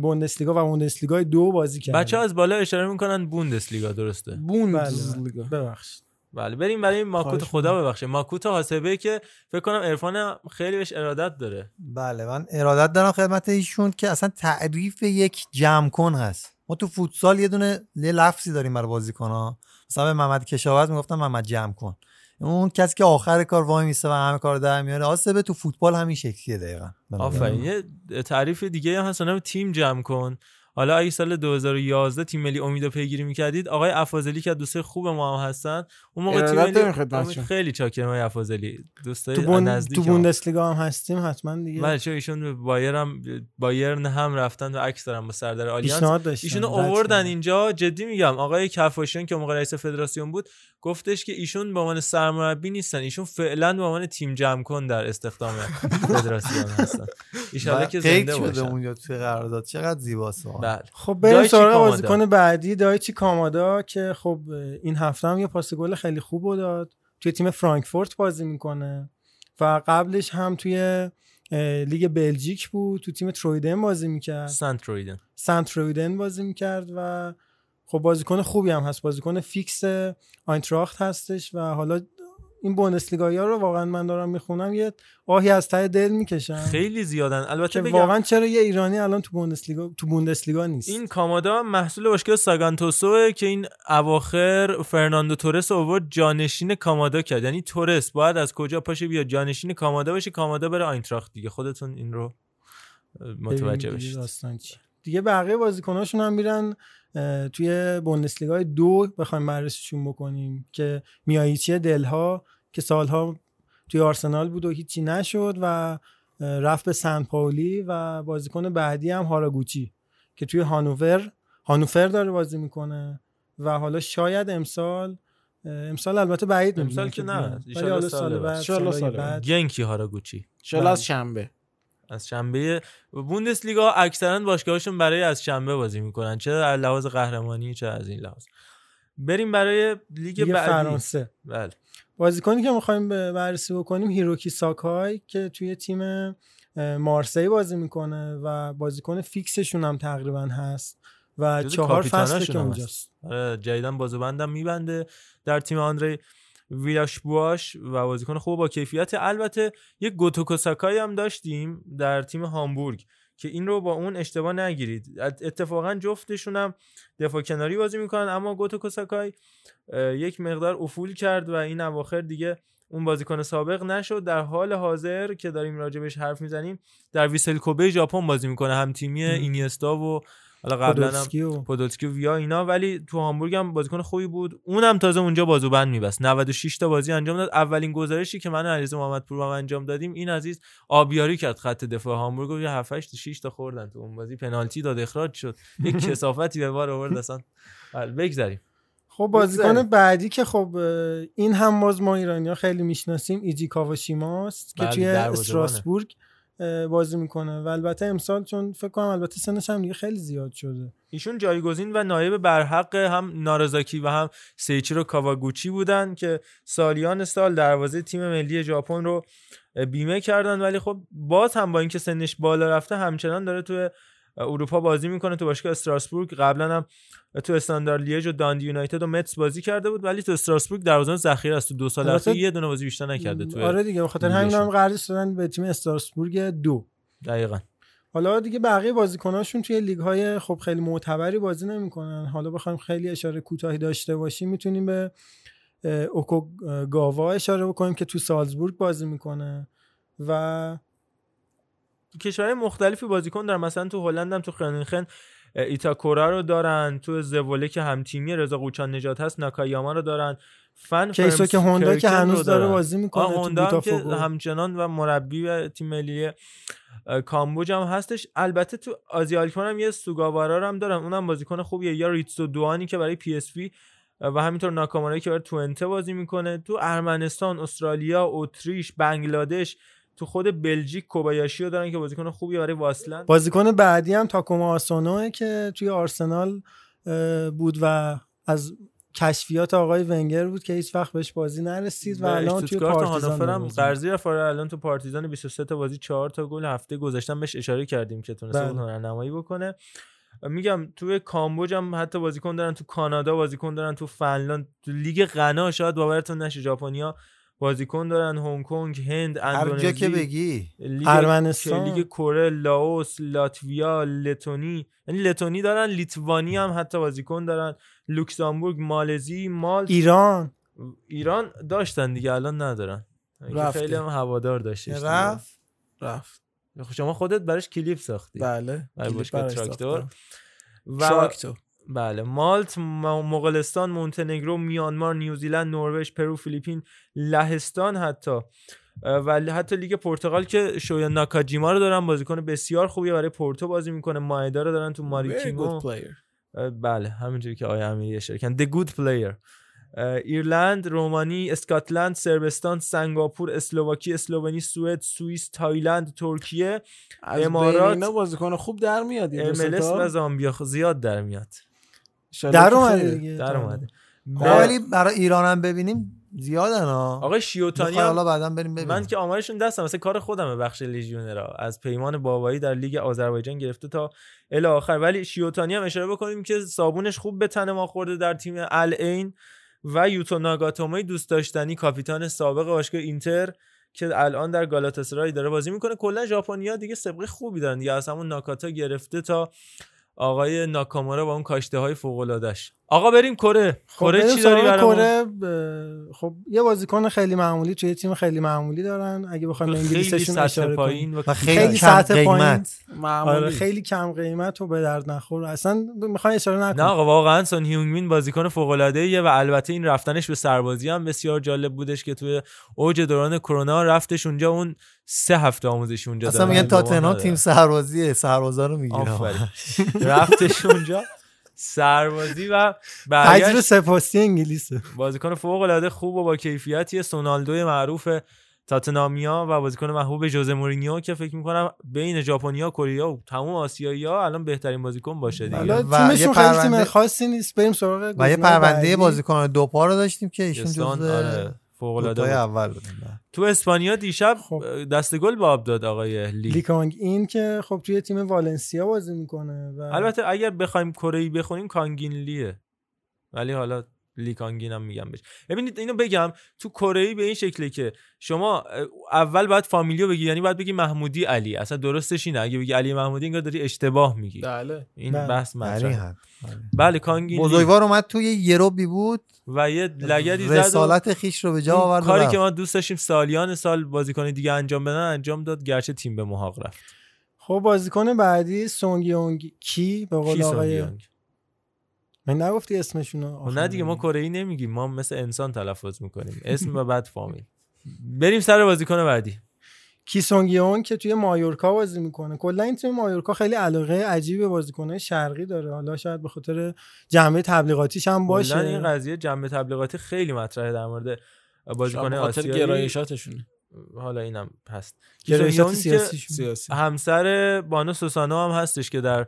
بوندسلیگا و بوندسلیگا دو بازی کرده. بچه از بالا اشاره می‌کنن بوندسلیگا درسته؟ بوندسلیگا. ببخشید. بله بریم برای ماکوت خدا ببخشه ماکوت حاسبه که فکر کنم عرفان خیلی بهش ارادت داره. بله من ارادت دارم خدمت ایشون که اصلا تعریف یک جمع کن هست. ما تو فوتسال یه دونه یه لفظی داریم برای بازیکن ها مثلا به محمد کشاورز می‌گفتن محمد جمع کن. اون کسی که آخر کار وای میسه و همه کار در میاره آسبه تو فوتبال همین شکلیه دقیقا. آفرین. یه تعریف دیگه هم هست تیم جمع کن. حالا اگه سال 2011 تیم ملی امید رو پیگیری می‌کردید آقای افاضلی که از دوستای خوب ما هم هستن اون موقع تیم ملی خیلی چاکرم آقای افاضلی دوستای تو, بون... نزدیک تو ما. بوندسلیگا هم هستیم حتما دیگه بله چون ایشون به بایر هم بایرن هم رفتن و عکس دارن با سردار آلیانس. ایشونو رد آوردن. اینجا جدی میگم آقای کفاشیان که موقع رئیس فدراسیون بود گفتش که ایشون به عنوان سرمربی نیستن ایشون فعلا به عنوان تیم جمع کن در استخدام فدراسیون هستن. ان که زنده شده باشن. اونجا توی قرارداد چقدر زیباست. بله. خب بریم سراغ. بازیکن بعدی دایچی کامادا که خب این هفته هم یه پاس گل خیلی خوب رو داد. توی تیم فرانکفورت بازی می‌کنه و قبلش هم توی لیگ بلژیک بود. تو تیم ترویدن بازی می‌کرد. سنت ترویدن سنت ترویدن بازی می‌کرد و خب بازیکن خوبی هم هست. بازیکن فیکس آینتراخت هستش و حالا این بوندسلیگایی ها رو واقعا من دارم می‌خونم یه آهی از ته دل می‌کشم خیلی زیادن. البته بگم واقعا چرا یه ایرانی الان تو بوندسلیگا تو بوندسلیگا نیست؟ این کامادا محصول باشگاه ساگانتوسوه که این اواخر فرناندو تورس رو آورد جانشین کامادا کرد. یعنی تورس باید از کجا پاشه بیاد جانشین کامادا بشه کامادا بره آینتراخت دیگه. خودتون این رو متوجه بشید. دیگه بقیه بازیکناشون هم میرن توی بوندسلیگای دو بخوایم بررسیشون بکنیم که میاییچی دلها که سالها توی آرسنال بود و هیچی نشد و رفت به سن پاولی و بازیکن بعدی هم هاراگوچی که توی هانوور هانوفر داره بازی می‌کنه و حالا شاید امسال امسال البته بعید امسال که. نه. حالا سال سال بعد. بعد سال بعد. گنکی هاراگوچی شالا از شنبه. از شنبه بوندسلیگا اکثرا باشگاهشون برای از شنبه بازی می‌کنن. چه از لحاظ قهرمانی چه از این لحاظ؟ بریم برای لیگ بعدی. فرانسه. بله. بازیکنی که می‌خوایم بررسی بکنیم هیروکی ساکای که توی تیم مارسی بازی می‌کنه و بازیکن فیکسشون هم تقریبا هست و چهار کاپیتاناشون که اونجاست. آره جدیدن بازوبندم میبنده در تیم آندری. ویلاش بواش و بازیکن خوب با کیفیت. البته یک گوتوکو ساکای هم داشتیم در تیم هامبورگ که این رو با اون اشتباه نگیرید. ات- اتفاقا جفتشون هم دفاع کناری بازی می‌کنن اما گوتوکو ساکای اه، یک مقدار افول کرد و این اواخر دیگه اون بازیکن سابق نشد. در حال حاضر که داریم راجبش حرف می‌زنیم در ویسل کوبه ژاپن بازی می‌کنه. هم تیمی اینیستا و حالا قبلا هم پودولسکی و- ویا اینا ولی تو هامبورگ هم بازیکن خوبی بود. اونم تازه اونجا بازوبند میبست. 96 تا بازی انجام داد. اولین گزارشی که من و علیرضا محمدپور با هم انجام دادیم این عزیز آبیاری کرد خط دفاع هامبورگ و یه 7 8 6 تا خوردن تو اون بازی. پنالتی داد اخراج شد. یک کسافتی به بار آورد اصلا. بله، بگذریم. خب بازیکن. بعدی که خب این هم باز ما ایرانی ها خیلی می‌شناسیم ایجی کاواشیماست که بله، توی. استراسبورگ بازی می‌کنه. و البته امسال چون فکر کنم البته سنش هم دیگه خیلی زیاد شده. ایشون جایگزین و نایب برحق هم نارازاکی و هم سیچیرو کاواگوچی بودن که سالیان سال دروازه تیم ملی ژاپن رو بیمه کردن. ولی خب باز هم با اینکه سنش بالا رفته همچنان داره تو اروپا بازی می‌کنه تو باشگاه استراسبورگ. قبلا هم تو استاندارد لیژ و داندی یونایتد و متس بازی کرده بود ولی تو استراسبورگ دروازه‌بان ذخیره است. تو دو سال اخیر یه دونه بازی بیشتر نکرده تو آره دیگه به خاطر همین هم قراردادش دادن به تیم استراسبورگ دو. دقیقاً. حالا دیگه بقیه بازیکناشون توی لیگ های خب خیلی معتبری بازی نمی‌کنن. حالا بخوایم خیلی اشاره کوتاهی داشته باشیم می‌تونیم به اه، اوکوگاوا اشاره بکنیم که تو سالزبورگ بازی می‌کنه و کشورهای مختلفی بازیکن دارن. مثلا تو هلند هم تو خرونینخن ایتاکورا رو دارن. تو زوله که هم تیمی رضا قوچان نجات هست ناکایاما رو دارن. فن کیسوکه هوندا که هنوز داره. بازی می‌کنه هوندا هم که. همچنان و مربی تیم ملی کامبوج هم هستش. البته تو آزد آلکمار هم یه سوگاوارا هم دارن. اونم بازیکن خوبیه. یا ریتسو دوانی که برای پی اس وی و همینطور ناکامارایی که برای تونته بازی می‌کنه. تو ارمنستان استرالیا اتریش بنگلادش تو خود بلژیک کوبایاشی رو دارن که بازیکن خوبی برای واسلند بازیکن بعدی هم تاکوما آسونوه که توی آرسنال بود و از کشفیات آقای ونگر بود که هیچ وقت بهش بازی نرسید و الان توی پارتیزان هم قرضی رفت آره، الان تو پارتیزان 23 تا بازی 4 تا گل هفته گذشتن بهش اشاره کردیم که تونسته بله. هنرنمایی بکنه. میگم توی کامبوج هم حتی بازیکن دارن تو کانادا بازیکن دارن تو فنلاند تو لیگ غنا شاید باورتون نشه ژاپنیا بازیکن دارن هنگ کنگ هند هر اندونزی جا که بگی. ارمنستان. لیگ کره لاوس لاتویا لتونی. یعنی لتونی دارن لیتوانی هم حتی بازیکن دارن. لوکزامبورگ مالزی مالت. ایران. ایران داشتن دیگه الان ندارن. که رفته. خیلی هم هوادار داشتش دیگه. رفت. رفت. خب شما خودت براش کلیپ ساختی. بله. برای کلیپ براش تراکتور. ساختم. و تراکتور. بله. مالت مغولستان مونتنگرو میانمار نیوزیلند نروژ پرو فیلیپین لهستان حتی. و حتی لیگ پرتغال که شویا ناکاجیما رو دارن بازیکن بسیار خوبی برای پورتو بازی می‌کنه. مایدا رو دارن تو ماریتیمو بله. همینجوری که آیا امیری اشاره کردن. The Good Player. ایرلند، رومانی، اسکاتلند، سربستان، سنگاپور، اسلوواکی، اسلوونی، سوئد، سوئیس، تایلند، ترکیه، از امارات، اینا بازیکن خوب در میاد MLS. و زامبیا زیاد در میاد. در اومده. دیگه. در اومده. آقا ولی برای ایران هم ببینیم زیادن ها. آقای شیوتانی حالا بعدا بریم ببینیم. من که آمارشون دستم مثل کار خودمه بخش لیژیونرا. از پیمان بابایی در لیگ آذربایجان گرفته تا الی آخر. ولی شیوتانی هم اشاره بکنیم که صابونش خوب به تن ما خورده در تیم العین و یوتو ناگاتومای دوست داشتنی کاپیتان سابق باشگاه اینتر که الان در گالاتاسرای داره بازی می‌کنه. کلا ژاپنیا دیگه سابقه خوبی دارن دیگه. از همون ناکاتا گرفته تا آقای ناکامورا با اون کاشته های فوق آقا بریم کره. خب کره چی داری کره. ب- خب یه بازیکن خیلی معمولی توی تیم خیلی معمولی دارن. اگه بخوایم انگلیسیشون سطح اشاره پایین و خیلی, خیلی کم سطح پایین. قیمت. معمولی. آره. خیلی کم قیمت و به درد نخور. اصلا می‌خوای اشاره نه نکنم آقا واقعا سون هیونگ مین بازیکن فوق العاده و البته این رفتنش به سربازی هم بسیار جالب بودش که توی اوج دوران کرونا رفتش اونجا. اون سه هفته آموزشی اونجا اصلا. میگن تاتنهام. تیم سربازیه سربازا رو می‌گیره رفتش اونجا. سربازی و تجر برگشت سپاسی انگلیسه. بازیکن فوق العاده خوب و با کیفیتی سونالدوی معروف تاتنامیا و بازیکن محبوب ژوزه مورینیو که فکر می‌کنم بین ژاپنیا کره و تمام آسیایی ها الان بهترین بازیکن باشه دیگه. و یه پرونده- خاصی نیست. بریم سراغ و یه پرونده. بازیکن دوپا رو داشتیم که ایشون جزو آره. فوق العاده. اول بودن تو اسپانیا دیشب خب. دست گل به آب داد آقای لی لیکانگ این که خب توی تیم والنسیا بازی می‌کنه و البته اگر بخوایم کره ای بخونیم کانگین لیه ولی حالا لی کانگین هم میگم بهش. ببینید اینو بگم تو کره ای به این شکله که شما اول باید فامیلیو بگی یعنی باید بگی محمودی علی. اصلا درستش اینه. اگه بگی علی محمودی انگار داری اشتباه میگی. بله. این بله. بحث مطرحه. بله کانگین لی بزرگوار اومد توی یه روبی بود. و یه لگدی زد رسالت خیش رو به جا آورد کاری. که ما دوست داشتیم سالیان سال بازیکن دیگه انجام بدن انجام داد. گرچه تیم به محاق رفت. خب بازیکن بعدی سونگ یونگ کی؟ به قول آقای؟ من نگفتی اسمشونو؟ نه دیگه ما کره ای نمیگیم. ما مثل انسان تلفظ می‌کنیم. اسم و بعد فامیل. بریم سر بازیکن بعدی. کی سونگ یونگ که توی مایورکا بازی می‌کنه. کلا این تیم مایورکا خیلی علاقه عجیب به بازیکنهای شرقی داره. حالا شاید به خاطر جنبه تبلیغاتیش هم باشه. این قضیه جنبه تبلیغاتی خیلی مطرحه در مورد بازیکن آسیایی. گرایشاتشونه. حالا اینم هست. گرایشات سیاسی همسر بانو سوسانو هم هستش که در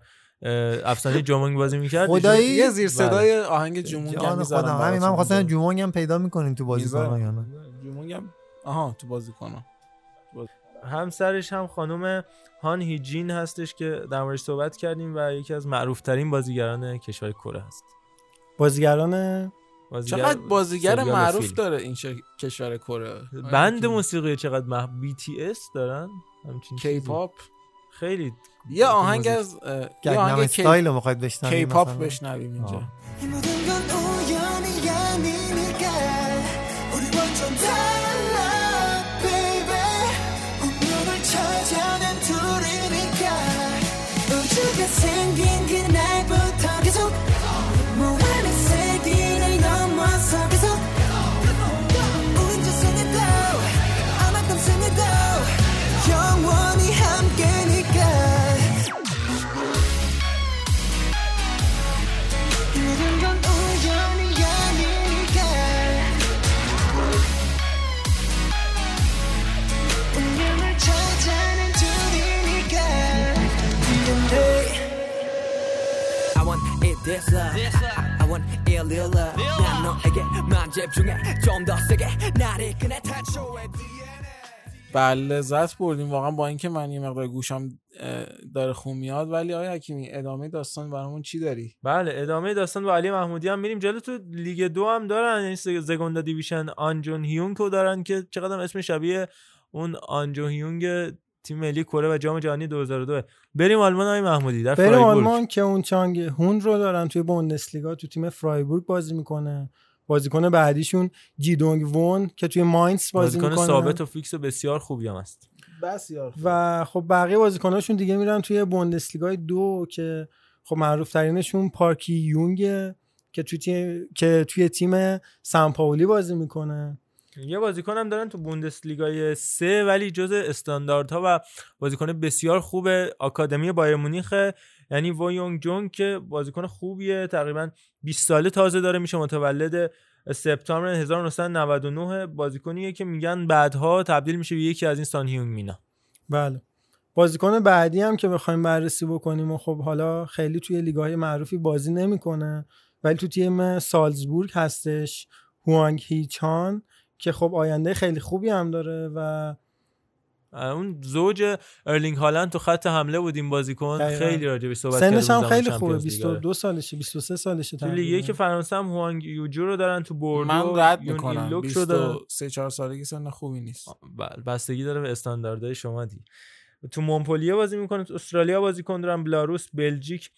افسانه جومونگ بازی می‌کرد خدایی؟ یه زیر بله. صدای آهنگ جمونگ هم می‌ذارم همین من خواستم. جومونگ هم پیدا می‌کنین تو بازیکن می‌ذارم. یا نه جمونگ هم آها تو بازیکن همسرش هم خانم هان هیجین هستش که در موردش صحبت کردیم و یکی از معروفترین بازیگران کشور کره هست بازیگران بازیگر- چقدر بازیگر معروف فیلم. داره این ش- کشور کره بند موسیقی چقدر مح... BTS دارن همچین کی چیزی. پاپ خیلی یه آهنگ. از یه آهنگ کی استایل رو می‌خواید بشنویم کی پاپ مثلا؟ بشنویم اینجا 되게 만 집중해 좀 더 세게 나를 꺼내 태초에 بله لذت بردیم واقعا با اینکه من یه مقدار گوشم اه، داره خون میاد ولی آیا حکیمی ادامه داستان برامون چی داری بله ادامه داستان با علی محمودی هم میریم جلو تو لیگ دو هم دارن یعنی ز- زگوندا دیویشن آنجون هیونگ رو دارن که چقدر هم اسم شبیه اون آنجون هیونگ تیم ملی کره و جام جهانی 2002 بریم آلمان های محمودی در بریم فرایبورگ. آلمان که اون چانگ هون رو دارن توی بوندسلیگا تو تیم فرایبورگ بازی می‌کنه. بازیکن بعدیشون جیدونگ وون که توی ماینس بازی بازیکن می‌کنه. ثابت و فیکس و بسیار خوبی هم است بسیار و خب بقیه بازیکناشون دیگه میرن توی بوندسلیگای دو که خب معروف ترینشون پارکی یونگه که توی تیم که توی تیم سامپاولی بازی می‌کنه. یه بازیکن هم دارن تو بوندسلیگای سه ولی جز استعدادها و بازیکن بسیار خوب آکادمی بایرن مونیخه یعنی وو یونگ جونگ که بازیکن خوبیه تقریبا 20 ساله تازه داره میشه متولد سپتامبر 1999 بازیکنیه که میگن بعدها تبدیل میشه به یکی از این سان هیونگ مینا. بله. بازیکن بعدی هم که بخوایم بررسی بکنیم و خب حالا خیلی توی لیگ‌های معروفی بازی نمی‌کنه ولی تو تیم سالزبورگ هستش هوانگ هیچان که خب آینده خیلی خوبی هم داره و اون زوج ارلینگ هالند تو خط حمله بود این بازیکن. خیلی راجع بهش صحبت سنش هم کردیم خیلی خوبه چمپیونز لیگ. 22 سالشه 23 سالشه تو. لیگ که فرانسه هم هوانگ یوجو رو دارن تو بوردو من رد می‌کنم ایلوک رو دارن 23 4 سالگی سن خوبی نیست بله بستگی داره به استانداردهای شما دی تو مونپلیه بازی می‌کنه تو استرالیا بازی دارن بلاروس بلژیک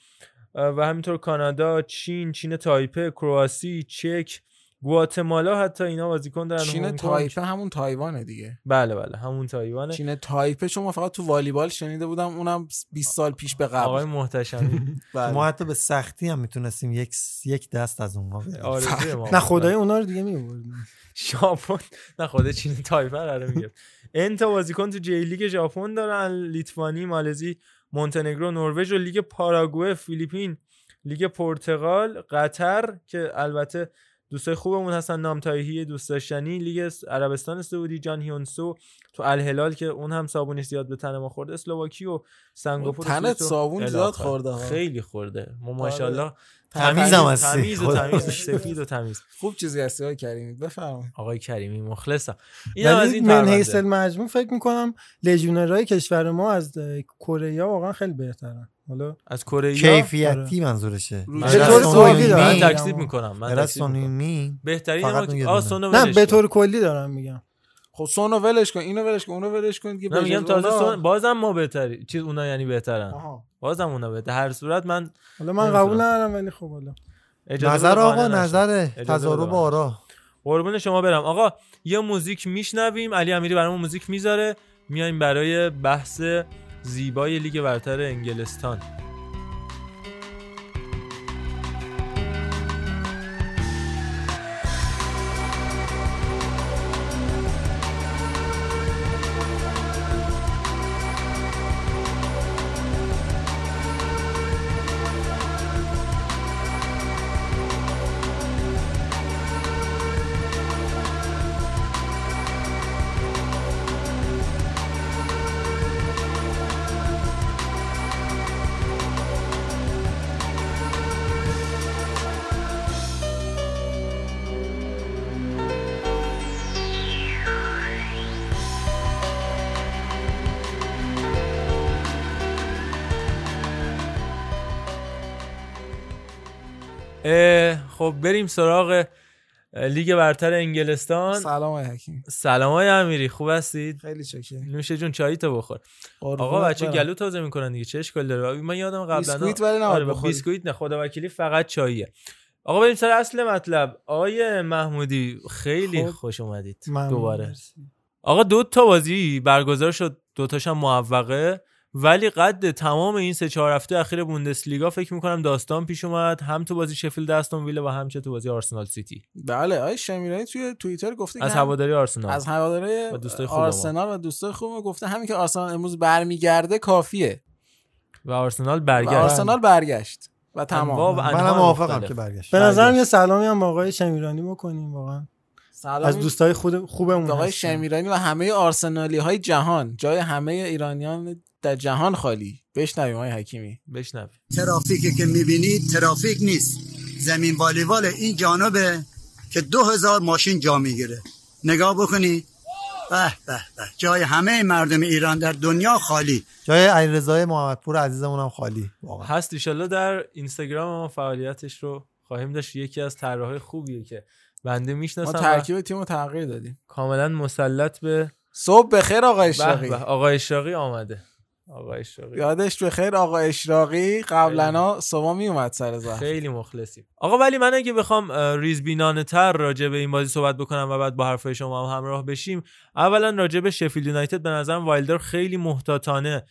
و همینطور کانادا چین چین تایپه کرواسی چک گواتمالا حتی اینا بازیکن دارن چین. تایپه همون تایوانه دیگه. بله بله همون تایوانه. چین تایپه چون من فقط تو والیبال شنیده بودم اونم 20 سال پیش به قبل. آقای محتشمی. بله. ما حتی به سختی هم می‌تونستیم یک یک دست از اونها نه خدای اونا رو دیگه میبردیم ژاپن. نه خود چین تایپه رو میگه ان تا بازیکن تو جی لیگ ژاپن دارن لیتوانی مالزی مونتنگرو نروژ و لیگ پاراگوئه فیلیپین لیگ پرتغال قطر که البته دوستای خوبمون هستن نامتایهی دوست داشتنی لیگ عربستان سعودی جان هیونسو تو الهلال که اون هم صابونش زیاد به تن ما خورده اسلواکی و سنگاپور تنت صابون زیاد. خورده ها. خیلی خورده ما آره. ماشاءالله تمیز هم هستی. تمیز و تمیز سفید و تمیز. خوب چیزی هستی های کریمی بفرمایید. آقای کریمی مخلصم. این هم از ولی این من پرونده. حیث المجموع فکر می‌کنم لژیونرهای کشور ما از کره واقعا خیلی بهترن. حالا از کره کیفیتی منظورشه. به طور کلی دارم من. تکذیب می‌کنم. من تکذیب بهترین نه به. طور کلی دارم میگم. خب سونو ولش کن اینو ولش کن اونو ولش کن دیگه نه میگم تازه اونا- سون بازم ما بهتری چیز اونا یعنی بهترن. آها. بازم اونا بهتر. هر صورت من حالا من. قبول ندارم ولی خب حالا. نظر آقا قانع نشم. نظر اجازه بده تضارب. آرا. قربون شما برم. آقا یه موزیک میشنویم. علی امیری برامون موزیک می‌ذاره. میایم برای بحث زیبای لیگ برتر انگلستان. خب بریم سراغ لیگ برتر انگلستان. سلام آقای حکیم. سلام های امیری خوب هستید؟ خیلی چاکر نوش جون چایی تو بخور. آقا بچه گلو تازه می‌کنن دیگه چه اشکال داره؟ من یادم قبلا بیسکویت ولی نباید آره. بیسکویت نه خدا وکیلی فقط چاییه. آقا بریم سر اصل مطلب. آقای محمودی خیلی خب. خوش اومدید. دوباره. آقا دو تا بازی برگزار شد. دو تاشم موفقه. ولی قد تمام این سه چهار هفته اخیر بوندسلیگا فکر می‌کنم داستان پیش اومد. هم تو بازی شفیلد استون ویله و هم چه تو بازی آرسنال سیتی. بله آقای شمیرانی توی توییتر گفته از هواداری آرسنال. از هواداره و دوستای خوب. آرسنال و دوستای خوب گفته همین که آرسنال امروز برمیگرده کافیه. و آرسنال و برگشت آرسنال برگشت. و و تمام. منم موافقم. که برگشت. به نظرم برگشت. یه سلامی هم با آقای شمیرانی بکنیم واقعا. سلام از دوستای خود خوبمون آقای. شمیرانی و همه آرسنالی های جهان. جای همه ایرانیان در جهان خالی. بشنویم آقای حکیمی. بشنویم. ترافیکی که می‌بینید ترافیک نیست. زمین والیبال این جانب که دو هزار ماشین جا می‌گیره. نگاه بکنی. به به به. جای همه مردم ایران در دنیا خالی. جای علیرضا محمدپور عزیزمون هم خالی. واقعا. هست ایشالله در اینستاگرام ما فعالیتش رو خواهیم داشت. یکی از طراحهای خوبیه که بنده ما می‌شناسم و ترکیب تیم رو تغییر دادیم. کاملا مسلط به صبح بخیر آقا به اشراقی به، آقا اشراقی آمده. آقا اشراقی. یادش بخیر آقا اشراقی قبلا صبح می اومد سر زخم. خیلی مخلصیم. آقا ولی من اگه بخوام ریزبینانه تر راجع به این بازی صحبت بکنم و بعد با حرفای شما هم همراه بشیم اولا راجع به شفیلد یونایتد به نظرم وایلدر خیلی محتاطانه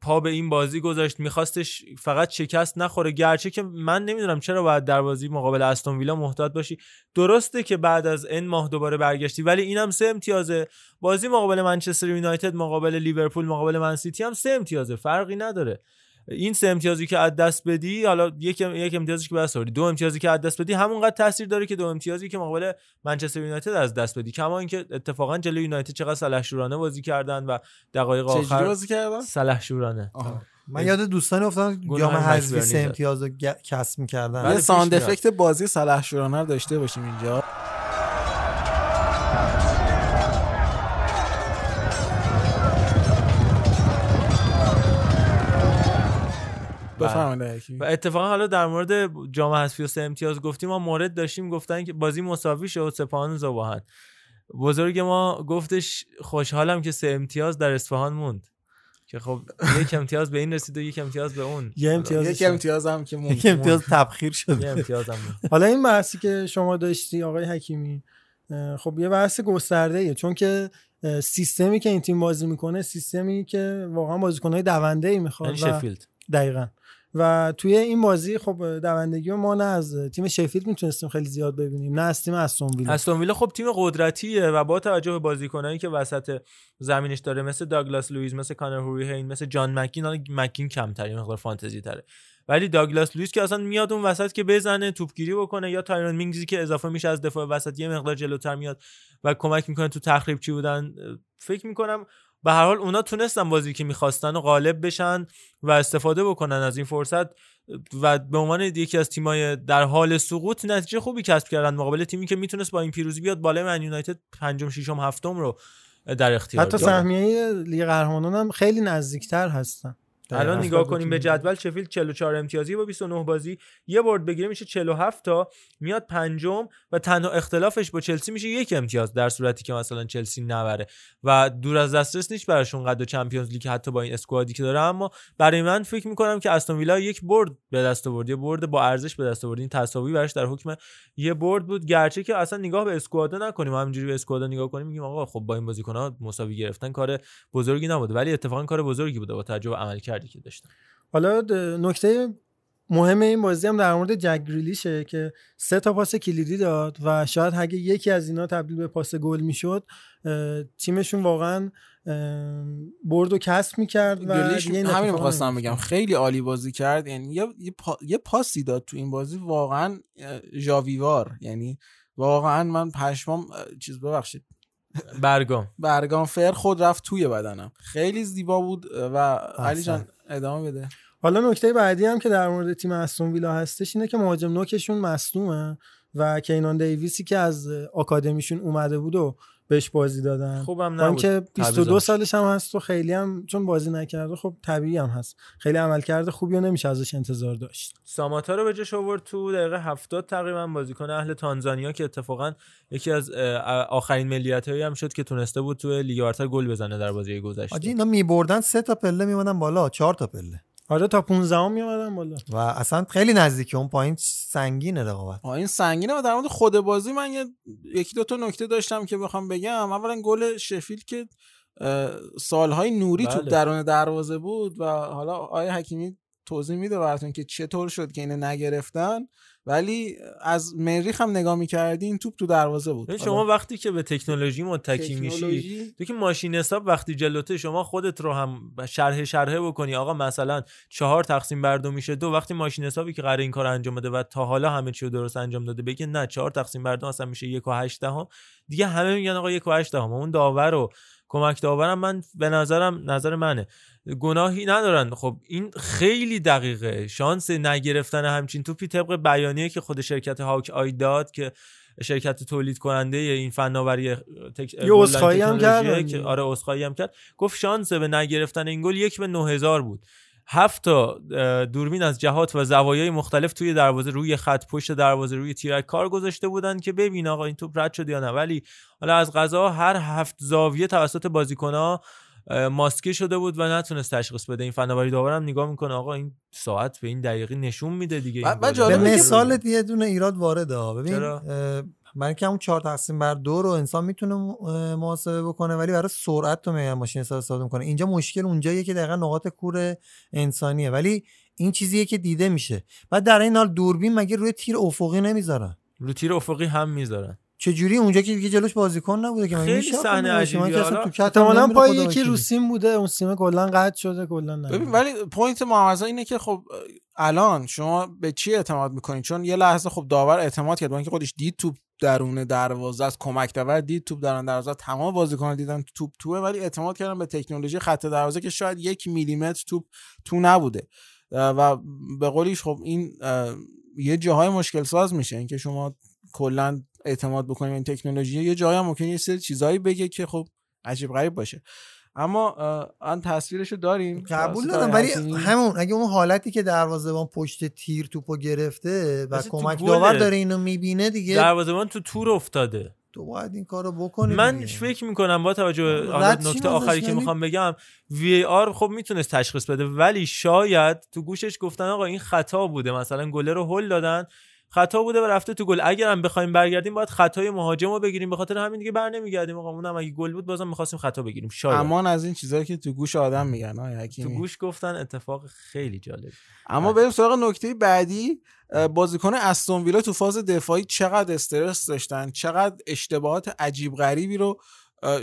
پا به این بازی گذاشت میخواستش فقط شکست نخوره. گرچه که من نمی‌دونم چرا باید در بازی مقابل استون ویلا محتاط باشی. درسته که بعد از این ماه دوباره برگشتی ولی اینم سه امتیازه. بازی مقابل منچستر یونایتد مقابل لیورپول مقابل منسیتی هم سه امتیازه. فرقی نداره. این سه امتیازی که از دست بدی حالا یک یک امتیازی که بس دو امتیازی که از دست بدی همونقدر تاثیر داره که دو امتیازی که مقابل منچستر یونایتد از دست بدی. کما اینکه اتفاقا جلوی یونایتد چقدر سلحشورانه بازی کردن و دقایق آخر بازی کردن؟ سلحشورانه من یاد دوستانی افتادم مکس حذفی سه. امتیاز رو کسب می‌کردن. یه ساند. افکت بازی صلاح شورانه رو داشته باشیم اینجا. بفرمایید حکیمی. و اتفاقا حالا در مورد جام حذفی و سه امتیاز گفتیم ما مورد داشتیم گفتن که بازی مساوی شد سپاهان و زباهن بزرگ ما گفتش خوشحالم که سه امتیاز در اصفهان موند. که خب یک امتیاز به این رسید و یک امتیاز به اون. یه امتیاز یک امتیاز هم که یک امتیاز تبخیر شد یه امتیاز هم موند. حالا این بحثی که شما داشتی آقای حکیمی خب یه بحث گسترده ایه چون که سیستمی که این تیم بازی می‌کنه سیستمی که واقعا بازیکنهای دونده ای می‌خواد یعنی و- شفیلد. دقیقا. و توی این بازی خب دوندگی ما نه از تیم شفیلد می‌تونستیم خیلی زیاد ببینیم نه از تیم استون ویلا. استون ویلا خب تیم قدرتیه و با توجه به بازیکنایی که وسط زمینش داره مثل داگلاس لوئیس مثل کانر هوری هین مثل جان مک‌گین حالا مک‌گین کمتر یه مقدار فانتزی تره ولی داگلاس لوئیس که اصلا میاد اون وسط که بزنه توپگیری بکنه یا تایرون مینگزی که اضافه میشه از دفاع وسط یه مقدار جلوتر میاد و کمک می‌کنه تو تخریب چی بودن. فکر می‌کنم به هر حال اونا تونستن بازی که می‌خواستن و غالب بشن و استفاده بکنن از این فرصت و به عنوان یکی از تیمای در حال سقوط نتیجه خوبی کسب کردن مقابل تیمی که می‌تونست با این پیروزی بیاد بالای من یونایتد پنجم ششم هفتم رو در اختیار حتی. سهمیه لیگ قهرمانان هم خیلی نزدیکتر هستن الان نگاه کنیم به جدول شفیلد 44 امتیازی با 29 بازی. یه برد بگیره میشه 47 تا میاد پنجم و تنها اختلافش با چلسی میشه یک امتیاز در صورتی که مثلا چلسی نبره. و دور از دسترس نیست براشون قد چمپیونز لیگ حتی با این اسکوادی که داره. اما برای من فکر می‌کنم که استون ویلا یک برد به دست آورد یه برد با ارزش به دست آورد. این تساوی براش در حکم یه برد بود. گرچه که اصلا نگاه به اسکوادا نکنیم همینجوری به اسکوادا نگاه کنیم میگیم آقا خب با این بازیکن‌ها مساوی گرفتن کار بزرگی نبوده ولی اتفاقا کار بزرگی بوده با توجه به عملکردی که داشتن حالا د- نکته مهم این بازی هم در مورد جک گریلیشه که سه تا پاس کلیدی داد و شاید اگه یکی از اینا تبدیل به پاس گل می‌شد تیمشون واقعا برد و کسب می‌کرد و همین می‌خواستم. بگم. خیلی عالی بازی کرد. یعنی یه, پا... یه پاسی داد تو این بازی. واقعا اه، ژاویوار. یعنی واقعا من پشمام چیز ببخشید. برگام. برگام فر خود رفت توی بدنم. خیلی زیبا بود و علی جان ادامه بده. حالا نکته بعدی هم که در مورد تیم استون ویلا هستش اینه که مهاجم نوکشون مصدومه و کینان دیویسی که از آکادمیشون اومده بود و بهش بازی دادن. خوبم نبود. اینکه 22 تعویضش. سالش هم هست و خیلی هم چون بازی نکرده خب طبیعی هم هست. خیلی عمل کرده خوبی و نمیشه ازش انتظار داشت. ساماتا رو به جاش آورد تو دقیقه 70 تقریبا بازیکن اهل تانزانیا که اتفاقا یکی از آخرین ملیت هم شد که تونسته بود تو لیگ گل بزنه در بازی گذشته. آجی اینا میبردن سه تا پله میمدن بالا چهار تا پله. آره تا 15 هم میومدن بالا. و اصلا خیلی نزدیکه اون پایین سنگینه رقابت. آه این سنگینه و در مورد خود بازی من یه یکی دو تا نکته داشتم که بخوام بگم. اولا گل شفیل که سالهای نوری بله. توپ درون دروازه بود و حالا آیا حکیمی توضیح میده براتون که چطور شد که اینو نگرفتن. ولی از مریخ هم نگاه می‌کردی این توپ تو دروازه بود شما وقتی که به تکنولوژی متکی میشی؟ تو که ماشین حساب وقتی جلوته شما خودت رو هم شرح شرحه بکنی آقا مثلا چهار تقسیم بر دو میشه دو وقتی ماشین حسابی که قرار این کار انجام بده و تا حالا همه چی رو درست انجام داده بگه نه چهار تقسیم بر دو اصلا میشه یک و هشت دهم دیگه همه میگن آقا یک و هشت دهم اون داور و کمک داورم من به نظرم نظر منه. گناهی ندارن. خب این خیلی دقیقه. شانس نگرفتن همچین توپی طبق بیانیه که خود شرکت هاک آی داد که شرکت تولید کننده این فناوری تک... یه هم کردن. که آره عذرخواهی هم کرد. گفت شانس به نگرفتن این گل یک به 9000 بود. هفت تا دوربین از جهات و زوایای مختلف توی دروازه روی خط پشت دروازه روی تیرک کار گذاشته بودن که ببین آقا این توپ رد شد یا نه. ولی حالا از قضا هر هفت زاویه توسط بازیکنها اه، ماسکه شده بود و نتونست تشخیص بده. این فناوری داورم نگاه می‌کنه آقا این ساعت به این دقیقه نشون میده دیگه گل. به مثال یه دونه ایراد وارده ها. ببین برای که همون چهار تقسیم بر دو رو انسان می‌تونه محاسبه بکنه ولی برای سرعت تو میگن ماشین حساب استفاده می‌کنه. اینجا مشکل اونجاییه که دقیقا نقاط کور انسانیه. ولی این چیزیه که دیده میشه. بعد در این حال دوربین مگه روی تیر افقی نمی‌ذارن؟ رو تیر افقی هم می‌ذارن. چجوری؟ اونجا که دیگه جلوش بازیکن نبوده که خیلی صحنه؟ من عجیبی، احتمالاً پای یکی وکیلی. رو سیم بوده اون سیم کلا قطع شده کلا نه ببین ولی point موضوع اینه که خب الان شما به چی اعتماد می‌کنید چون یه لحظه خب داور اعتماد کرد با اینکه خودش دید توپ درون دروازه از کمک داور دید توپ درون دروازه تمام بازیکنان دیدن توپ توه ولی اعتماد کردن به تکنولوژی خط دروازه که شاید یک میلیمتر توپ تو نبوده. و به قولیش خب این یه جاهای مشکل ساز میشه. اینکه شما کلا اعتماد بکنید به این تکنولوژی یه جایی هم ممکنه یه سری چیزایی بگه که خب عجیب غریب باشه. اما آن تصویرشو داریم قبول دارم ولی. همون اگه اون حالتی که دروازه‌بان پشت تیر توپو گرفته و کمک. داور داره اینو می‌بینه دیگه دروازه‌بان تو تور افتاده تو باید این کارو بکنی من دیگه. فکر می‌کنم با توجه به نکته آخری که یعنی؟ می‌خوام بگم وی آر خب می‌تونست تشخیص بده ولی شاید تو گوشش گفتن آقا این خطا بوده مثلا گله رو هل دادن خطا بوده و رفته تو گل. اگر هم بخوایم برگردیم باید خطای مهاجم رو بگیریم. به خاطر همین دیگه بر نمیگردیم. آقا اونم اگه گل بود بازم می‌خواستیم خطا بگیریم. شاید. امان از این چیزایی که تو گوش آدم میگن آقای تو گوش گفتن اتفاق خیلی جالب. اما بریم سراغ نکته بعدی. بازیکن استون ویلا تو فاز دفاعی چقدر استرس داشتن؟ چقدر اشتباهات عجیب غریبی رو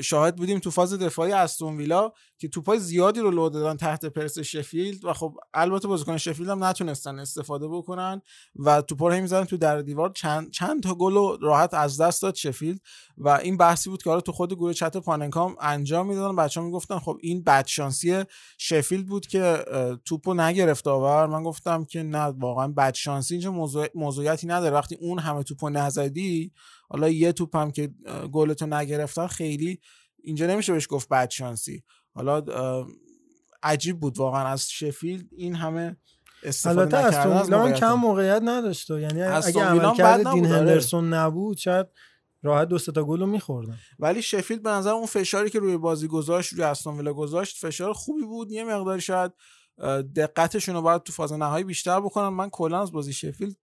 شاهد بودیم تو فاز دفاعی استون ویلا که توپای زیادی رو لو دادن تحت پرس شفیلد و خب البته بازیکن شفیلد هم نتونستن استفاده بکنن و توپا رو می‌زدن تو در دیوار. چند چند تا گل راحت از دست داد شفیلد و این بحثی بود که حالا تو خود گروه چت پاننکا هم انجام می‌دادن. بچه‌ها می‌گفتن خب این بدشانسی شفیلد بود که توپو نگرفت داور من گفتم که نه واقعا بدشانسی اینجا موضوع موضوعیتی نداره. وقتی اون همه توپو نزدی حالا یه توپ هم که گلتو نگرفتن خیلی اینجا نمیشه بهش گفت بدشانسی حالا اه، عجیب بود واقعا از شفیلد این همه استفاده البته از موقعیت. کم موقعیت نداشت یعنی اگه عملکرد بد دین آره. هندرسون نبود شاید راحت دو تا گل رو میخوردن ولی شفیلد به نظر اون فشاری که روی بازی گذاشت روی استون ویلا گذاشت فشار خوبی بود یه مقداری شاید دقتشون رو باید تو فاز نهایی بیشتر بکنن من کلا از بازی شفیلد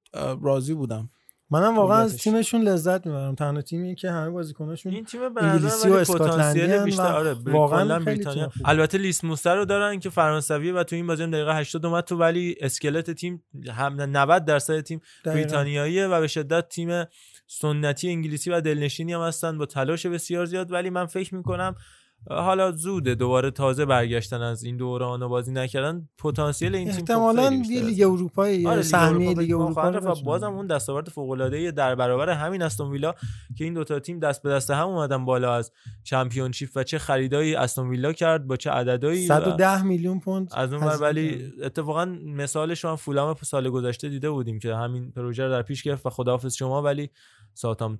راضی بودم منم واقعا از. تیمشون لذت می‌برم تنها تیمی که همه بازیکناشون این تیم انگلیسی و اسکاتلندی بیشتر آره واقعا بریتانیا. البته لیس موستر رو دارن که فرانسویه و تو این بازی هم دقیقه 80 اومد تو ولی اسکلت تیم هم 90 درصد تیم. بریتانیاییه و به شدت تیم سنتی انگلیسی و دلنشینی هم هستن با تلاش بسیار زیاد ولی من فکر می‌کنم حالا زوده دوباره تازه برگشتن از این دوران و بازی نکردن پتانسیل این تیم خب احتمالاً یه لیگ اروپایی آره، لیگ سهمیه اروپا لیگ فکر کنم اروپا و بتونن. بازم اون دستاورد فوق العاده در برابر همین استون ویلا که این دوتا تیم دست به دست هم اومدن بالا از چمپیونشیپ و چه خریدایی استون ویلا کرد با چه عددایی و 110 میلیون پوند از اون ور ولی اتفاقا مثالش رو هم فولام سال گذشته دیده بودیم که همین پروژه رو در پیش گرفت و خداحافظ شما ولی ساتام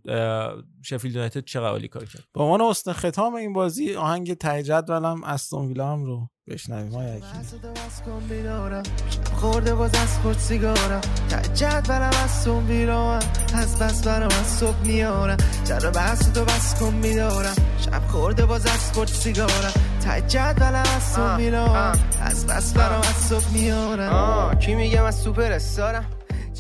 شفیلد یونایتد چقدر عالی کار کرد؟ به عنوان حسن ختام این بازی آهنگ ته جدولم استون ویلا هم رو بشنویم. کن بیدارم. خورده باز از خورد سیگارم. ته جدولم از تو بیرام از بس برام از صبح میارم. چرا بس تو بس کن بیدارم. شب خورده باز از خورد سیگارم. ته جدولم از تو میرام از بس برام از صبح میارم. کی میگه من سوپر استارم.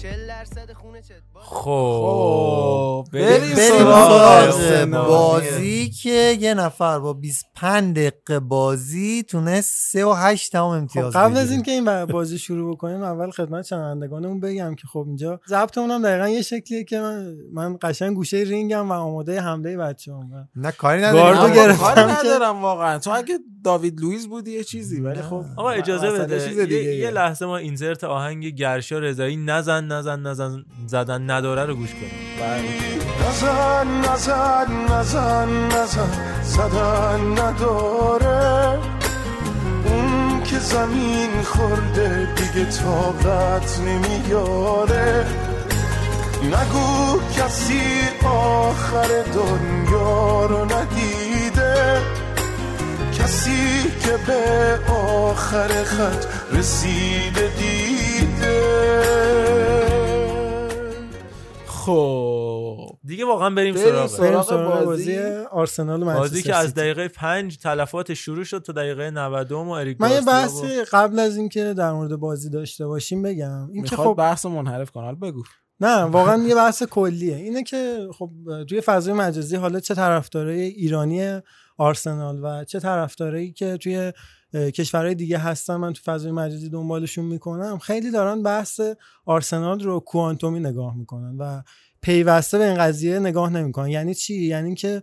درصد خونه چت خب بریم بریم سراغ بازی که یه نفر با 25 دقیقه بازی تونست 3 و 8 تمام خب امتیاز قبل بگیره. از اینکه این بازی شروع بکنیم اول خدمت شنوندگانمون بگم که خب اینجا ضبطمون هم دقیقا یه شکلیه که من, من قشنگ گوشه رینگم و آماده حمله بچه‌ام نه کاری گاردو نداری کاری گرفتم ندارم واقعا. تو اگه داوید لوئیس بودی یه چیزی ولی خب آقا اجازه بده. چیز یه, دیگه یه لحظه ما اینسرت آهنگ گرشا رضایی نزن نزن نزن زدن نداره رو گوش کنیم. نزن نزن نزن نزن. زدن نداره. اون که زمین خورده دیگه طاقت نمیاره. نگو کسی آخر دنیا رو ندیده کسی که به آخر خط رسیده دیده. خب. دیگه واقعا بریم بریم سراغ سراغ سراغ بازی. بازی آرسنال و بازی منچستر که از. دقیقه پنج تلفات شروع شد تا دقیقه 90 و اریک من یه و- قبل از اینکه در مورد بازی داشته باشیم بگم. این که خب بحث منحرف کنه حالا بگو. نه واقعا یه بحث کلیه. اینه که خب توی فضای مجازی حالا چه طرفدارای ایرانی آرسنال و چه طرفدارایی که توی کشورهای دیگه هستن. من تو فضای مجازی دنبالشون می‌کنم. خیلی دارن بحث آرسنال رو کوانتومی نگاه می‌کنن و پیوسته به این قضیه نگاه نمی‌کنن. یعنی چی؟ یعنی که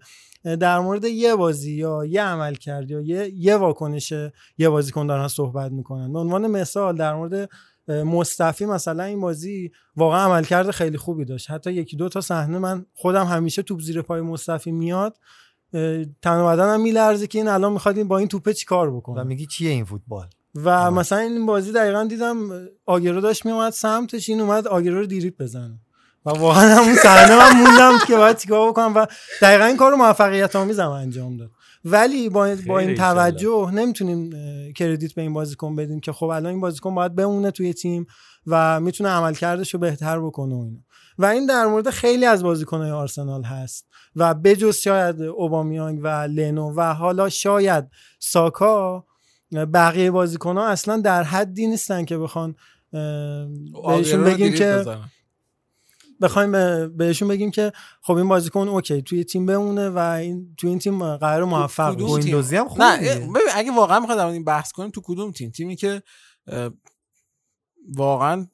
در مورد یه بازی یا یه عمل کرد یا یه, یه واکنش یه بازیکن دارن صحبت می‌کنن. به عنوان مثال در مورد مصطفی مثلا این بازی واقعا عملکرد خیلی خوبی داشت. حتی یکی دو تا صحنه من خودم همیشه توپ زیر پای مصطفی میاد. تن و بدنم میلرزه که این الان می‌خواد این با این توپه چیکار بکنه. و میگی چیه این فوتبال؟ و مثلا این بازی دقیقا دیدم آگرو داشت میومد سمتش این اومد آگرو رو دیریب بزنه. و واقعا همون صحنه من موندم که باید چیکار بکنم و دقیقا این کار رو موفقیت آمیزم انجام داد. ولی با, با این. توجه نمی‌تونیم کردیت به این بازیکن بدیم که خب الان این بازیکن باید بمونه توی تیم و می‌تونه عملکردش رو بهتر بکنه و این در مورد خیلی از بازیکنهای آرسنال هست و بجز شاید اوبامیانگ و لنو و حالا شاید ساکا بقیه بازیکن ها اصلا در حدی نیستن که بخوان بهشون بگیم که. بخوایم به- بهشون بگیم که خب این بازیکن اوکی توی تیم بمونه و این توی این تیم قرار موفق کدوم بشه تیم؟ هم خوبه اگه واقعا می‌خواد این بحث کنیم تو کدوم تیم تیمی که واقعا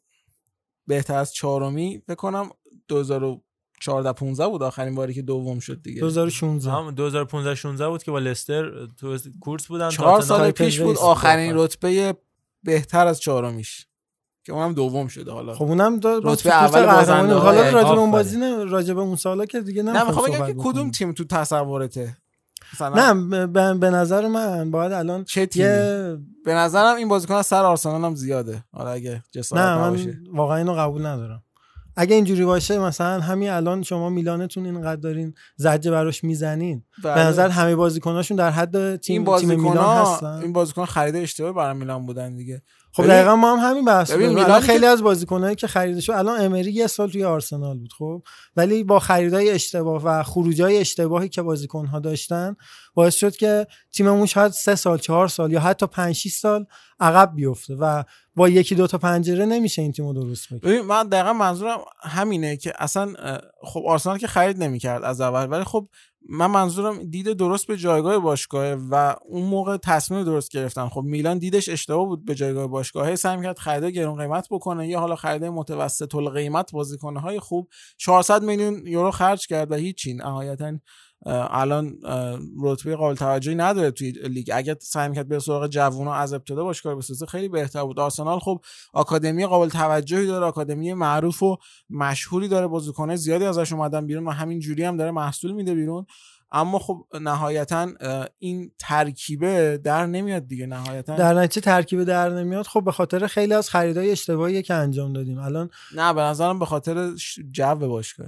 بهتر از چهارمی فکر کنم 2014 15 بود آخرین باری که دوم شد دیگه 2016 هم 2015 16 بود که با لستر تو کورس بودن چهار سال پیش بود آخرین آخر. رتبه بهتر از چهارمیش که اونم دوم شده حالا خب اونم رتبه اول قهرمانی. حالا های- راجع به اون. بازی نه راجع به اون سالا که دیگه نه نمی‌خوام می‌خوام بگم صحبت که. کدوم تیم تو تصورته نه به, به نظر من باید الان چه تیمی یه به نظرم این بازیکن از سر آرسنال هم زیاده. حالا اگه جسارت نه من واقعا اینو قبول ندارم. اگه اینجوری باشه مثلا همین الان شما میلانتون اینقدر دارین زجه براش می‌زنین. به بله. نظر همه بازیکناشون در حد این تیم تیم بازیکن میلان هستن. این بازیکن خرید اشتباهی برای میلان بودن دیگه. خب دقیقا ما هم همین بحث ببین الان که- خیلی از بازیکنایی که خریده شد الان امری یه سال توی آرسنال بود خب؟ ولی با خریدای اشتباه و خروجای اشتباهی که بازیکنها داشتن باعث شد که تیممون شاید سه سال چهار سال یا حتی پنج 6 سال عقب بیفته و با یکی دو تا پنجره نمیشه این تیمو درست بکنه. ببین من دقیقا منظورم همینه که اصلا خب آرسنال که خرید نمی‌کرد از اول ولی خب من منظورم دید درست به جایگاه باشگاه و اون موقع تصمیم درست گرفتن. خب میلان دیدش اشتباه بود به جایگاه باشگاه هی سعی می‌کرد خرید گرون قیمت بکنه یا حالا خرید متوسط القیمت بازیکنه های خوب. 400 میلیون یورو خرج کرد و اه، الان رتبه قابل توجهی نداره توی لیگ. اگه سعی می‌کرد به سراغ جوونا از ابتدا باشگاه بسازه خیلی بهتر بود. آرسنال خب آکادمی قابل توجهی داره آکادمی معروف و مشهوری داره بازیکنه زیادی ازش اومدن بیرون و همین جوری هم داره محصول میده بیرون. اما خب نهایتا این ترکیبه در نمیاد دیگه نهایتا. در نتیجه ترکیب در نمیاد. خب به خاطر خیلی از خریدای اشتباهی که انجام دادیم. الان نه به نظرم به خاطر جو باشگاه.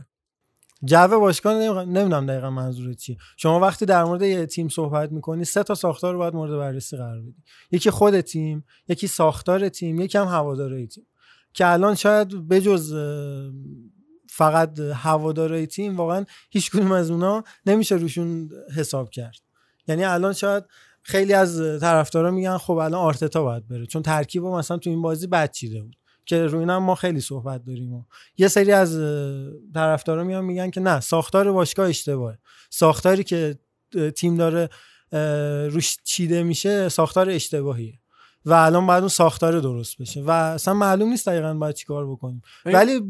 جو باشگاه نمی‌دونم دقیقا منظور چی شما وقتی در مورد یه تیم صحبت می‌کنی سه تا ساختار رو باید مورد بررسی قرار بدی. یکی خود تیم یکی ساختار تیم یکی هم هوادارای تیم. که الان شاید بجز فقط هوادارای تیم واقعا هیچ کدوم از اونا نمیشه روشون حساب کرد. یعنی الان شاید خیلی از طرفدارا میگن خب الان آرتتا باید بره چون ترکیب مثلا تو این بازی بد چیده بود. که روی اینم ما خیلی صحبت داریم و یه سری از طرفدارا میان میگن که نه ساختار باشگاه اشتباهه. ساختاری که تیم داره روش چیده میشه ساختار اشتباهیه. و الان باید اون ساختار درست بشه. و اصلا معلوم نیست دقیقا باید چیکار بکنیم. ولی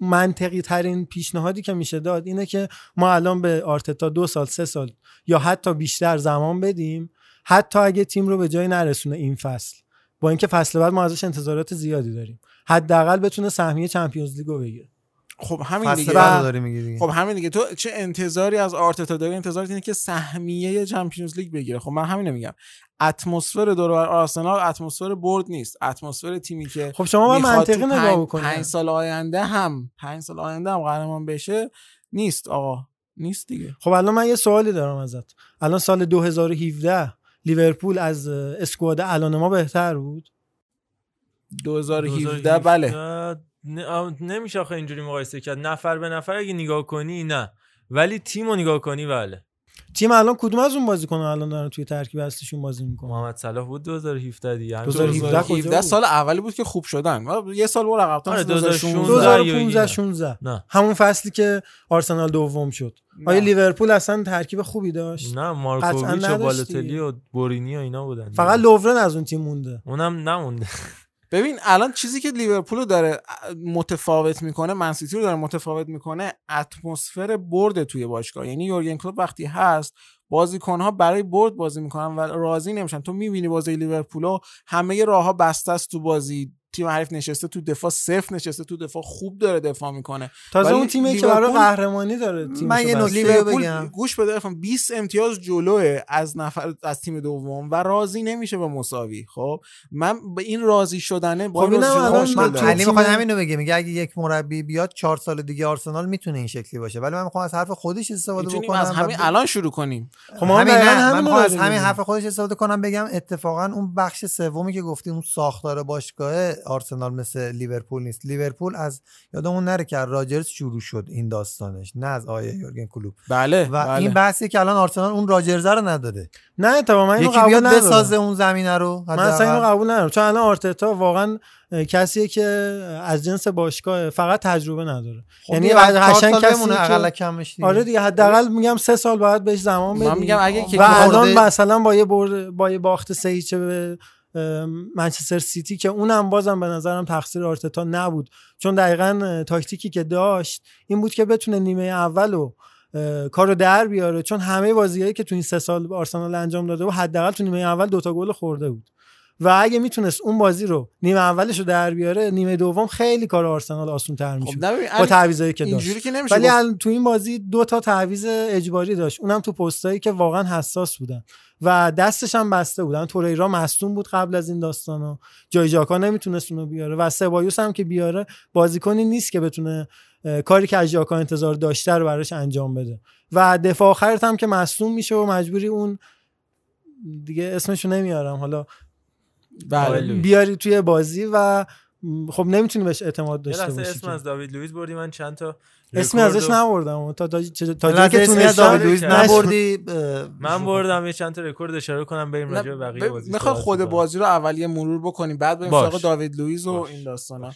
منطقی ترین پیشنهادی که میشه داد اینه که ما الان به آرتتا دو سال سه سال یا حتی بیشتر زمان بدیم. حتی اگه تیم رو به جای نرسونه این فصل. با اینکه فصل بعد ما ازش انتظارات زیادی داریم. حداقل بتونه سهمیه چمپیونز لیگو بگیره. خب همین دیگه. داری میگی دیگه. خب همین دیگه. تو چه انتظاری از آرتتا داری؟ انتظارت اینه که سهمیه چمپیونز لیگ بگیره. خب من همینو میگم. اتمسفر دور بر آرسنال اتمسفر برد نیست. اتمسفر تیمی که خب شما می‌خواد منطقی نگاه پنج- بکنی. پنج سال آینده هم پنج سال آینده هم قهرمان بشه نیست آقا. نیست دیگه. خب الان من یه سوالی دارم ازت. الان سال 2017 لیورپول از اسکواد الان ما بهتر بود؟ 2017 بله. نمیشه آخه اینجوری مقایسه کرد. نفر به نفر اگه نگاه کنی نه. ولی تیم رو نگاه کنی بله. تیم الان کدوم از اون بازیکن الان دارن توی ترکیب اصلیشون بازی می‌کنن؟ محمد صلاح بود 2017 دیگه. همین 2017 کجا 2017 بود؟ سال اولی بود که خوب شدن. یه سال برو عقب آره، 2016 2015 16 نه. همون فصلی که آرسنال دوم شد. آیا. لیورپول اصلا ترکیب خوبی داشت؟ نه مارکوویچ و دیگه. و بورینی و اینا بودن فقط لوورن از اون تیم مونده. اونم نمونده. ببین الان چیزی که لیورپول داره متفاوت می‌کنه منسیتی رو داره متفاوت می‌کنه اتمسفر برد توی باشگاه. یعنی یورگن کلوپ وقتی هست بازیکنها برای برد بازی می‌کنن و راضی نمیشن. تو می‌بینی بازی لیورپول همه راه ها بسته است تو بازی. تیم حریف نشسته تو دفاع صفر نشسته تو دفاع خوب داره دفاع می‌کنه تازه اون تیمی که برای قهرمانی داره تیمشو من یه. نکته بگم. گوش بده عرفان 20 امتیاز جلوه از نفر از تیم دوم و راضی نمیشه به مساوی خب من به این راضی شدنه با خب راضی. علی تیم- می‌خواد همینو بگه میگه اگه یک مربی بیاد چهار سال دیگه آرسنال می‌تونه این شکلی باشه ولی من می‌خوام از حرف خودش استفاده بکنم از همین الان شروع کنیم خب همین من از همین. حرف خودش استفاده کنم بگم اتفاقا اون بخش سومی که گفتی اون ساختار باشگاه آرسنال مثل لیورپول نیست. لیورپول از یادمون نره که راجرز شروع شد این داستانش نه از آیه یورگن کلوپ. بله و بله. این بحثی که الان آرسنال اون راجرزه رو نداره. نه من اینو قبول ندارم. بسازه اون زمینه رو من اصلا اینو. قبول ندارم. چون الان آرتتا واقعا کسیه که از جنس باشگاه فقط تجربه نداره. خب یعنی بعد قشنگ سال کسیه بمونه که- اقل کمش دیگه. آره دیگه حداقل میگم سه سال باید بهش زمان بدیم. من میگم اگه که و الان خورده- مثلا با یه با یه باخت سه هیچ به منچستر سیتی که اونم بازم به نظرم تقصیر آرتتا نبود. چون دقیقا تاکتیکی که داشت این بود که بتونه نیمه اول و کارو در بیاره. چون همه بازیایی که تو این سه سال آرسنال انجام داده و حداقل تو نیمه اول دوتا گل خورده بود. و اگه می‌تونست اون بازی رو نیمه اولش رو در بیاره نیمه دوم خیلی کار آرسنال آسون تر می‌شد. خب با تعویضایی که داشت. که نمیشه ولی. الان تو این بازی دو تا تعویض اجباری داشت. اونم تو پستایی که واقعا حساس بودن. و دستش هم بسته بودن توریرا مصدوم بود قبل از این داستانا جای جاکا نمی‌تونست اونو بیاره. و سبایوس هم که بیاره بازیکنی نیست که بتونه کاری که از ژاکا انتظار داشته رو براش انجام بده. و دفاع آخرت هم که مصدوم میشه و مجبوری اون دیگه اسمشو نمیارم. حالا بله. بیاری توی بازی و خب نمی‌تونی بهش اعتماد داشته باشی اسم. از داوید لوئیس بردی من چند تا اسمی ازش نبردم تا تا تا که تونستم داوید لوئیس. نبردی من بردم یه چند تا رکورد اشاره کنم بریم راجع به بقیه بازی می‌خوای صحبت خود. بازی رو اول یه مرور بکنیم بعد بریم. سراغ داوید لوئیس و. این داستانا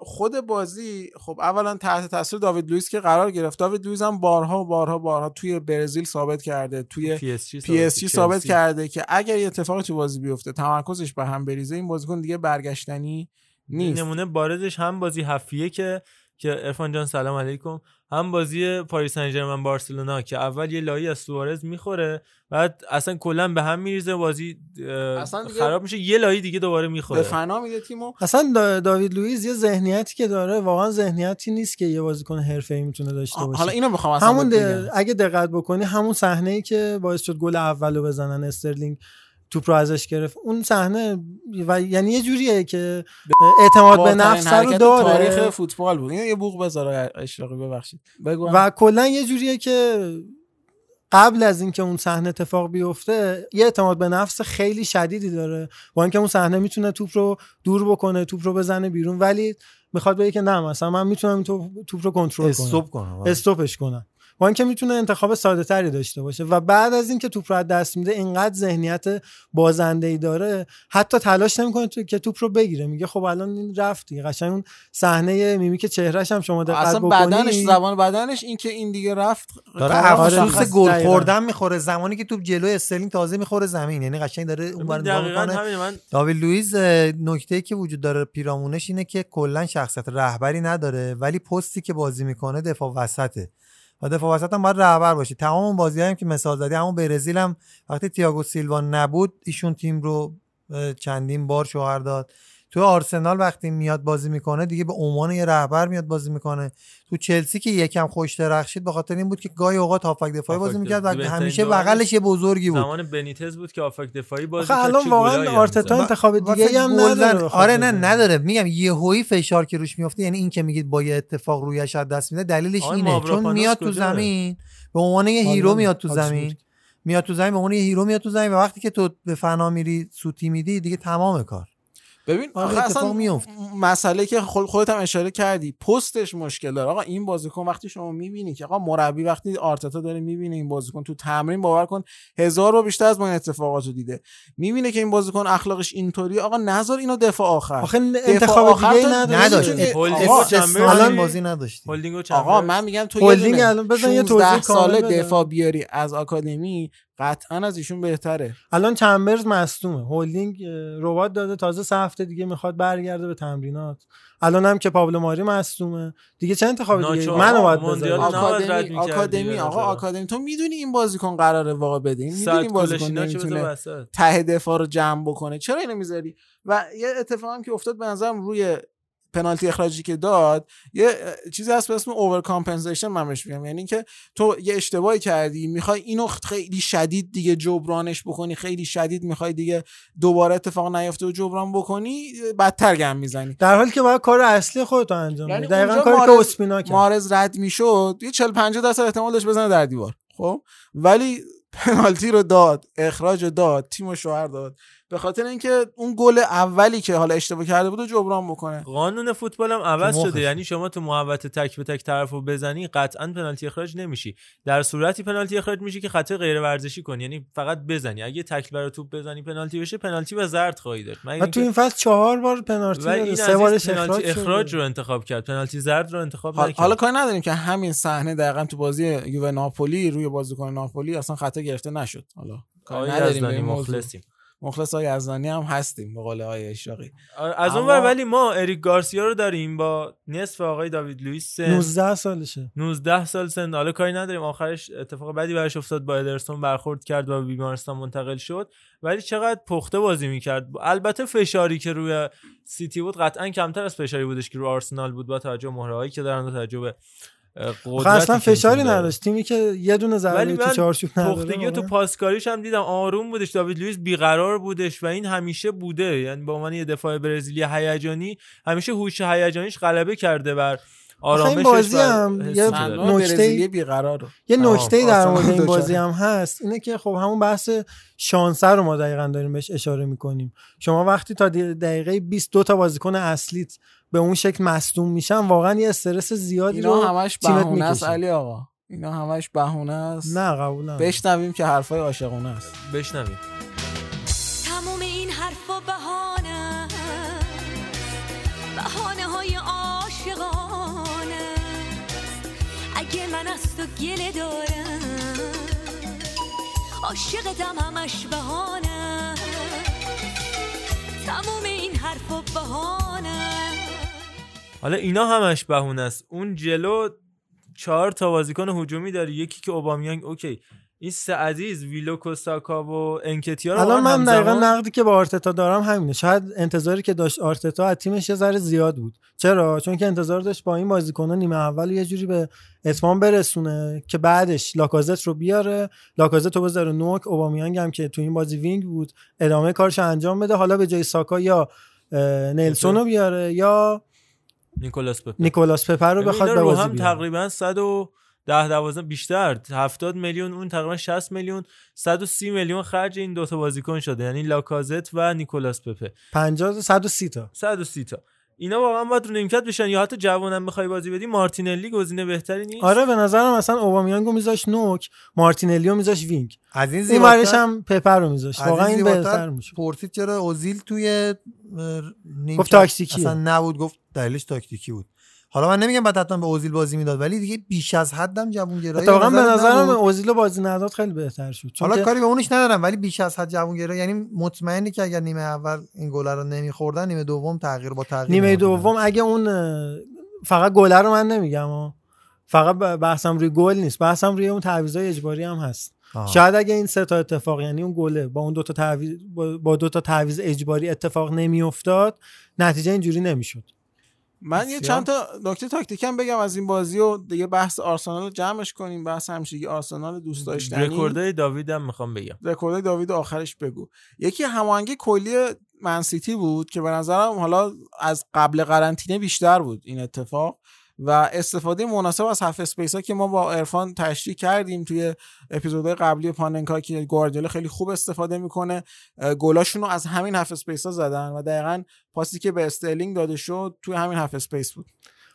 خود بازی خب اولا تحت تاثیر داوید لوئیس که قرار گرفت. داوید لوئیس هم بارها و بارها بارها توی برزیل ثابت کرده توی پی اس ثابت- جی ثابت چلسی. کرده که اگر یه اتفاقی تو بازی بیفته تمرکزش به هم بریزه این بازیکن دیگه برگشتنی نیست. نمونه بارزش هم بازی هفت یکه که عرفان جان سلام علیکم. هم بازی پاریس سن ژرمن بارسلونا که اول یه لایی از سوارز می‌خوره بعد اصلا کلا به هم میریزه بازی خراب میشه یه لایی دیگه دوباره می‌خوره. به فنا میده تیمو. اصلا دا- داوید لوئیس یه ذهنیتی که داره واقعا ذهنیتی نیست که یه بازیکن حرفه‌ای می‌تونه داشته باشه. حالا اینو می‌خوام اصلا همون. اگه دقت بکنی همون صحنه ای که باعث شد گل اولو بزنن استرلینگ توپ رو ازش گرفت. اون صحنه و یعنی یه جوریه که اعتماد به نفس رو داره. تاریخ فوتبال بود. این یه بوق بذار اشراقی ببخشید. و کلا یه جوریه که قبل از اینکه اون صحنه اتفاق بیفته یه اعتماد به نفس خیلی شدیدی داره. با اینکه اون صحنه می‌تونه توپ رو دور بکنه توپ رو بزنه بیرون ولی می‌خواد بگه که نه مثلا من می‌تونم این توپ, توپ رو کنترل کنم. استوب کنم استوپش کنم. با اینکه می‌تونه انتخاب ساده تری داشته باشه و بعد از اینکه توپ رو از دست میده اینقدر ذهنیت بازنده ای داره حتی تلاش نمی‌کنه تو که توپ رو بگیره. میگه خب الان این رفت دیگه. قشنگ اون صحنه میمیک چهرهش هم شما دقت اصلا بدنش زبان بدنش این که این دیگه رفت داره افسوس. گل. خوردن می‌خوره. زمانی که توپ جلوی استرلینگ تازه می‌خوره زمین. یعنی قشنگ داره اون بر می‌کنه. داوید لوئیس نکته که وجود داره پیرامونش اینه که کلا شخصیت رهبری نداره ولی پستی که بازی می‌کنه دفاع وسطه. و دفاع وسط هم باید رهبر باشه تمام اون بازی هم که مثال زدی همون برزیل هم وقتی تییاگو سیلوا نبود ایشون تیم رو چندین بار شوهر داد. تو آرسنال وقتی میاد بازی می‌کنه دیگه به عنوان یه رهبر میاد بازی می‌کنه تو چلسی که یکم خوش درخشید به خاطر این بود که گاهی اوقات هافک دفاعی بازی هافک می‌کرد و. همیشه بغلش یه بزرگی بود زمان بنیتز بود که آفک دفاعی بازی کرد، الان واقعا آرتتا. انتخاب دیگه هم نداره آره. نه نداره میگم یهویی فشار که روش میفته یعنی این که میگید با یه اتفاق رویش از دست میده دلیلش اینه چون میاد تو؟ زمین به عنوان یه هیرو میاد تو. زمین میاد تو زمین به عنوان یه هیرو میاد تو زمین و وقتی که تو به فنا میری سوتی میدی دیگه تمام کار ببین آره، آخه اصلا میفته. مسئله که خود خودت هم اشاره کردی پستش مشکل داره آقا این بازیکن وقتی شما می‌بینی که آقا مربی وقتی آرتتا داره می‌بینه این بازیکن تو تمرین باور کن هزار رو بیشتر از ما این اتفاقات رو دیده می‌بینه که این بازیکن اخلاقش اینطوری آقا نظر اینو دفاع آخر آخه دفاع انتخاب آخر. نداشت. الان بازی و آقا. من میگم تو دونه الان بزن یه 16 توضیح بدم. دفاع بیاری از آکادمی قطعا از ایشون بهتره. الان چمبرز مصدومه. هولدینگ رباط داده. تازه سه هفته دیگه می‌خواد برگرده به تمرینات. الان هم که پابلو ماری مصدومه. دیگه چه انتخاب دیگه. منو باید رد آکادمی آکادمی آقا. آکادمی. تو می‌دونی این بازیکن قراره گاف بده. این می‌دونی این بازیکن نمی‌تونه وسط. ته دفاع رو جمع بکنه. چرا اینو می‌ذاری؟ و یه اتفاق هم که افتاد به نظرم روی پنالتی اخراجی که داد یه چیزی هست به اسم overcompensation من بهش میگم. یعنی که تو یه اشتباهی کردی می‌خوای اینو خیلی شدید دیگه جبرانش بکنی خیلی شدید می‌خوای دیگه دوباره اتفاق نیفته و جبران بکنی بدتر گم می‌زنی. در حالی که باید کار اصلی خودتو انجام یعنی بدی. دقیقا کاری که اسپینا کرد. مارز رد می‌شد یه 40 50 درصد احتمال داشت بزنه در دیوار. خب؟ ولی پنالتی رو داد اخراج رو داد تیم رو شوهر داد. به خاطر اینکه اون گل اولی که حالا اشتباه کرده بود جبران بکنه. قانون فوتبال هم عوض. شده. یعنی شما تو محوط تک به تک طرف رو بزنی قطعا پنالتی اخراج نمیشی. در صورتی پنالتی اخراج میشی که خطای غیر ورزشی کنی. یعنی فقط بزنی. اگه تکل برای توپ بزنی پنالتی بشه پنالتی و زرد خواهی داشت. من و تو این فصل چهار بار پنالتی سه بارش پنالتی اخراج. رو انتخاب کرد. پنالتی زرد رو انتخاب حالا, نکرد. حالا کاری نداریم که همین صحنه دقیقا تو بازی یووه ناپولی روی بازیکن ناپولی اصلا خطا گرفته نشد. حالا کاری نداریم. مخلصیم. مخلص های یزدانی هم هستیم به قول آقای اشراقی از اون اما- ولی ما اریک گارسیا رو داریم با نصف آقای داوید لوئیس سن 19 سالشه. 19 سال سن. حالا کاری نداریم. آخرش اتفاق بدی براش افتاد. با ادرسون برخورد کرد و به بیمارستان منتقل شد. ولی چقدر پخته بازی می‌کرد. البته فشاری که روی سیتی بود قطعا کمتر از فشاری بودش که روی آرسنال بود با توجه به مهرهایی که دارن و توجه به قدرتی اصلا فشاری. نداشت تیمی که یه دونه ولی ضربه تو من چارچوب نداره پختگی و تو. پاسکاریش هم دیدم آروم بودش. داوید لوئیس بیقرار بودش و این همیشه بوده. یعنی به عنوان یه دفاع برزیلی هیجانی همیشه هوش هیجانیش غلبه کرده بر آخه این بازی هم یه نکته- برزیلی بیقرار رو یه نکته در مورد این. بازی هم هست. اینه که خب همون بحث شانسه رو ما دقیقا داریم بهش اشاره می‌کنیم. شما وقتی تا دقیقه 22 تا بازیکن اصلیت به اون شکل مصدوم میشن واقعا یه استرس زیادی رو اینا همش تیمت بهونه است. علی آقا. اینا همش بهونه است. نه قبول ندارم. بشنویم که حرفای عاشقونه است. بشنویم. تموم این حرفا بهانه بهانه های عاشقانه اگه من از تو گله دارم عاشقتم همش بهانه تموم این حرفا بهانه حالا اینا همش بهونه است. اون جلو چهار تا بازیکن هجومی داری. یکی که اوبامیانگ اوکی. این سه عزیز ویلوک و ساکا و انکتیا رو الان من دقیقا نقدی که با آرتتا دارم همینه. شاید انتظاری که داشت آرتتا از تیمش یه ذره زیاد بود. چرا؟ چون که انتظار داشت با این بازیکن‌ها نیمه اول یه جوری به اتمام برسونه که بعدش لاکازت رو بیاره. لاکازت رو بذاره نوک. اوبامیانگ هم که تو این بازی وینگ بود ادامه کارش انجام بده. حالا به جای ساکا یا نلسون رو بیاره یا نیکولاس پپه نیکولاس پپر رو بخواد به بازی هم بیاره. تقریبا 110 12 بیشتر. 70 میلیون اون تقریبا 60 میلیون 130 میلیون خرج این دوتا بازیکن شده. یعنی لاکازت و نیکولاس پپه 50 130 تا. 130 تا. اینا واقعا باید رو نیمکت بشن. یا حتی جوانم بخوای بازی بدی مارتینلی گزینه بهتری نیست؟ آره به نظرم اصلا اوبامیانگو میذاش نوک مارتینلیو میذاش وینگ. از این این زیباتر هم پپه رو میذاش. واقعا این بهتر میشه. پرسید چرا اوزیل توی نیمکت گفت تاکتیکیه. اصلا نبود گفت دلیلش تاکتیکی بود. حالا من نمیگم بعد حتما به اوزیل بازی می‌داد ولی دیگه بیش از حدم جوونگرایی اتفاقا به نظرت نظرم؟ اوزیل بازی نداد خیلی بهتر شد حالا که کاری به اونش ندارم ولی بیش از حد جوونگرایی یعنی مطمئنی که اگر نیمه اول این گل رو نمیخوردن نیمه دوم تغییر با تغییر نیمه. دوم اگه اون فقط گله رو من نمیگم. فقط بحثم روی گل نیست بحثم روی اون تعویضای اجباری هم هست آها. شاید اگه این سه تا اتفاق یعنی اون گله با اون دو تا تعویض با دو تا تعویض اجباری اتفاق نمیافتاد نتیجه اینجوری نمی‌شد من یه. چند تا نکته تاکتیکم بگم از این بازی و دیگه بحث آرسنال رو جمعش کنیم بحث همیشگی آرسنال دوست داشتنی. رکوردای داویدم می‌خوام بگم. رکورد داوید آخرش بگو. یکی هماهنگی کلی من سیتی بود که به نظرم حالا از قبل قرنطینه بیشتر بود این اتفاق. و استفاده مناسب از half space ها که ما با عرفان تشریح کردیم توی اپیزودهای قبلی پاننکا که گواردیولا خیلی خوب استفاده می‌کنه گلاشون رو از همین half space ها زدن و دقیقا پاسی که به استرلینگ داده شد توی همین half space بود.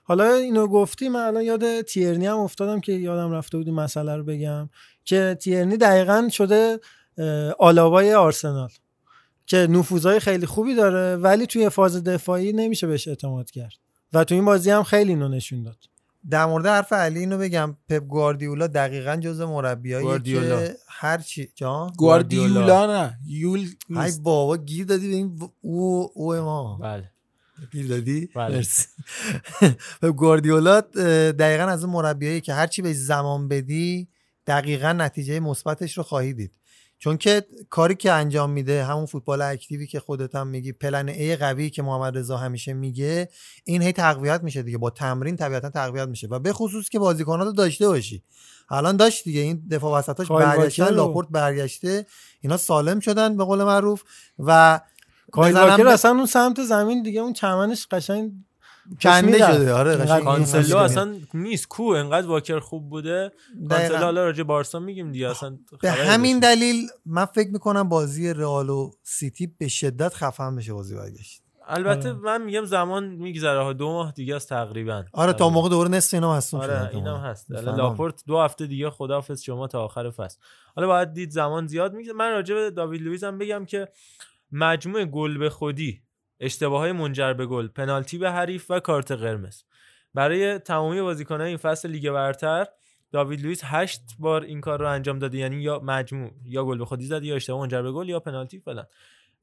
حالا اینو گفتی من الان یاد تیرنی هم افتادم که یادم رفته بود این مسئله رو بگم که تیرنی دقیقا شده آلاوای آرسنال که نفوذهای خیلی خوبی داره ولی توی فاز دفاعی نمیشه بهش اعتماد کرد. و تو این بازی هم خیلی اینو نشون داد. در مورد حرف علی اینو بگم. پپ گواردیولا دقیقا جز مربیایی. که هر چی جان؟ گواردیولا نه. یول ای. بابا گیر دادی به این او او ما. بله. گیر دادی؟ بله. مرسی. پپ گواردیولا دقیقا از اون مربیایی که هرچی به زمان بدی دقیقا نتیجه مثبتش رو خواهی دید. چون که کاری که انجام میده همون فوتبال اکتیوی که خودت هم میگی پلن ای قوی که محمد رضا همیشه میگه این هی تقویت میشه دیگه. با تمرین طبیعتا تقویت میشه. و به خصوص که بازیکنات رو داشته باشی. الان داشت دیگه. این دفاع وسطاش برگشتن. لاپورت برگشته. اینا سالم شدن به قول معروف. و کایل واکر اصلا اون سمت زمین دیگه اون چمنش قشنگ کنده. شده آره کانسلو. اصلا نیست کو انقدر واکر خوب بوده. کانسلو حالا راجع بارسا میگیم دیگه اصلا به همین ازش دلیل من فکر می‌کنم بازی رئال و سیتی به شدت خفن بشه بازی برگشت البته آره. من میگم زمان میگذره ها دو ماه دیگه است تقریبا آره تا موقع دوره نصف اینا مصدوم آره اینم. هست. لاپورت دو هفته دیگه خداحافظ شما تا آخر فصل حالا باید دید زمان زیاد میگه من راجع به داوید لوئیس هم بگم که مجموع گل به خودی اشتباه های منجر به گل پنالتی به حریف و کارت قرمز. برای تمامی بازیکنان این فصل لیگ برتر داوید لوئیس هشت بار این کار رو انجام داده یعنی یا مجموع یا گل به خودی زده یا اشتباه منجر به گل یا پنالتی فلان.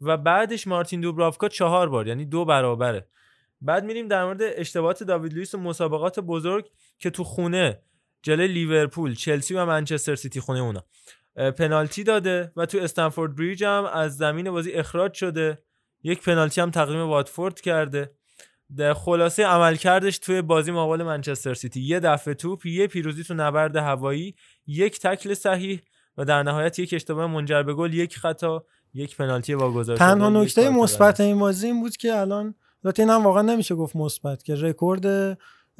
و بعدش مارتین دوبرافکا چهار بار یعنی دو برابره. بعد میریم در مورد اشتباهات داوید لوئیس و مسابقات بزرگ که تو خونه جلوی لیورپول چلسی و منچستر سیتی خونه اونا. پنالتی داده و تو استمفورد بریج هم از زمین بازی اخراج شده. یک پنالتی هم تقدیم واتفورد کرده. در خلاصه عملکردش توی بازی مقابل منچستر سیتی. یه دفع توپ یه پیروزی تو نبرد هوایی یک تکل صحیح و در نهایت یک اشتباه منجر به گل یک خطا یک پنالتی واگذار تنها نکته مثبت این بازی این بود که الان البته این هم واقعا نمیشه گفت مثبت که رکورد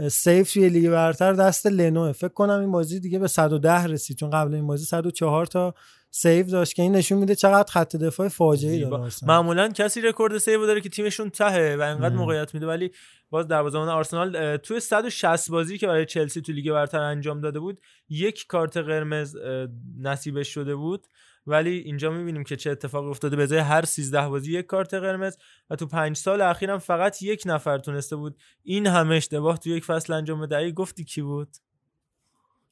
سیو توی لیگ برتر دست لنوه. فکر کنم این بازی دیگه به 110 رسید چون قبل این بازی 104 تا سیو داشت که این نشون میده چقدر خط دفاع فاجعه زیبا. داره. معمولا کسی رکورد سیو داره که تیمشون تهه و انقدر. موقعیت میده ولی باز دروازه‌بان آرسنال توی 160 بازی که برای چلسی تو لیگ برتر انجام داده بود یک کارت قرمز نصیبش شده بود ولی اینجا می‌بینیم که چه اتفاقی افتاده به ازای هر 13 بازی یک کارت قرمز و تو پنج سال اخیرم فقط یک نفر تونسته بود این همه اشتباه تو یک فصل انجام بده ای گفتی کی بود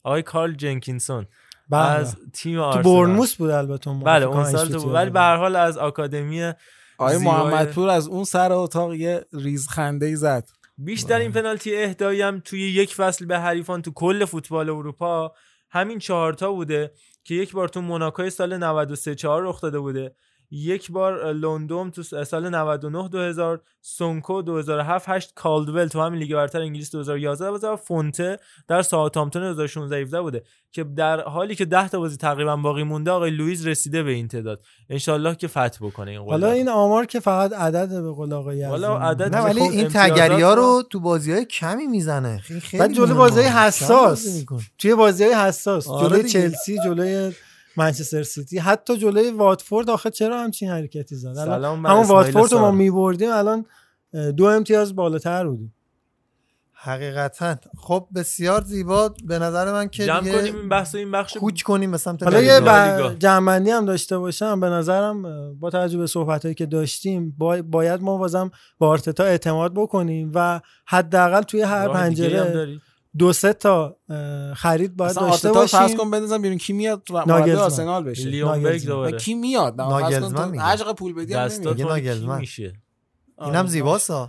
آقای کارل جنکینسون بله. از تیم تو آرسنال بورنموث بود البته. بله اون سال تو بود ولی. به هر حال از آکادمی آقای محمدپور از اون سر اتاق یه ریزخنده ای زد بیشتر این پنالتی اهدایی هم توی یک فصل به حریفان تو کل فوتبال اروپا همین چهارتا بوده که یک بار تو موناکو سال 93 4 رخ داده بوده یک بار لندن تو سال 99 2000 سونکو 2007 8 کالدول تو همین لیگ برتر انگلیس 2011 و فونته در ساوثهامپتون 2016 17 بوده که در حالی که 10 تا بازی تقریبا باقی مونده آقای لوئیس رسیده به این تعداد انشالله که فتح بکنه این قله حالا. این آمار که فقط عدد به قول آقای یزدانی. عدد نه ولی خب این تگری ها رو- تو بازی های کمی می‌زنه خیلی خیلی بعد جلوی. بازی حساس. توی بازی های حساس آره جلوی. چلسی جلوی منچستر سیتی حتی جلوی واتفورد آخه چرا همچین حرکتی زد سلام همون واتفورد رو ما. میبردیم الان دو امتیاز بالاتر بودیم حقیقتا خب بسیار زیبا به نظر من که جمع کنیم این بحث و این بخش کوچ کنیم به سمت حالا. یه. جنبندی هم داشته باشم به نظرم با توجه به صحبت هایی که داشتیم با... باید ما بازم با آرتتا اعتماد بکنیم و حداقل توی هر پنجره داری؟ دو سه تا خرید باید اصلا داشته رو فرض باشیم. کن بندازم بیرون. کی میاد مربی ناگلزمن. آرسنال بشه؟ لیون بیگ ناگلزمن. دوباره. کی میاد؟ نه فرض کن ناگلزمن. عجق پول بدی ناگلزمن. میشه؟ اینم.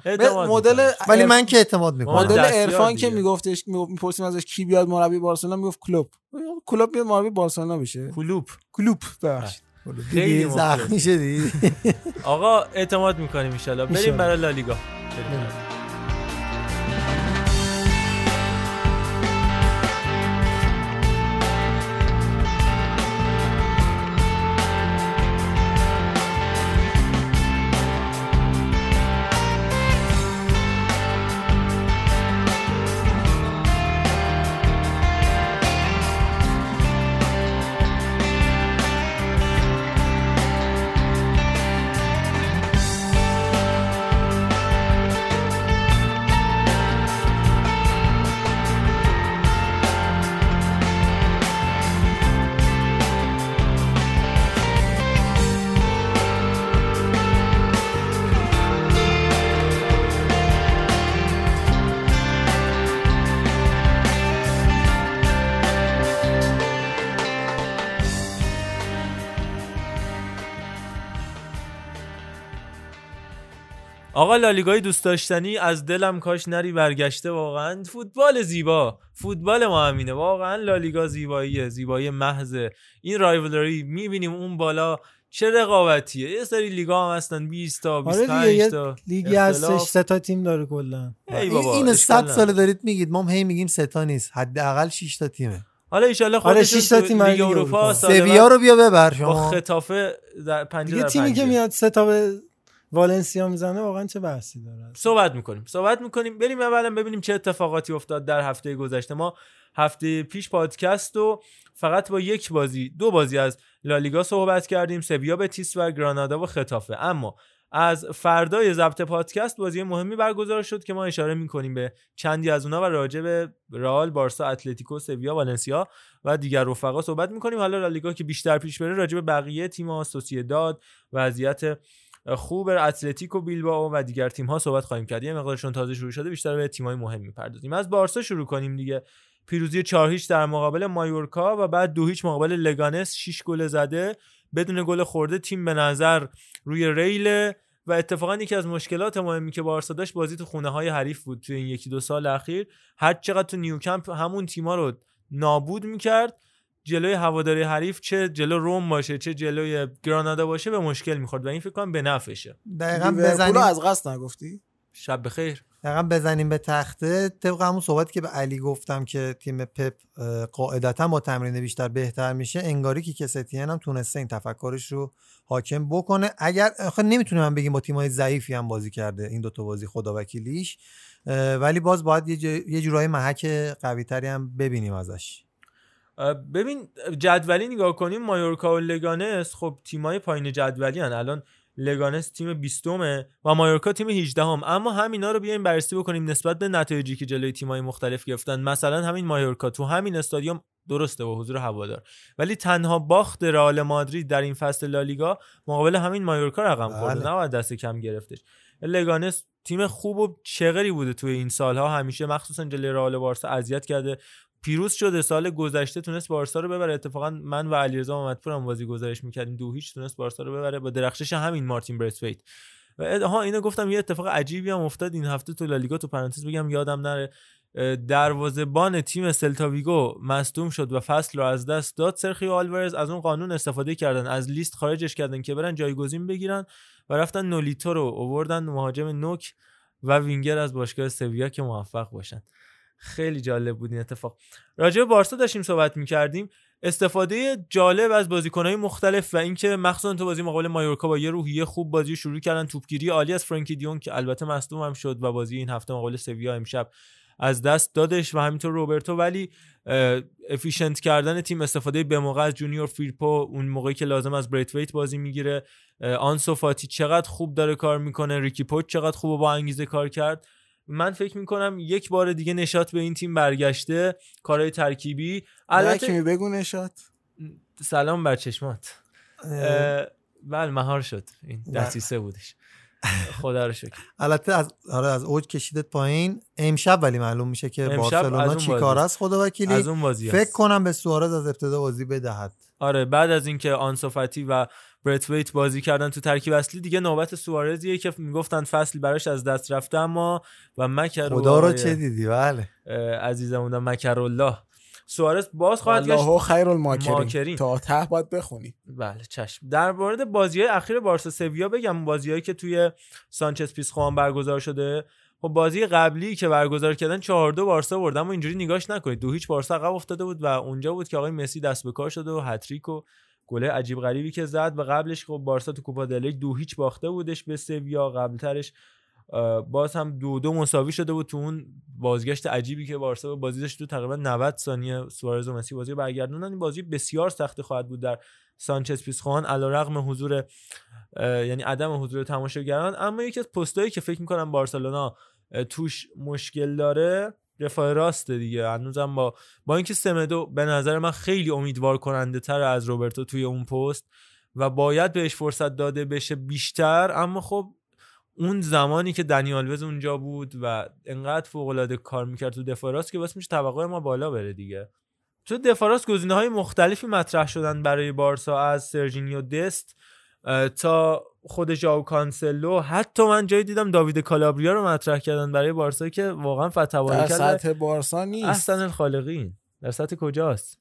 اعتماد مدل. ولی من که اعتماد می‌کنم. مدل عرفان که. میگفتش می‌پرسیم ازش کی بیاد مربی بارسلونا می‌گفت کلوب کلوب بیاد مربی بارسلونا بشه. کلوب کلوب ببخشید. خیلی. زخمی شدی. آقا اعتماد می‌کنیم ان بریم. برای لالیگا. آقا لالیگای دوست داشتنی از دلم کاش نری برگشته واقعا. فوتبال زیبا. فوتبال ما همینه. واقعا لالیگا زیباییه. زیبایی محض این رایولری می‌بینیم اون بالا چه رقابتیه. یه سری لیگا هم هستن. 20 تا آره 25 دیگه یه تا. لیگی اختلاف. هستش. سه تا تیم داره کلا. ای این بابا، اینو اشکال 100 نداره. ساله دارید میگید. ما هم هی میگیم سه تا نیست. حداقل 6 تا تیمه. حالا ایشالله آره، خودشون شش تا تو تیم لیگ لیگ اروپا سویا رو بیا ببر با شما خطافه در پنجه دیگه در تیمی پنجه. که میاد سه تا به والنسیا می‌زنه واقعا چه بحثی داره؟ صحبت می‌کنیم صحبت می‌کنیم. بریم اولا ببینیم چه اتفاقاتی افتاد در هفته گذشته. ما هفته پیش پادکست و فقط با یک بازی دو بازی از لالیگا صحبت کردیم سویا بتیس و گرانادا و خطافه اما از فردای ضبط پادکست بازی مهمی برگزار شد که ما اشاره می‌کنیم به چندی از اونها و راجع به رئال بارسا اتلتیکو سویا والنسیا و دیگر رفقا صحبت می‌کنیم. حالا لالیگا که بیشتر پیش بره راجع به بقیه تیم‌ها سوسییداد وضعیت خوب اتلتیکو بیلبائو و دیگر تیم ها صحبت خواهیم کرد. یه مقدارشون تازه شروع شده بیشتر به تیم های مهم می‌پردازیم. از بارسا شروع کنیم دیگه. پیروزی 4 هیچ در مقابل مایورکا و بعد دو هیچ مقابل لگانس. 6 گل زده بدون گل خورده تیم به نظر روی ریل و اتفاقا یکی از مشکلات مهمی که بارسا داشت بازی تو خونه های حریف بود توی این یکی دو سال اخیر. هر چقدر تو نیوکمپ همون تیما رو نابود می‌کرد جلوی هواداری حریف چه جلو روم باشه چه جلوی گرانادا باشه به مشکل می‌خورد و این فکر کنم به نفعشه. دقیقا بزنیم از قصد نگفتی؟ شب بخیر. دقیقا بزنیم به تخته. طبق همون صحبت که به علی گفتم که تیم پپ قاعدتا با تمرین بیشتر بهتر میشه انگاری که کستین هم تونسته این تفکرش رو حاکم بکنه. اگر آخه نمی‌تونیم هم بگیم با تیمای ضعیفی هم بازی کرده این دوتا بازی خدا وکیلیش اه، ولی باز باید یه, جا- یه جورای محک قوی تری هم ببینیم ازش. ببین جدولی نگاه کنیم مایورکا و لگانس خب تیمای پایین جدولی هن. الان لگانس تیم 20 و مایورکا تیم 18 هم. اما همینا رو بیایم بررسی بکنیم نسبت به نتایجی که جلوی تیمای مختلف گرفتن مثلا همین مایورکا تو همین استادیوم درسته با حضور هوادار ولی تنها باخت رئال مادرید در این فصل لالیگا مقابل همین مایورکا رقم خورده بله. نباید دست کم گرفتش لگانس تیم خوب و چغری بوده توی این سالها همیشه مخصوصا جلوی رئال بارسا اذیت کرده پیروز شده سال گذشته تونست بارسا رو ببره. اتفاقا من و علیرضا محمدپور هم بازی گزارش می‌کردیم. دو هیچ تونست بارسا رو ببره با درخشش همین مارتین برسویت. و ها اینو گفتم یه اتفاق عجیبی هم افتاد این هفته تو لالیگا. تو پرانتز بگم یادم نره. اه، دروازه‌بان تیم سلتاویگو مصدوم شد و فصل رو از دست داد. سرخیو آلوارز از اون قانون استفاده کردن از لیست خارجش کردن که برن جایگزین بگیرن و رفتن نولیتو رو اووردن مهاجم نوک و وینگر از باشگاه سویا که موفق باشن. خیلی جالب بود این اتفاق. راجع به بارسا داشتیم صحبت می‌کردیم. استفاده جالب از بازیکنهای مختلف و اینکه مخصوصا تو بازی مقابل مایورکا با یه روحیه خوب بازی شروع کردن توپگیری عالی از فرانکی دی‌یونگ که البته مصدوم هم شد و بازی این هفته مقابل سویا امشب از دست دادش و همینطور روبرتو. ولی efficient کردن تیم استفاده به موقع از جونیور فیرپو اون موقعی که لازم از بریت ویت بازی می‌گیره. آنسو فاتی چقدر خوب داره کار می‌کنه ریکی پوچ چقدر خوب با انگیزه کار کرد. من فکر می‌کنم یک بار دیگه نشات به این تیم برگشته کارهای ترکیبی. البته بگو نشات سلام بر چشمات. بله مهار شد. این دستیسه بودش. خدا رو شکر. البته از آره از اوج کشیدت پایین. امشب ولی معلوم میشه که بارسلونا اون چی بازی کار است. خدا وکیلی از اون بازی فکر. کنم به سوارز از ابتدا بازی بدهد. آره بعد از اینکه آنسوفاتی و برت ویت بازی کردن تو ترکیب اصلی. دیگه نوبت سوارزیه که می‌گفتن فصل براش از دست رفته اما و مکر خدا رو چه دیدی؟ بله. عزیزمون مکر الله سوارز باز خواهد گشت الله خیر الماکرین ماکرین. تا ته باید بخونی. بله چشم. در مورد بازی های اخیر بارسا سویا بگم. بازیهایی که توی سانچز پیسخوان برگزار شده. خب بازی قبلی که برگزار کردن 4 2 بارسا برد اما اینجوری نگاش نکنید. دو هیچ بارسا عقب افتاده بود و اونجا بود که آقای مسی دست به کار شده و هتریک و گله عجیب غریبی که زد و قبلش خب بارسا تو کوپا دل دو هیچ باخته بودش به سویا قبلترش باز هم دو دو مساوی شده بود تو اون بازگشت عجیبی که بارسا بازی داشت تو تقریبا 90 ثانیه سوارز و مسی بازی برگردوندن این بازی بسیار سخت خواهد بود در سانچز پیسخوان علیرغم حضور یعنی عدم حضور تماشاگران. اما یکی از پستایی که فکر می‌کنم بارسلونا توش مشکل داره دفاع راست دیگه. هنوزم با با اینکه سمدو به نظر من خیلی امیدوار کننده تر از روبرتو توی اون پست و باید بهش فرصت داده بشه بیشتر اما خب اون زمانی که دنی آلوز اونجا بود و انقدر فوق العاده کار می‌کرد تو دفاع راست که واسه میشه توقع ما بالا بره دیگه. تو دفاع راست گزینه های مختلفی مطرح شدن برای بارسا از سرجینیو دست. تا خود ژائو کانسلو. حتی من جایی دیدم داوید کالابریا رو مطرح کردن برای بارسا که واقعا در حد و قواره‌ی سطح بارسا نیست. احسن الخالقین. در سطح کجاست؟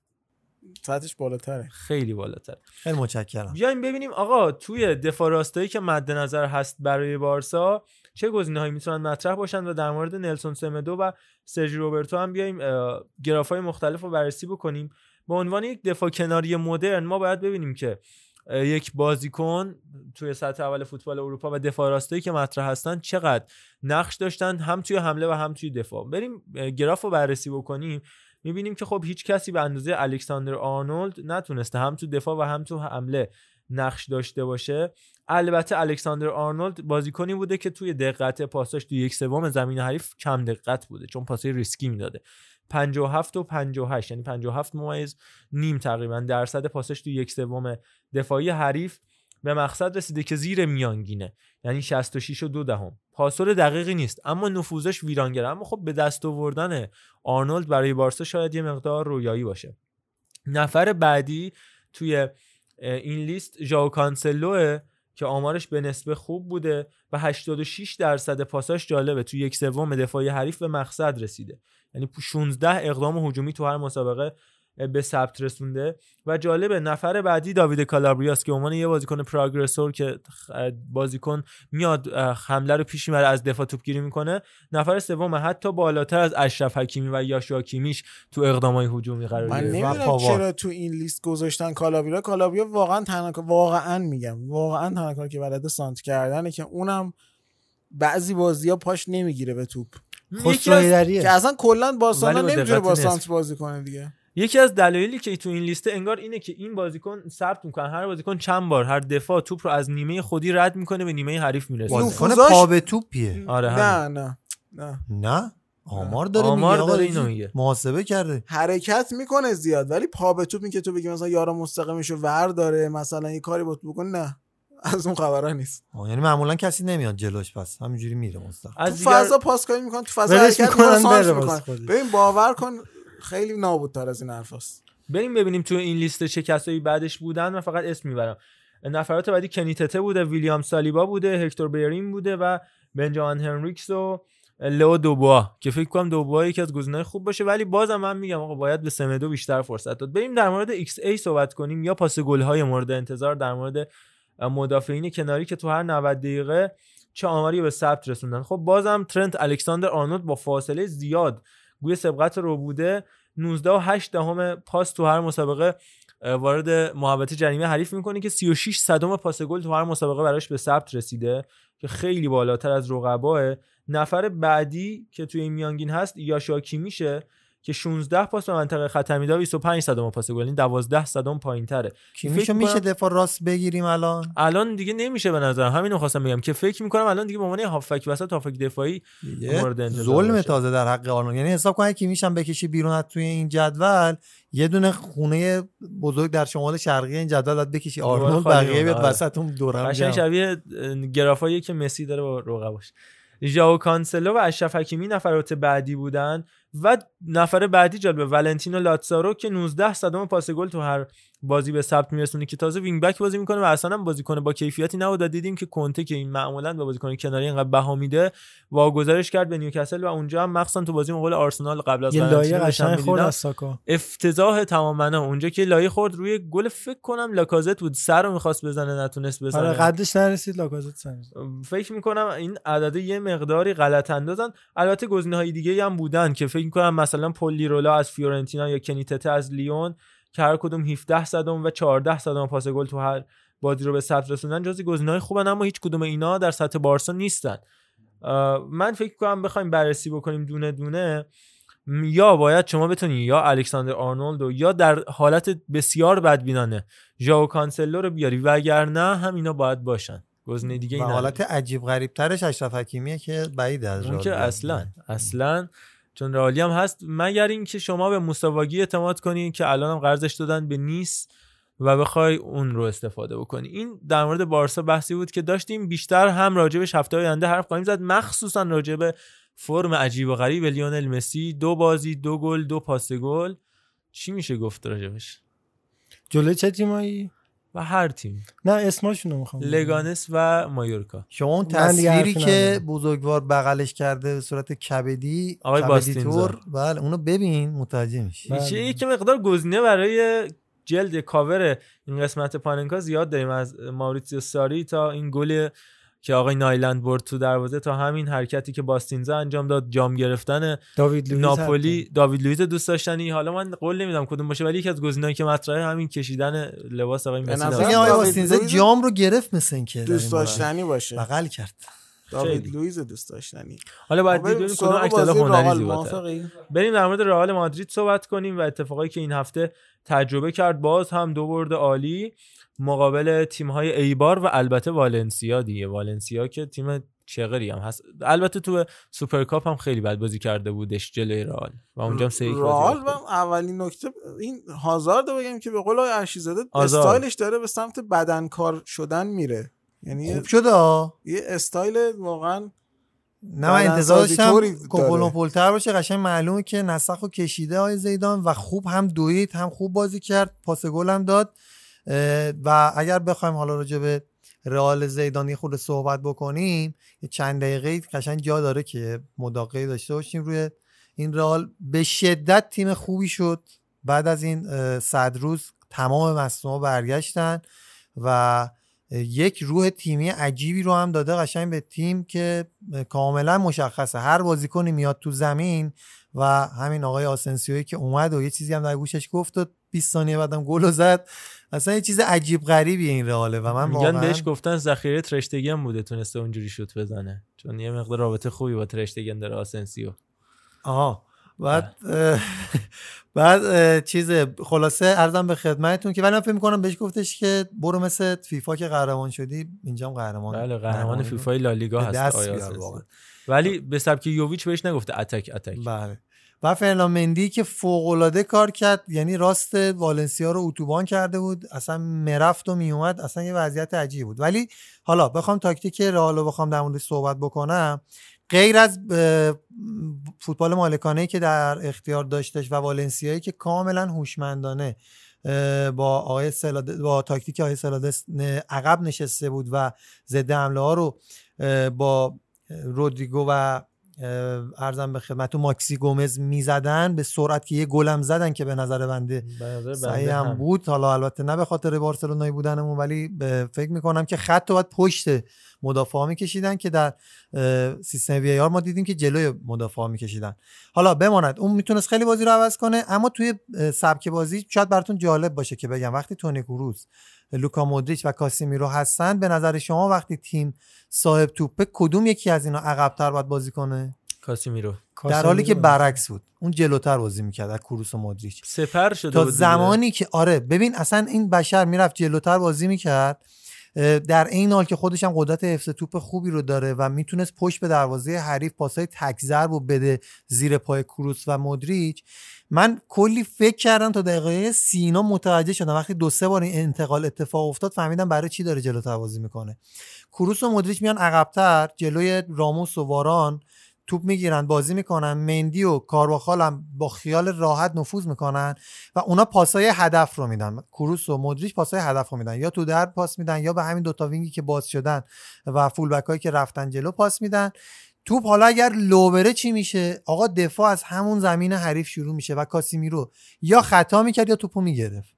سطحش بالاتره. خیلی بالاتر خیلی متشکرم. بیایم ببینیم آقا توی دفاع راستایی که مد نظر هست برای بارسا چه گزینه هایی می‌تونن مطرح باشن و در مورد نلسون سمدو و سرژی روبرتو هم بیایم گراف های مختلف رو بررسی بکنیم. به عنوان یک دفاع کناری مدرن ما باید ببینیم که یک بازیکن توی سطح اول فوتبال اروپا و دفاع راستایی که مطرح هستن چقدر نقش داشتن هم توی حمله و هم توی دفاع. بریم گراف رو بررسی بکنیم. می‌بینیم که خب هیچ کسی به اندازه الکساندر آرنولد نتونسته هم تو دفاع و هم تو حمله نقش داشته باشه. البته الکساندر آرنولد بازیکنی بوده که توی دقت پاساش تو یک سوم زمین حریف کم دقت بوده چون پاسای ریسکی می‌داده. 57 و 58 یعنی 57 ممیز نیم تقریبا درصد پاساش تو یک سوم دفاعی حریف به مقصد رسیده که زیر میانگینه. یعنی 66 و دو دهم. پاسور دقیقی نیست اما نفوذش ویرانگره اما خب به دست آوردن آرنولد برای بارسا شاید یه مقدار رویایی باشه. نفر بعدی توی این لیست ژائو کانسلوه که آمارش به نسبه خوب بوده و 86 درصد پاساش جالبه. تو یک سوم دفاعی حریف به مقصد رسیده. یعنی 16 اقدام هجومی تو هر مسابقه به ثبت رسونده. و جالبه نفر بعدی داوید کالابریاس که عنوان یه بازیکن پراگرسور که بازیکن میاد حمله رو پیش می‌بره از دفاع توپگیری می‌کنه. نفر سوم حتی بالاتر از اشرف حکیمی و یاشوا کیمیش تو اقدامای هجومی قرار من نمی‌دونم. چرا تو این لیست گذاشتن کالابریا. کالابریا واقعا تنها واقعا میگم واقعا تنها که بلده سانت کردنه که اونم بعضی بازی ها پاش نمی‌گیره به توپ. از- که اصلا کلا بارسلونا نمی‌تونه با سانت. بازی کنه دیگه. یکی از دلایلی که تو این لیست انگار اینه که این بازیکن ثبت می‌کنه هر بازیکن چند بار هر دفاع توپ رو از نیمه خودی رد می‌کنه به نیمه حریف می‌رسه. بازیکن پا به توپیه. آره نه. نه نه. نه؟ آمار داره آمار میگه داره. اینو میگه. محاسبه کرده. حرکت می‌کنه زیاد ولی پا به توپ این که تو بگی مثلا یارو مستقیمشو ور داره مثلا یه کاری با تو بکن نه. از اون خبرها نیست. یعنی معمولا کسی نمیاد جلوش پس همینجوری میره مستقیم. تو از دیگر فضا پاسکاری می‌کنن تو فضا حرکت می‌کنن خودش. ببین باور کن خیلی نابودتر از این حرفاست بریم ببینیم تو این لیست چه کسایی بعدش بودن. من فقط اسم می‌برم. نفرات بعدی کنیتته بوده ویلیام سالیبا بوده هکتور بیرین بوده و بنجامین هنریکس و لئو دوبوا که فکر کنم دوبوا یکی از گزینه‌های خوب باشه. ولی بازم من میگم آقا باید به سمدو بیشتر فرصت داد. بریم در مورد xA صحبت کنیم یا پاس گل‌های مورد انتظار در مورد مدافعین کناری که تو هر 90 دقیقه چه آماری به ثبت رسوندن. خب بازم ترنت الکساندر آرنولد با فاصله زیاد گوی سبقت رو بوده. 19 و 8 دهم پاس تو هر مسابقه وارد محوطه جریمه حریف می‌کنه که 36 صدم پاس گل تو هر مسابقه براش به ثبت رسیده که خیلی بالاتر از رقباه. نفر بعدی که توی این میانگین هست یاشا کیمیشه که 16 پاس به منطقه خطر میده و 25 صدام پاس گل. این 12 صدام پایین‌تره کیمیشو میشه دفاع راست بگیریم الان؟ الان دیگه نمیشه به نظر همین رو خواستم بگم که فکر می‌کنم الان دیگه به عنوان هافک وسط هافک دفاعی مورد انتظار ظلم. تازه در حق آرنولد. یعنی حساب کن که میشم بکشی بیرون از توی این جدول یه دونه خونه بزرگ در شمال شرقی این جدول باید بکشی. آرنولد بقیه بیاد آره. وسط اون دورم. شبیه گرافایی که مسی داره با رقباش. ژائو کانسلو و اشرف حکیمی نفرات بعدی بودن. و نفر بعدی جالبه ولنتینو لاتزارو که 19 صدم پاس گل تو هر بازی به ثبت میرسونه که تازه وینگ بک بازی می‌کنه و اصلا هم بازیکن با کیفیتی نبود دیدیم که کونته که این معمولا به بازیکن کناری اینقدر بها میده واگذارش کرد به نیوکاسل و اونجا هم مخصوصا تو بازی مقابل آرسنال قبل از لایی قشنگ خورد می‌دیدم. از ساکا افتضاح تماما اونجا که لایی خورد روی گل فکر کنم لاکازت بود سر رو می‌خواست بزنه نتونست بزنه. آره قدش نرسید لاکازت سر فکر می‌کنم این عدد یه مقداری غلط اندازن. البته گزینه های دیگه هم بودن که فکر می‌کنم مثلا پولی رولا از فیورنتینا یا کنیتته از لیون که هر کدوم 17 صدام و 14 صدام پاس گل تو هر بازی رو به ثبت رسوندن جزی گزینه های خوبن اما هیچ کدوم اینا در سطح بارسا نیستن. من فکر کنم بخوایم بررسی بکنیم دونه دونه یا باید شما بتونی یا الکساندر آرنولد یا در حالت بسیار بدبینانه ژائو کانسلو رو بیاری وگرنه هم اینا باید باشن. گزینه دیگه این حالت عجیب غریب ترش اشرف حکیمیه که بعید از اون که. اصلا اصلا چون رئالی هم هست مگر اینکه شما به مساواگی اعتماد کنی که الان هم قرضش دادن به نیس و بخوای اون رو استفاده بکنی. این در مورد بارسا بحثی بود که داشتیم بیشتر هم راجبش هفته آینده حرف خواهیم زد مخصوصا راجب فرم عجیب و غریب لیونل مسی. دو بازی دو گل دو پاس گل. چی میشه گفت راجبش؟ جلوی چه تیمایی؟ و هر تیم. نه اسمشون رو می‌خوام لگانس و مایورکا. شما اون تصویری که. بزرگوار بغلش کرده به صورت کبدی آقای باستینزا. بله اونو ببین متوجه میشی. یه یک مقدار گزینه برای جلد کاور این قسمت پاننکا زیاد داریم از ماوریتسیو ساری تا این گل که آقای نایلند برد تو دروازه تا همین حرکتی که باستینزا انجام داد جام گرفتن داوید لوئیس ناپولی. داوید لوئیس دوست داشتنی. حالا من قول نمیدم کدوم باشه ولی یکی از گزینه‌ای که مطرحه همین کشیدن لباس آقای مسی آقای باستینزا جام رو گرفت مثل که دوست. داشتنی باشه. بغل کرد. داوید. لوئیس دوست داشتنی. حالا باید سراغ کدوم بازی هنری موافقی؟ بریم در مورد رئال مادرید صحبت کنیم و اتفاقایی که این هفته تجربه کرد. باز هم دو برد عالی. مقابل تیم های ایبار و البته والنسیا دیگه والنسیا که تیم چغری هم هست البته تو سوپرکاپ هم خیلی بد بازی کرده بودش جلوی رئال و اونجا هم سه رئال. و اولین نکته این هازارد رو بگم که به قول آقای آزار. استایلش داره به سمت بدنکار شدن میره یعنی خوب شده. یه استایل واقعا نه من انتظار داشتم طوری داره. کوپولون پولتر باشه قشنگ معلومه که نسخ و کشیده های زیدان و خوب هم دوید هم خوب بازی کرد پاس گل هم داد و اگر بخوایم حالا راجع به رئال زیدانی خود صحبت بکنیم چند دقیقه قشنگ جا داره که مداقعی داشته باشیم روی این رئال. به شدت تیم خوبی شد. بعد از این صد روز تمام مصنوعا برگشتن و یک روح تیمی عجیبی رو هم داده قشنگ به تیم که کاملا مشخصه. هر بازیکنی میاد تو زمین و همین آقای آسنسیوی که اومد و یه چیزی هم در گوشش گفت و 20 ثانیه بعدم گل زد. اصلا یه چیز عجیب غریبی این رئاله و من میگن واقعا بهش گفتن ذخیره ترشتگن بوده تونسته اونجوری شوت بزنه. چون یه مقدار رابطه خوبی با ترشتگن داره آسنسیو. آها. بعد اه، بعد اه، چیز خلاصه عرضم به خدمتتون که ولی من فکر می‌کنم بهش گفتش که برو مثل فیفا که قهرمان شدی اینجا هم قهرمان بله قهرمان فیفای لالیگا هست آیا. ولی به سبک یوویچ بهش نگفته attack attack. بله. و فرنان مندی که فوق کار کرد یعنی راست والنسیا رو اتوبان کرده بود اصلا می‌رفت و میومد اصلا یه وضعیت عجیبی بود. ولی حالا بخوام تاکتیک رئال رو بخوام در موردش صحبت بکنم. غیر از فوتبال مالکانه که در اختیار داشتش و والنسیایی که کاملا هوشمندانه با آقای سلاده با تاکتیک آقای سلادس عقب نشسته بود و ضد حمله ها رو با رودریگو و ارزم به خدمت ماکسی گومز می‌زدن به سرعت که یه گلم زدن که به نظر بنده بنده هم هم. بود. حالا البته نه به خاطر بارسلونایی بودنمون ولی به- فکر می‌کنم که خط رو باید پشت مدافعا میکشیدن که در سیستم وی آر ما دیدیم که جلوی مدافعا میکشیدن. حالا بماند. اون می‌تونست خیلی بازی رو عوض کنه اما توی سبک بازی شاید براتون جالب باشه که بگم. وقتی تونی کروز لوکا مودریچ و کاسیمیرو هستن. به نظر شما وقتی تیم صاحب توپه کدوم یکی از اینا عقبتر باید بازی کنه؟ کاسیمیرو. در حالی که برعکس بود. اون جلوتر بازی می‌کرد از کروس و مودریچ. سپر شده تا بود دیگه. زمانی که آره ببین اصلا این بشر می‌رفت جلوتر بازی می‌کرد. در این حال که خودش هم قدرت حفظ توپ خوبی رو داره و می‌تونست پشت به دروازه حریف پاسای تک ضرب و بده زیر پای کروس و مودریچ من کلی فکر کردم تا دقیقه سینا متوجه شدم. وقتی دو سه بار این انتقال اتفاق افتاد فهمیدم برای چی داره جلوتر بازی می‌کنه. کروس و مودریچ میان عقبتر جلوی راموس و واران توپ می‌گیرن بازی می‌کنن. مندی و کارواخال هم با خیال راحت نفوذ می‌کنن و اونا پاسای هدف رو میدن. کروس و مودریچ پاسای هدف رو میدن. یا تو در پاس میدن یا به همین دوتا وینگی که باز شدن و فول هایی که رفتن جلو پاس میدن. توپ حالا اگر لو بره چی میشه؟ آقا دفاع از همون زمین حریف شروع میشه و کاسیمیرو یا خطا می‌کرد یا توپو می‌گرفت.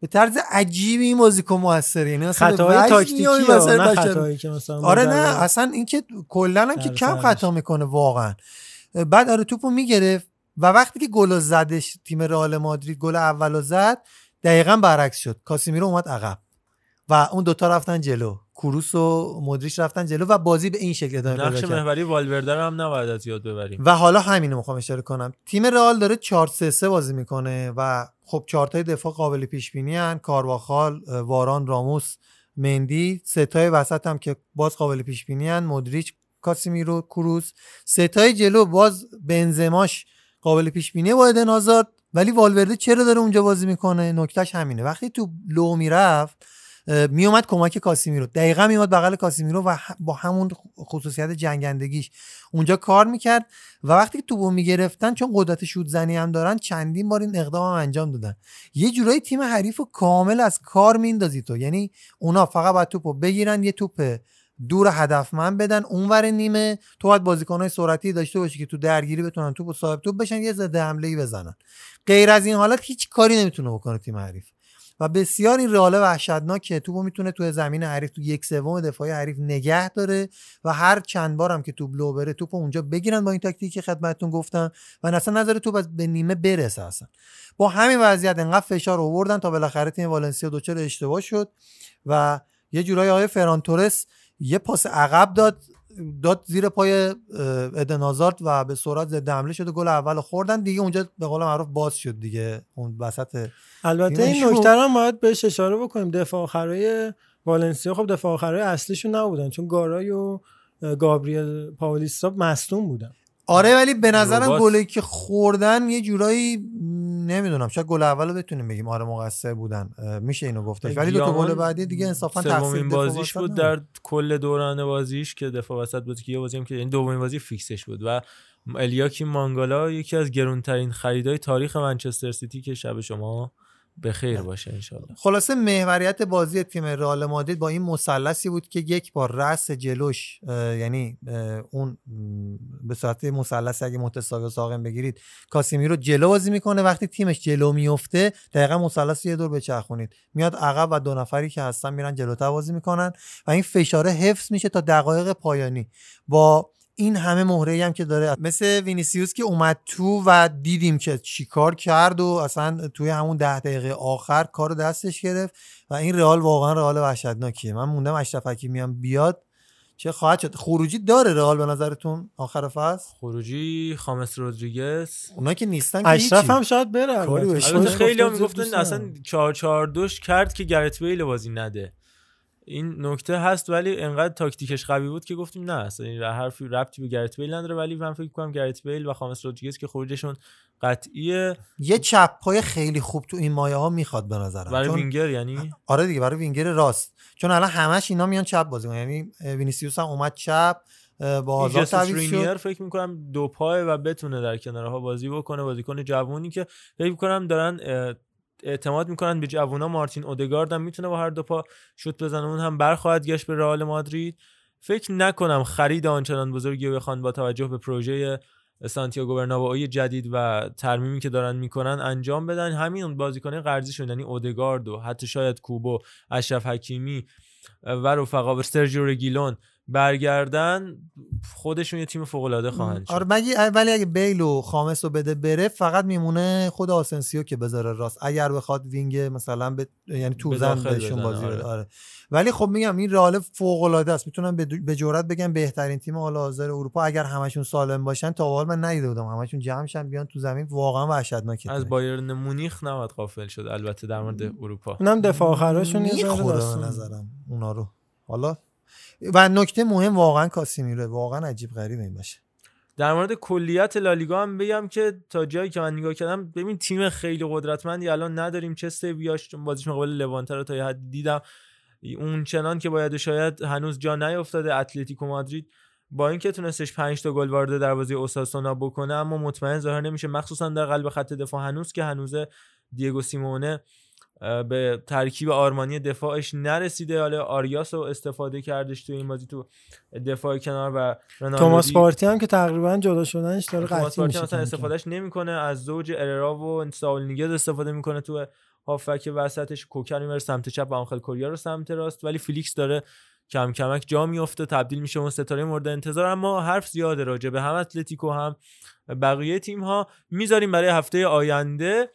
به طرز عجیبی این بازیکن موثره یعنی مثلا خطاهای تاکتیکی نه خطایی که مثلا آره نه اصلا اینکه کلا هم که کم خطا می‌کنه واقعا. بعد آره توپو می‌گرفت و وقتی که گل زدش تیم رئال مادرید گل اولو زد دقیقا برعکس شد. کاسیمیرو اومد عقب. و اون دوتا رفتن جلو. کروس و مدریش رفتن جلو و بازی به این شکل ادامه نقش محوری والورده رو هم نباید از یاد ببریم. و حالا همینو می‌خوام اشاره کنم. تیم رئال داره 4 3 3 بازی می‌کنه و خب چارتای دفاع قابل پیش بینی ان کارواخال واران راموس مندی. ستای وسط هم که باز قابل پیش بینی ان مدریچ کاسیمیرو کروس ستای جلو باز بنزماش قابل پیش بینیه با ادن ولی والورده چرا داره اونجا بازی می‌کنه؟ نکتهش همینه. وقتی تو لو می‌رفت میومد کمک کاسیمیرو. دقیقا میومد بغل کاسیمیرو و با همون خصوصیت جنگندگیش. اونجا کار می‌کرد و وقتی که توپو می‌گرفتن چون قدرت شوت زنی هم دارن چندین بار این اقدام هم انجام دادن. یه جورایی تیم حریف رو کامل از کار میندازی تو. یعنی اونا فقط باید توپو بگیرن یه توپ دور هدفمند بدن اونور نیمه تو باید بازیکنهای سرعتی داشته باشی که تو درگیری بتونن توپ صاحب توپ بشن یه ضد حمله ای بزنن. غیر از این حالت هیچ کاری نمی‌تونه بکنه تیم حریف. و بسیار این رئال وحشتناکه توپو می‌تونه تو زمین حریف تو یک سوم دفاعی حریف نگه داره و هر چند بارم که توپ لو بره توپو اونجا بگیرن با این تاکتیکی که خدمتتون گفتم و اصلا نظر توپ به نیمه برسه اصلا. با همین وضعیت انقدر فشار آوردن تا بالاخره تیم والنسیا دوچار اشتباه شد و یه جورایی آقای فران تورس یه پاس عقب داد. داد زیر پای ادن آزارد و به سرعت ضد حمله شد گل اول خوردن. دیگه اونجا به قول معروف باز شد دیگه. اون وسط البته این نکته هم باید بهش اشاره بکنیم. دفاع آخرای والنسیا خب دفاع آخرای اصلیشون نبودن چون گارای و گابریل پاولیستا مصدوم بودن. آره ولی به نظرم گلی که خوردن یه جورایی نمی‌دونم شاید گل اولو بتونیم بگیم. آره مقصر بودن. میشه اینو گفتش. ولی دو تا گل بعدی دیگه انصافا تقصیر بازیش بود در کل دوران بازیش که دفاع وسط بود که یه بازی هم که این دومین بازی فیکسش بود. و الیاکی مانگالا یکی از گرونترین خریدای تاریخ منچستر سیتی که شب شما به خیر باشه انشالله خلاصه محوریت بازی تیم رئال مادرید با این مثلثی بود که یک بار رأس جلوش یعنی اون به صورت مثلث اگه متساوی‌الساقین بگیرید کاسیمیرو جلو بازی می‌کنه. وقتی تیمش جلو میفته دقیقا مثلث یه دور بچرخونید میاد عقب و دو نفری که هستن میرن جلوتر بازی می‌کنن و این فشاره حفظ میشه تا دقایق پایانی. با این همه مهره هم که داره. مثل وینیسیوس که اومد تو و دیدیم که چیکار کرد و اصلا توی همون ده دقیقه آخر کار دستش گرفت و این رئال واقعا رئال وحشتناکیه. من موندم اشرف حکیمی هم بیاد. چه خواهد شد؟ خروجی داره رئال به نظرتون آخر فصل؟ خروجی خامس رودریگز. اونا که نیستن که اشرف هم شاید بره. البته خیلی هم می‌گفتن اصلا 4 4 2 کرد که گرت بیل بازی نده. این نکته هست ولی انقدر تاکتیکش قوی بود که گفتیم نه اصلا این حرفی ربطی به گرت بیل نداره. ولی من فکر کنم گرت بیل و خامس رودریگز که خروجشون قطعیه. یه چپ پای خیلی خوب تو این مایه ها می‌خواد به نظرم. برای وینگر یعنی؟ آره دیگه برای وینگر راست. چون الان همش اینا میان چپ بازی یعنی وینیسیوس هم اومد چپ با آزاد شد. فکر می‌کنم دو پای و بتونه در کنارها بازی بکنه. بازیکن جوونی که فکر می‌کنم دارن اعتماد می‌کنن به جوونا. مارتین اودگارد هم می‌تونه با هر دو پا شوت بزنه. اون هم برخواهد گشت به رئال مادرید. فکر نکنم خرید آنچنان بزرگی بخوان با توجه به پروژه سانتیاگو برنابئو جدید و ترمیمی که دارن می‌کنن انجام بدن. همین بازیکن قرضی شدن یعنی اودگارد و حتی شاید کوبو اشرف حکیمی و رفقا سرجیو رگیلون برگردن خودشون یه تیم فوق العاده خواهند شد. آره مگه ولی اگه بیل و خامس رو بده بره فقط میمونه خود آسنسیو که بذاره راست. اگر بخواد وینگ مثلا به یعنی تو زن بهشون بازی آره. بده آره. ولی خب میگم این رئال فوق العاده است. می‌تونم به جرئت بگم بهترین تیم حال حاضر اروپا اگر همشون سالم باشن تا حال من ندیده بودم. همشون جمع شن بیان تو زمین. واقعا وحشتناکه از بایرن مونیخ نباید غافل شد البته در مورد اروپا. اونم دفاع آخراشون یه. نظرم اونا رو. حالا و نکته مهم واقعا کاسیمیره واقعا عجیب غریب این باشه. در مورد کلیت لالیگا هم بگم که تا جایی که من نگاه کردم ببین تیم خیلی قدرتمندی الان نداریم چه سویاش چون بازیش مقابل لوانته رو تا یه حد دیدم. اون چنان که باید شاید هنوز جا نیافتاده اتلتیکو مادرید. با اینکه تونستش 5 تا گل وارد دروازه اوساسونا بکنه اما مطمئن ظاهر نمیشه مخصوصا در قلب خط دفاع هنوز که هنوز دیگو سیمونه به ترکیب آرمانی دفاعش نرسیده. حالا آریاس رو استفاده کردش تو این بازی تو دفاع کنار و رنالدو توماس پارتی هم که تقریبا جدا شدنش داره توماس قطعی پارتی میشه کم کم. استفادهش نمی‌کنه. از زوج اررا و ساول نیگز استفاده می‌کنه تو هافبک وسطش. کوکه رو می‌بره سمت چپ و آنخل کوریا رو سمت راست. ولی فیلیکس داره کم کمک جا میفته تبدیل میشه اون ستاره مورد انتظار. اما حرف زیاده راجع به هم اتلتیکو هم بقیه تیم ها می‌ذاریم برای هفته آینده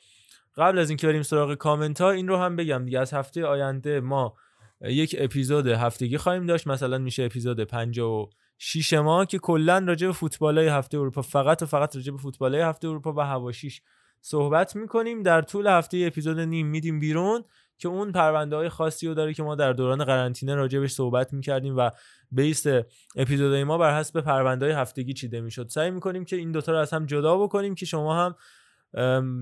قبل از اینکه بریم سراغ کامنت ها این رو هم بگم دیگه از هفته آینده ما یک اپیزود هفتگی خواهیم داشت. مثلا میشه اپیزود 56 ما که کلا راجع به فوتبال های هفته اروپا فقط و فقط راجع به فوتبال های هفته اروپا و حواشیش صحبت می‌کنیم. در طول هفته اپیزود نیم میدیم بیرون که اون پرونده های خاصی رو داره که ما در دوران قرنطینه راجع بهش صحبت می‌کردیم و بیس اپیزودهای ما بر حسب پرونده های هفتگی چیده می‌شد. سعی می‌کنیم که این دوتا رو از هم جدا بکنیم که شما هم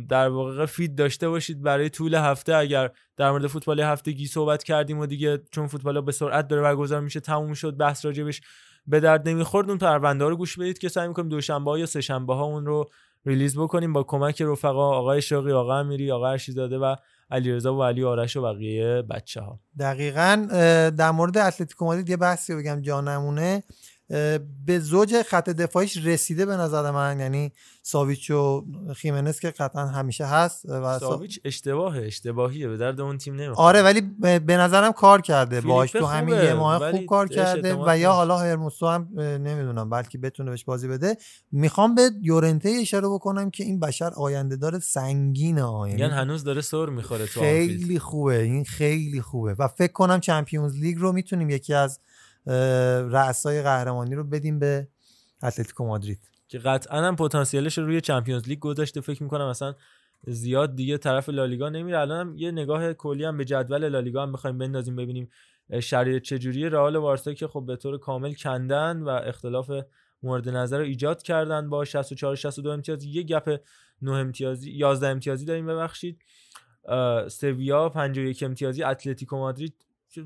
در واقع فید داشته باشید برای طول هفته. اگر در مورد فوتبال هفتگی صحبت کردیم و دیگه چون فوتبال به سرعت داره برگزار میشه تموم شد بحث راجبش به درد نمی‌خورد اون پرونده رو گوش بدید که سعی می‌کنیم دوشنبه یا سه شنبه ها اون رو release بکنیم با کمک رفقا آقای شاقی آقا امیری آقا ارشیزاده و علیرضا و علی آرش و بقیه بچه ها دقیقا در مورد اتلتیکو مادرید یه بحثی بگم جا نمونه. اه، به زوج خط دفاعیش رسیده به نظر من یعنی ساویچ و خیمنس که قطعا همیشه هست و سا- ساویچ اشتباهه اشتباهیه به درد اون تیم نمی‌خوره آره ولی به نظرم کار کرده باش تو همین یه ماه خوب کار کرده و یا. حالا هرموسو هم نمی‌دونم بلکه بتونه بهش بازی بده می‌خوام به یورنته اشاره بکنم که این بشر آینده دار سنگینه ها یعنی هنوز داره سر می‌خوره تو. خیلی خوبه این خیلی خوبه و فکر کنم چمپیونز لیگ رو می‌تونیم یکی از اه، رؤسای قهرمانی رو بدیم به اتلتیکو مادرید. که قطعا هم پتانسیلش رو روی چمپیونز لیگ گذاشته. فکر می‌کنم مثلا زیاد دیگه طرف لالیگا نمیره. الان هم یه نگاه کلی هم به جدول لالیگا هم بخوایم بندازیم ببینیم شرایط چجوری رئال و بارسا که خب به طور کامل کندن و اختلاف مورد نظر رو ایجاد کردن با 64 62 امتیاز. یه گپ 9 امتیازی 11 امتیازی داریم ببخشید. سویا 51 امتیازی اتلتیکو مادرید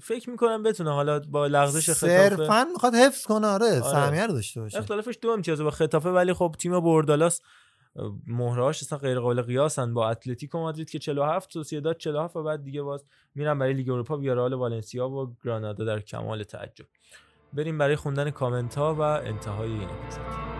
فکر می‌کنم بتونه حالا با لغزش خطافه صرفا می‌خواد حفظ کنه آره سهمیه رو داشته باشه. اختلافش دو امتیازه با خطافه ولی خب تیم بوردالاس مهرهاش اصلا غیر قابل قیاسن. با اتلتیکو مادرید که 47 سوسییداد 47 و بعد دیگه باز میرن برای لیگ اروپا ویارال والنسیا و گرانادا در کمال تعجب. بریم برای خوندن کامنت ها و انتهای این اپیزود.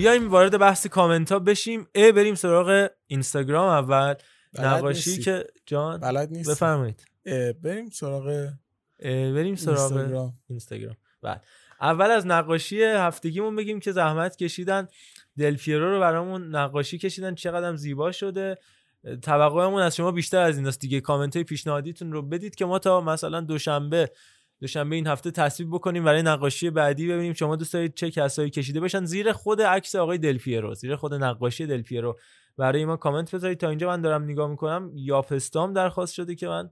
بیایم وارد بحث کامنت ها بشیم. ا بریم سراغ اینستاگرام اول. نقاشی. که جان بلد نیست بفرمایید. بریم سراغ بریم سراغ اینستاگرام. اینستاگرام. بله. اول از نقاشی هفتگیمون بگیم که زحمت کشیدن. دل پیرو رو برامون نقاشی کشیدن. چقدر هم زیبا شده. توقعمون از شما بیشتر از این است دیگه. کامنت های پیشنهادیتون رو بدید که ما تا مثلا دوشنبه دوشنبه این هفته تصویب بکنیم برای نقاشی بعدی. ببینیم شما دوست دارید چه کسایی کشیده باشن زیر خود عکس آقای دل پیرو زیر خود نقاشی دل پیرو. برای ما کامنت بذارید. تا اینجا من دارم نگاه می‌کنم. یاپ استام درخواست شده که من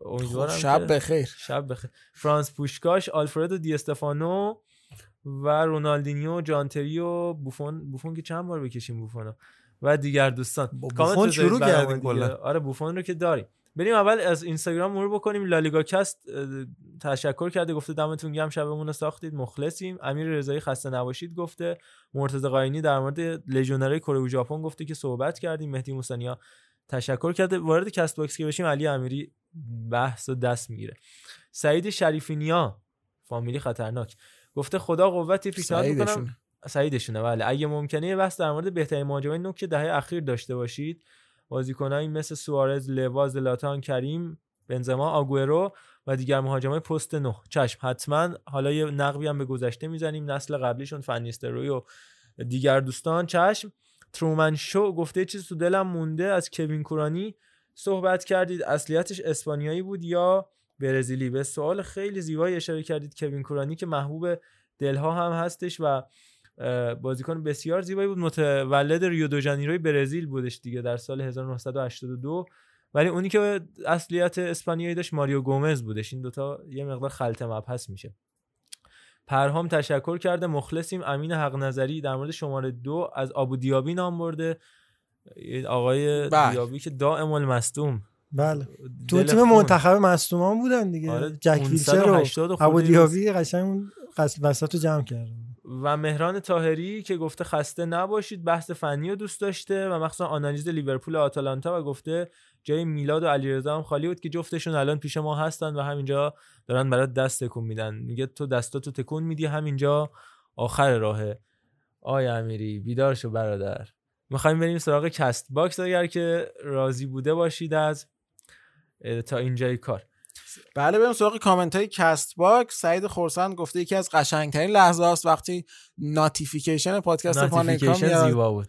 امیدوارم خب، شب بخیر. شب بخیر. فرانس پوشکاش آلفردو دی استفانو و رونالدینیو جان تری و بوفون. بوفون که چند بار بکشیم بوفونو؟ و دیگر دوستان. کامنت بوفون شروع کردیم. آره بوفون رو که داریم. بریم اول از اینستاگرام مرور بکنیم. لالیگا کست تشکر کرده گفته دمتون گرم شبمون رو ساختید. مخلصیم. امیر رضایی خسته نباشید گفته. مرتضی قاینی در مورد لژیونرهای کره و ژاپن گفته که صحبت کردیم. مهدی موسانیا تشکر کرده. وارد کست باکس که بشیم علی امیری بحث و دست می‌گیره. سعید شریفینیا فامیلی خطرناک. گفته خدا قوتی پیشنهاد می‌کنم. سعیدشونه. سعیدشونه بله. اگه ممکنه یه بحث در مورد بهترین مهاجمای نوک دهه اخیر داشته باشید. بازیکنایی مثل سوارز، لوا، زلاتان، کریم، بنزما، آگوئرو و دیگر مهاجمای پست نه. چشم. حتما حالا یه نقبی هم به گذشته می‌زنیم. نسل قبلیشون فن نیستلروی و دیگر دوستان. چشم. ترومن شو گفته چیز تو دلم مونده. از کوین کورانی صحبت کردید. اصلیتش اسپانیایی بود یا برزیلی؟ به سوال خیلی زیبایی اشاره کردید. کوین کورانی که محبوب دلها هم هستش و بازیکن بسیار زیبایی بود. متولد ریو دو ژانیروی برزیل بودش دیگه در سال 1982 ولی اونی که اصلیت اسپانیایی داشت ماریو گومز بودش. این دوتا یه مقدار خلط مبحث میشه. پرهام تشکر کرده. مخلصیم. امین حق نظری در مورد شماره دو از آبو دیابی نام برده. آقای بله. دیابی که دائم المصدوم. بله. تو تیم. منتخب مصدومان بودن دیگه. آره، جک ویلچر 580 و خورده ابو دیابی قشنگ اون قصد وسط رو جمع کرد و مهران تاهری که گفته خسته نباشید بحث فنی رو دوست داشته و مخصوصا آنالیز لیورپول و آتالانتا و گفته جای میلاد و علیرضا هم خالی بود که جفتشون الان پیش ما هستن و همینجا دارن برات دست تکون میدن. میگه تو دستاتو تکون میدی همینجا آخر راهه آی امیری بیدار شو برادر. می‌خوایم بریم سراغ کست باکس اگر که راضی بوده باشید از تا اینجای کار. بله بریم سراغ کامنت های کست باکس سعید خورسند گفته یکی از قشنگترین لحظه است وقتی notification پادکست پاننکا زیبا بود.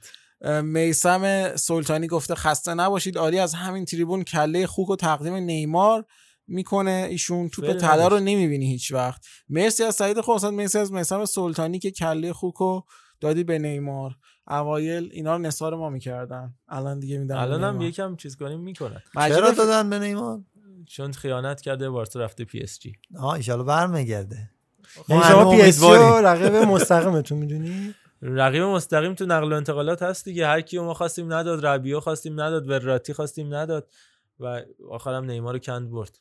میسم سلطانی گفته خسته نباشید. عالی از همین تریبون کله خوک و تقدیم نیمار می‌کنه. ایشون توپ طلا رو. نمی‌بینی هیچ وقت. مرسی از سعید خورسند. مرسی از میسم سلطانی که کله خوک رو دادی به نیمار. اوایل اینا رو نثار ما می‌کردن. الان دیگه میدن به الان هم نیمار. یکم چیز کنیم می‌کنن چرا دادن به نیمار؟ چون خیانت کرده بارسا رفته پی اس جی آه ایشالا برمیگرده. یعنی ما شما پی اس امیدواریم. رقیب مستقیمتون می‌دونی؟ رقیب مستقیم تو نقل و انتقالات هست دیگه. هر کیو ما خواستیم نداد ربیو خواستیم نداد وراتی خواستیم نداد و آخرم نیمار رو کند برد.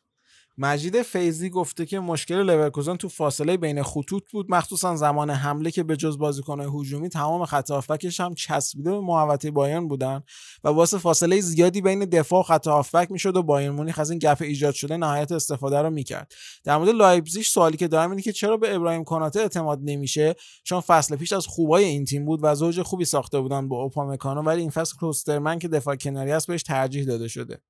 مجید فیزی گفته که مشکل لورکوزن تو فاصله بین خطوط بود مخصوصا زمان حمله که به جز بازیکن‌های هجومی تمام خط هم چسبیده به محوطه بایرن بودن و واسه فاصله زیادی بین دفاع و خط هافبک می‌شد و بایرن مونیخ از این gap ایجاد شده نهایت استفاده رو می‌کرد. در مورد لایپزیگ سوالی که دارم اینه که چرا به ابراهیم کناته اعتماد نمیشه؟ چون فصل پیش از خوبای این تیم بود و زوج خوبی ساخته بودن با اوپامکانو ولی این فصل کلوسترمن که دفاع کناری است بهش ترجیح داده شده.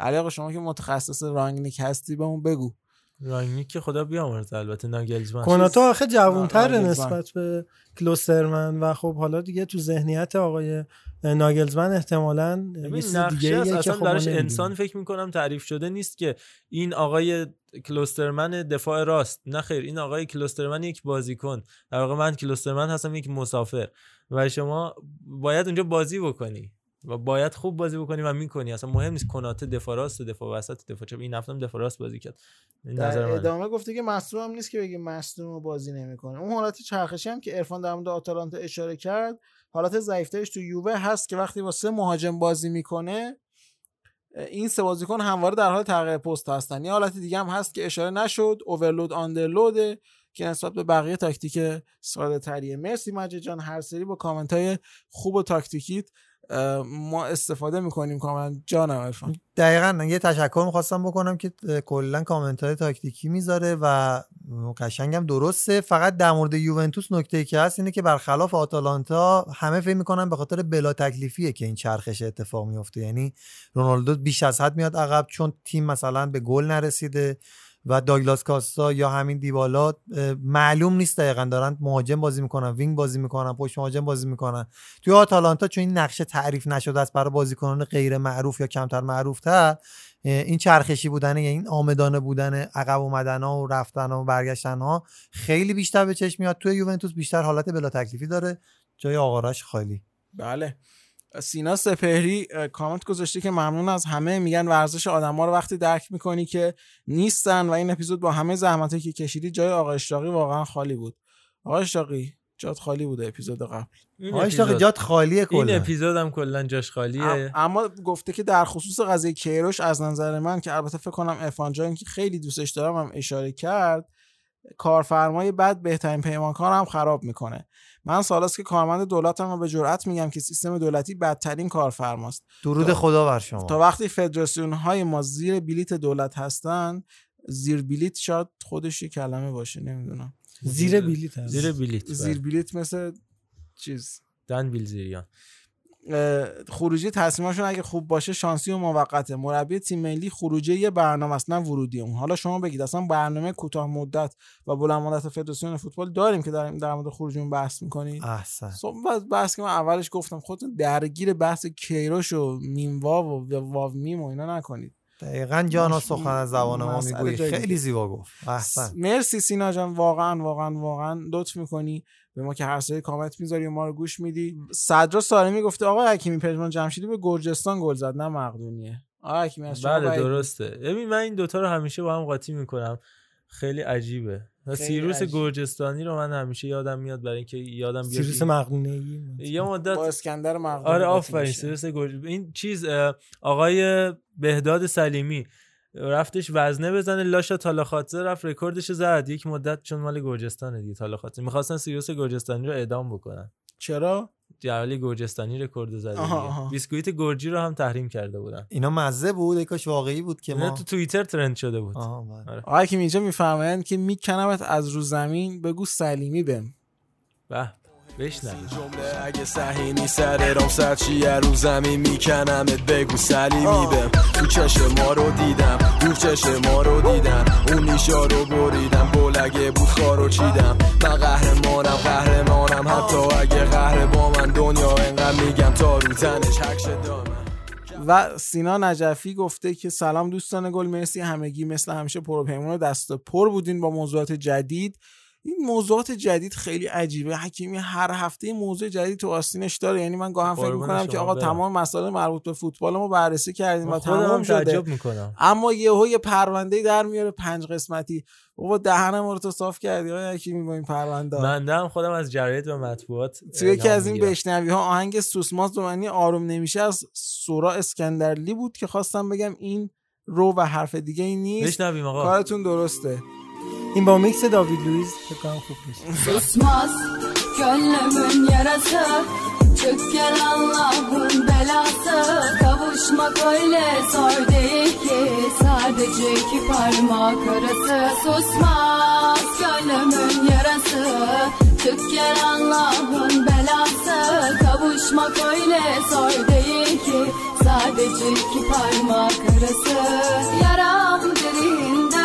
علی آقا شما که متخصص رانگنیک هستی بهمون بگو. رانگنیک که خدا بیامرزه البته ناگلزمن کناتا آخه جوانتر. نسبت به کلوسترمن و خب حالا دیگه تو ذهنیت آقای ناگلزمن احتمالا یه دیگه است. که اصلا خب نمی‌دونیم. انسان فکر می‌کنم تعریف شده نیست که این آقای کلوسترمن دفاع راست. نه خیر این آقای کلوسترمن یک بازیکن. در واقع من کلوسترمن هستم یک مسافر. و شما باید اونجا بازی بکنی. و باید خوب بازی بکنی و می‌کنی. اصلا مهم نیست کناته دفاع راست دفاع وسط دفاع چپ. این هفتم دفاع راست بازی کرد. نظر من ادامه گفته که مصدوم هم نیست که بگه مصدوم بازی نمی‌کنه. اون حالت چرخشی هم که ارفان در مورد آتالانتا اشاره کرد حالت ضعیفترش تو یووه هست که وقتی با سه مهاجم بازی می‌کنه این سه بازیکن همواره در حال تغییر پست هستن. یه حالت دیگه هم هست که اشاره نشد اوورلود آندرلود که نسبت به بقیه تاکتیک ساده تریه مرسی مجید جان هر سری با کامنت های خوب و تاکتیکیت. ما استفاده می‌کنیم کاملا. جانم عرفان. دقیقا یه تشکر می‌خواستم بکنم که کلا کامنت های تاکتیکی می‌ذاره و قشنگم درسته. فقط در مورد یوونتوس نکته ای که هست اینه که برخلاف آتالانتا همه فکر می‌کنن به خاطر بلا تکلیفیه که این چرخش اتفاق میفته یعنی رونالدو بیش از حد میاد عقب چون تیم مثلا به گل نرسیده. و داگلاس کاستا یا همین دیبالا معلوم نیست دقیقا دارن مهاجم بازی می‌کنن وینگ بازی می‌کنن پشت مهاجم بازی می‌کنن. توی آتالانتا چون این نقشه تعریف نشده است برای بازیکنان غیر معروف یا کمتر معروف تر این چرخشی بودن یا این آمدانه بودن عقب اومدن ها و رفتن ها و برگشتن ها خیلی بیشتر به چشم میاد. توی یوونتوس بیشتر حالت بلا تکلیفی داره. جای آقارش خالی. بله. سینا سپهری کامنت گذاشته که ممنون از همه. میگن ورزش آدما رو وقتی درک می‌کنی که نیستن و این اپیزود با همه زحمتی که کشیدی جای آقا اشراقی واقعا خالی بود. آقا اشراقی جات خالی بوده اپیزود قبل. این آشتاق اپیزود- جات خالیه این کلا اپیزود هم کلا جاش خالیه. ام- اما گفته که در خصوص قضیه کیروش از نظر من که البته فکر کنم افان جان که خیلی دوستش دارم هم اشاره کرد کارفرمای بد بهترین پیمانکار هم خراب می‌کنه. من سالاست که کارمند دولتم و به جرئت میگم که سیستم دولتی بدترین کارفرماست. درود تا- خدا بر شما. تا وقتی فدراسیون های ما زیر بلیت دولت هستن زیر بلیت شاید خودش یه کلمه باشه نمی‌دونم. زیر بلیت هست. زیر بلیت زیر. بلیت مثل چیز. دن بیلزیریان خروجی تصمیمشون اگه خوب باشه شانسی و موقته. مربی تیم ملی خروجی یه برنامه است نه ورودی اون. حالا شما بگید اصلا برنامه کوتاه مدت و بلند مدت فدراسیون فوتبال داریم که داریم در مورد خروج اون بحث می‌کنید؟ احسن. بس بحث که من اولش گفتم خودتون درگیر بحث کیروش و میمواو و واو میم و اینا نکنید. دقیقا جانا سخن از زبان ما می‌گویی. جای خیلی. زیبا گفت. احسن. مرسی سینا جان. واقعا واقعا واقعا لطف می‌کنی. به ما که هر سری کامنت می‌ذاری و ما رو گوش میدی. صدرا سالمی گفته آقا حکیمی پژمان جمشیدی به گرجستان گل زد. نه مقدونیه. آقا حکیمی از بله بعید درسته. ببین من این دوتا رو همیشه با هم قاطی می‌کنم. خیلی عجیبه. و خیلی سیروس عجیب. گرجستانی رو من همیشه یادم میاد برای اینکه یادم بیاد سیروس مقدونه‌ای یه مدت با اسکندر مقدونی آره آفرین. سیروس گرج این چیز آقای بهداد سلیمی. رفتش وزنه بزنه لاشا تالاخاتزه رفت رکوردش زد یک مدت چون مال گرجستانه دیگه تالاخاتزه می‌خواستن سیروس گرجستانی رو اعدام بکنن چرا جلالی گرجستانی رکورد زده آها، دیگه. آها. بیسکویت گرجی رو هم تحریم کرده بودن اینا مزه بود ای کاش واقعی بود که ما تو توییتر ترند شده بود آها، بله. آره. آقا حکیمی اینجا میفرمایند که میکنمت از رو زمین بگو سلیمی بم به بشنوید جمله اگه صحیح سر رام سر چیه رو زمین میکنمت بگو سلیمی بم تو چشم ما رو دیدم رو چشم ما رو دیدم. اون نیشا رو بریدم گل اگه بود خارو چیدم. من قهرمانم قهرمانم. حتی اگه قهر با من دنیا انقدر میگم تا رو تنش حکش دامن. و سینا نجفی گفته که سلام دوستان گل مرسی همگی. مثل همیشه پروپیمون و دست پر بودین با موضوعات جدید. این موضوعات جدید خیلی عجیبه. حکیمی هر هفته موضوع جدید تو آستینش داره. یعنی من گاهم فکر می‌کنم که آقا. تمام مسائل مربوط به فوتبال ما بررسی کردیم و من تمام شده. می‌کنم. اما یهو یه پرونده در میاره پنج قسمتی. بابا دهنم رو تو صاف کردی آقا حکیمی با این پرونده. بنده هم خودم از جراید و مطبوعات تو یکی از این. بشنوی ها آهنگ سوسماس به معنی آروم نمیشه از سورا اسکندرلی بود که خواستم بگم این رو و حرف دیگه این نیست. بشنویم آقا. کارتون درسته. این با میکس داوید لوئیس فکر کنم خوب میشه Susmaz gönlümün yarası Çık gel Allah'ın belası Kavuşmak öyle zor değil ki Sadece iki parmak arası Susmaz gönlümün yarası Çık gel Allah'ın belası Kavuşmak öyle zor değil ki Sadece iki parmak arası Yaram derinden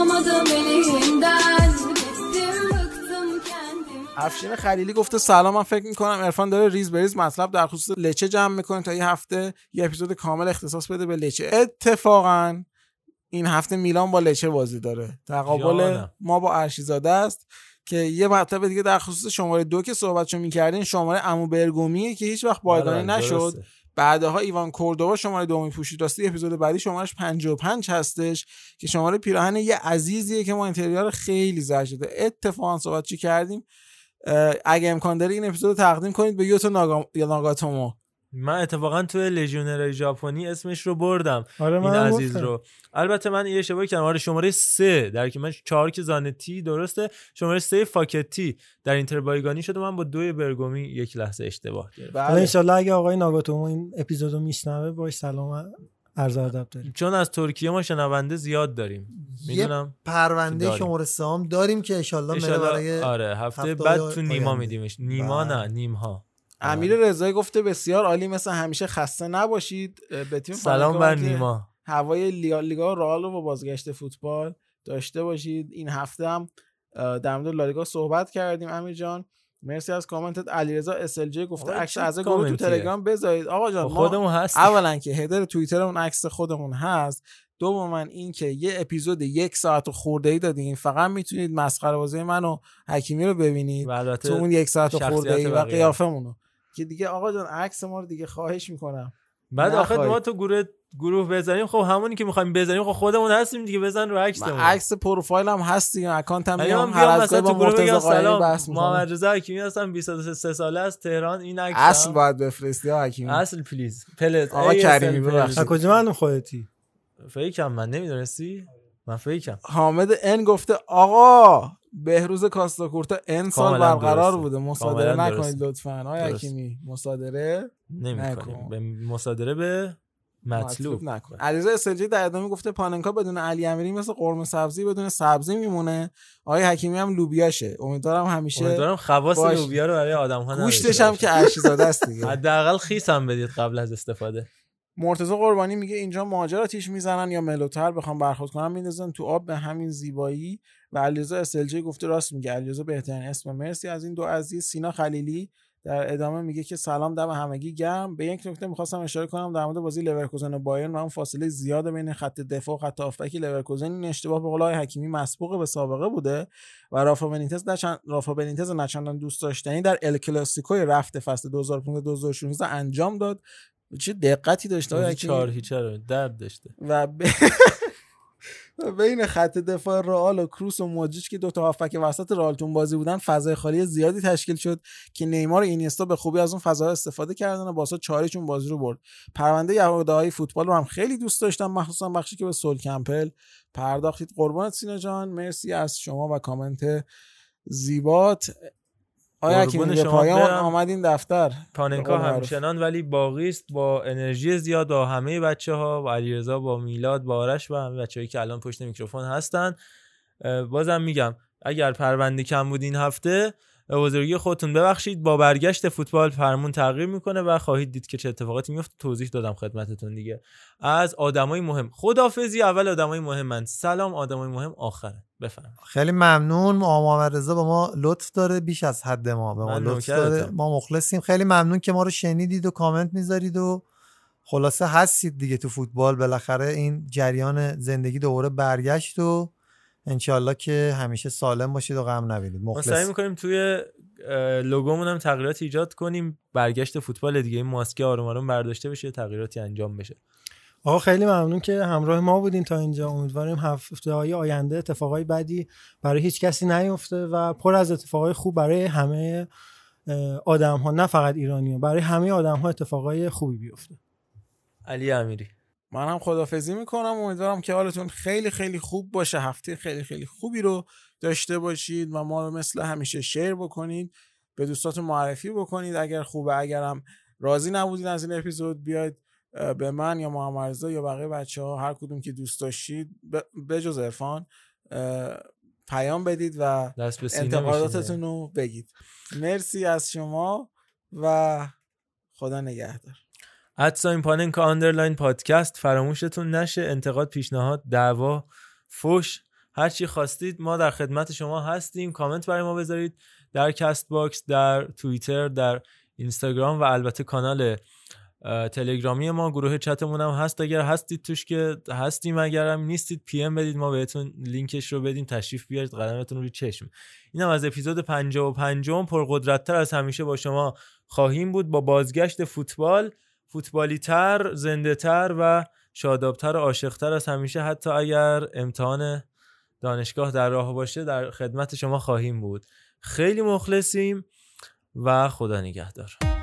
Elinden. افشین خلیلی گفته سلام من فکر می‌کنم عرفان داره ریز به ریز مطلب در خصوص لچه جمع می‌کنه تا یه هفته یه اپیزود کامل اختصاص بده به لچه. اتفاقا این هفته میلان با لچه بازی داره. تقابل. ما با ارشیزاده است. که یه مطلب دیگه در خصوص شماره دو که صحبتشو می‌کردین شماره امو برگومیه که هیچ وقت بایگانی بله، نشد. بعدها ایوان کوردوبا شماره دومی پوشید. راستی اپیزود بعدی شمارش 55 هستش که شماره پیراهن یه عزیزیه که ما اینتریار خیلی شده. اتفاقا صحبت چی کردیم؟ اگه امکان داره این اپیزود تقدیم کنید به یوتو ناگا... ناگاتومو. من اتفاقا توی لژیونرهای ژاپنی اسمش رو بردم آره، این عزیز. رو. البته من یه اشتباهی کردم. آره شماره سه در که من چهار که زانتی درسته. شماره سه فاکتی در اینتر بایگانی شده. من با دوی برگومی یک لحظه اشتباه کردم حالا انشالله اگه آقای ناگاتومو این اپیزودو میشنوه باش سلام عرض ادب داریم. چون از ترکیه ما شنونده زیاد داریم. می‌دونم پرونده داریم. شماره سهام داریم که انشالله میره اشالله برای آره هفته هفته بعد. تو نیما میدیمش. نیما بله. نه نیم ها امیر رضایی گفته بسیار عالی مثل همیشه خسته نباشید. به تیم سلام بر نیما. هوای لیگا رئال رو با بازگشت فوتبال داشته باشید. این هفته هم در مورد لالیگا صحبت کردیم. امیر جان مرسی از کامنتت. علیرضا اسلجی گفته آقا عکس چه از گروه تو؟ تلگرام بذارید. آقا جان خب خودمون هست اولا که هدر توییترمون عکس خودمون هست. دوم این که یه اپیزود یک ساعت و خورده ای دادیم. فقط می‌تونید مسخره بازی من و حکیمی رو ببینید. و تو اون یک ساعت و خورده ای و. قیافمون رو. که دیگه آقا جان عکس ما رو دیگه خواهش می‌کنم. بعد آخه نخواهید. ما تو گروه گروه بزنیم. خب همونی که می‌خوایم بزنیم خب خودمون هستیم دیگه بزن رو عکسمون من عکس پروفایل هم هست دیگه اکانت هم میام من هر از با مرتضی سلام بحث محمد رضا حکیمی هستم 23 ساله از تهران این عکس اصل باید بفرستی ها حکیمی. اصل please. پلت. آقا کریمی ببخشید. از کجا معلوم خودتی؟ fake م من نمی‌دونستی؟ من fake م. حامد ان گفته آقا! بهروز کاستاکورتا ان سال برقرار. بوده. مصادره نکنید. لطفا. درسته. حکیمی مصادره نمی‌کنیم. به مصادره به مطلوب. نکن. علیرضا اسلجی در ادامه گفته پاننکا بدون علی امیری مثل قرمه سبزی بدون سبزی میمونه. آقای حکیمی هم لوبیاشه. امیدوارم همیشه امیدوارم خواص. لوبیا رو برای آدم ها گوشتش هم که ارشی زاده است دیگه. حداقل خیس هم بدید قبل از استفاده. مرتضی قربانی میگه اینجا ما رو آتیش می‌زنن یا mellow تر بخوام برخورد کنم میندازن تو آب به همین زیبایی. و علیرضا اسلجی گفته راست میگه. علیرضا بهترین اسم مرسی. از این دو عزیز سینا خلیلی در ادامه میگه که سلام دم همگی گرم. به یک نکته می‌خواستم اشاره کنم در مورد بازی لورکوزن و بایرن. و اون فاصله زیاد بین خط دفاع و خط هافبک لورکوزن این اشتباه به قول حکیمی مسبوق به سابقه بوده و رافا بنیتز در چند... رافا بنیتز نچندان دوست داشتنی در ال کلاسیکو رفت فصل 2015 2016 انجام داد. چه دقتی داشته حکیمی؟ چهار هیچه رو درد داشته. و ب... بین خط دفاع رئال و کروس و موجیچ که دو تا هافبک وسط رئالتون بازی بودن فضای خالی زیادی تشکیل شد که نیمار و اینیستا به خوبی از اون فضا استفاده کردن و باسا چاریشون بازی رو برد. پرونده یهوداهای فوتبال رو هم خیلی دوست داشتم مخصوصا بخشی که به سول کمپل پرداختید. قربانت سینا جان مرسی از شما و کامنت زیبات. آیا حکیمی به شما پایان برم. آمد این دفتر پاننکا. همچنان ولی باقی است با انرژی زیاد با همه بچه ها و علیرضا با میلاد با آرش و همه بچه‌هایی که الان پشت میکروفون هستن بازم میگم اگر پرونده کم بود این هفته به بزرگی خودتون ببخشید. با برگشت فوتبال فرمون تغییر می‌کنه و خواهید دید که چه اتفاقاتی میفته توضیح دادم خدمتتون دیگه. از آدمای مهم. خدافظی اول آدمای مهمن سلام آدمای مهم. آخره. بفهم خیلی ممنون. محمد رضا به ما لطف داره بیش از حد ما. به ما من لطف. داره. ما مخلصیم. خیلی ممنون که ما رو شنیدید و کامنت می‌ذارید و خلاصه هستید دیگه تو فوتبال. بالاخره این جریان زندگی دوباره برگشت و انشالله که همیشه سالم باشید و غم نبینید. ما سعی مخلص می‌کنیم توی لوگومون هم تغییرات ایجاد کنیم. برگشت فوتبال دیگه این ماسک آروم آروم برداشته بشه تغییراتی انجام بشه. آقا خیلی ممنون که همراه ما بودین تا اینجا. امیدواریم هفته های آینده اتفاقای بدی برای هیچ کسی نیفته و پر از اتفاقای خوب برای همه آدم ها نه فقط ایرانی ها برای همه آدم ها اتفاقای خوبی بیفته. علی امیری. من هم خدافزی می‌کنم. امیدوارم که حالتون خیلی خیلی خوب باشه. هفته خیلی خیلی خوبی رو داشته باشید و ما رو مثل همیشه شیر بکنید. به دوستاتون معرفی بکنید اگر خوبه. اگرم راضی نبودید از این اپیزود بیاید به من یا محمد یا بقیه بچه ها هر کدوم که دوست داشتید ب- بجز عرفان پیام بدید و به انتقاداتتون رو بگید. مرسی از شما و خدا نگهدار. at sign پاننکا underline پادکست فراموشتون نشه انتقاد پیشنهاد دعوا فوش هر چی خواستید ما در خدمت شما هستیم. کامنت برای ما بذارید در Castbox در توییتر در اینستاگرام و البته کانال تلگرامی ما. گروه چتمون هم هست. اگر هستید توش که هستیم اگرم نیستید PM بدید. ما بهتون لینکش رو بدیم تشریف بیارید قدمتون روی چشم. اینم از اپیزود 55 پرقدرتتر از همیشه با شما خواهیم بود. با بازگشت فوتبال فوتبالی تر زنده تر و شادابتر و عاشقتر از همیشه. حتی اگر امتحان دانشگاه در راه باشه در خدمت شما خواهیم بود. خیلی مخلصیم و خدا نگهدار.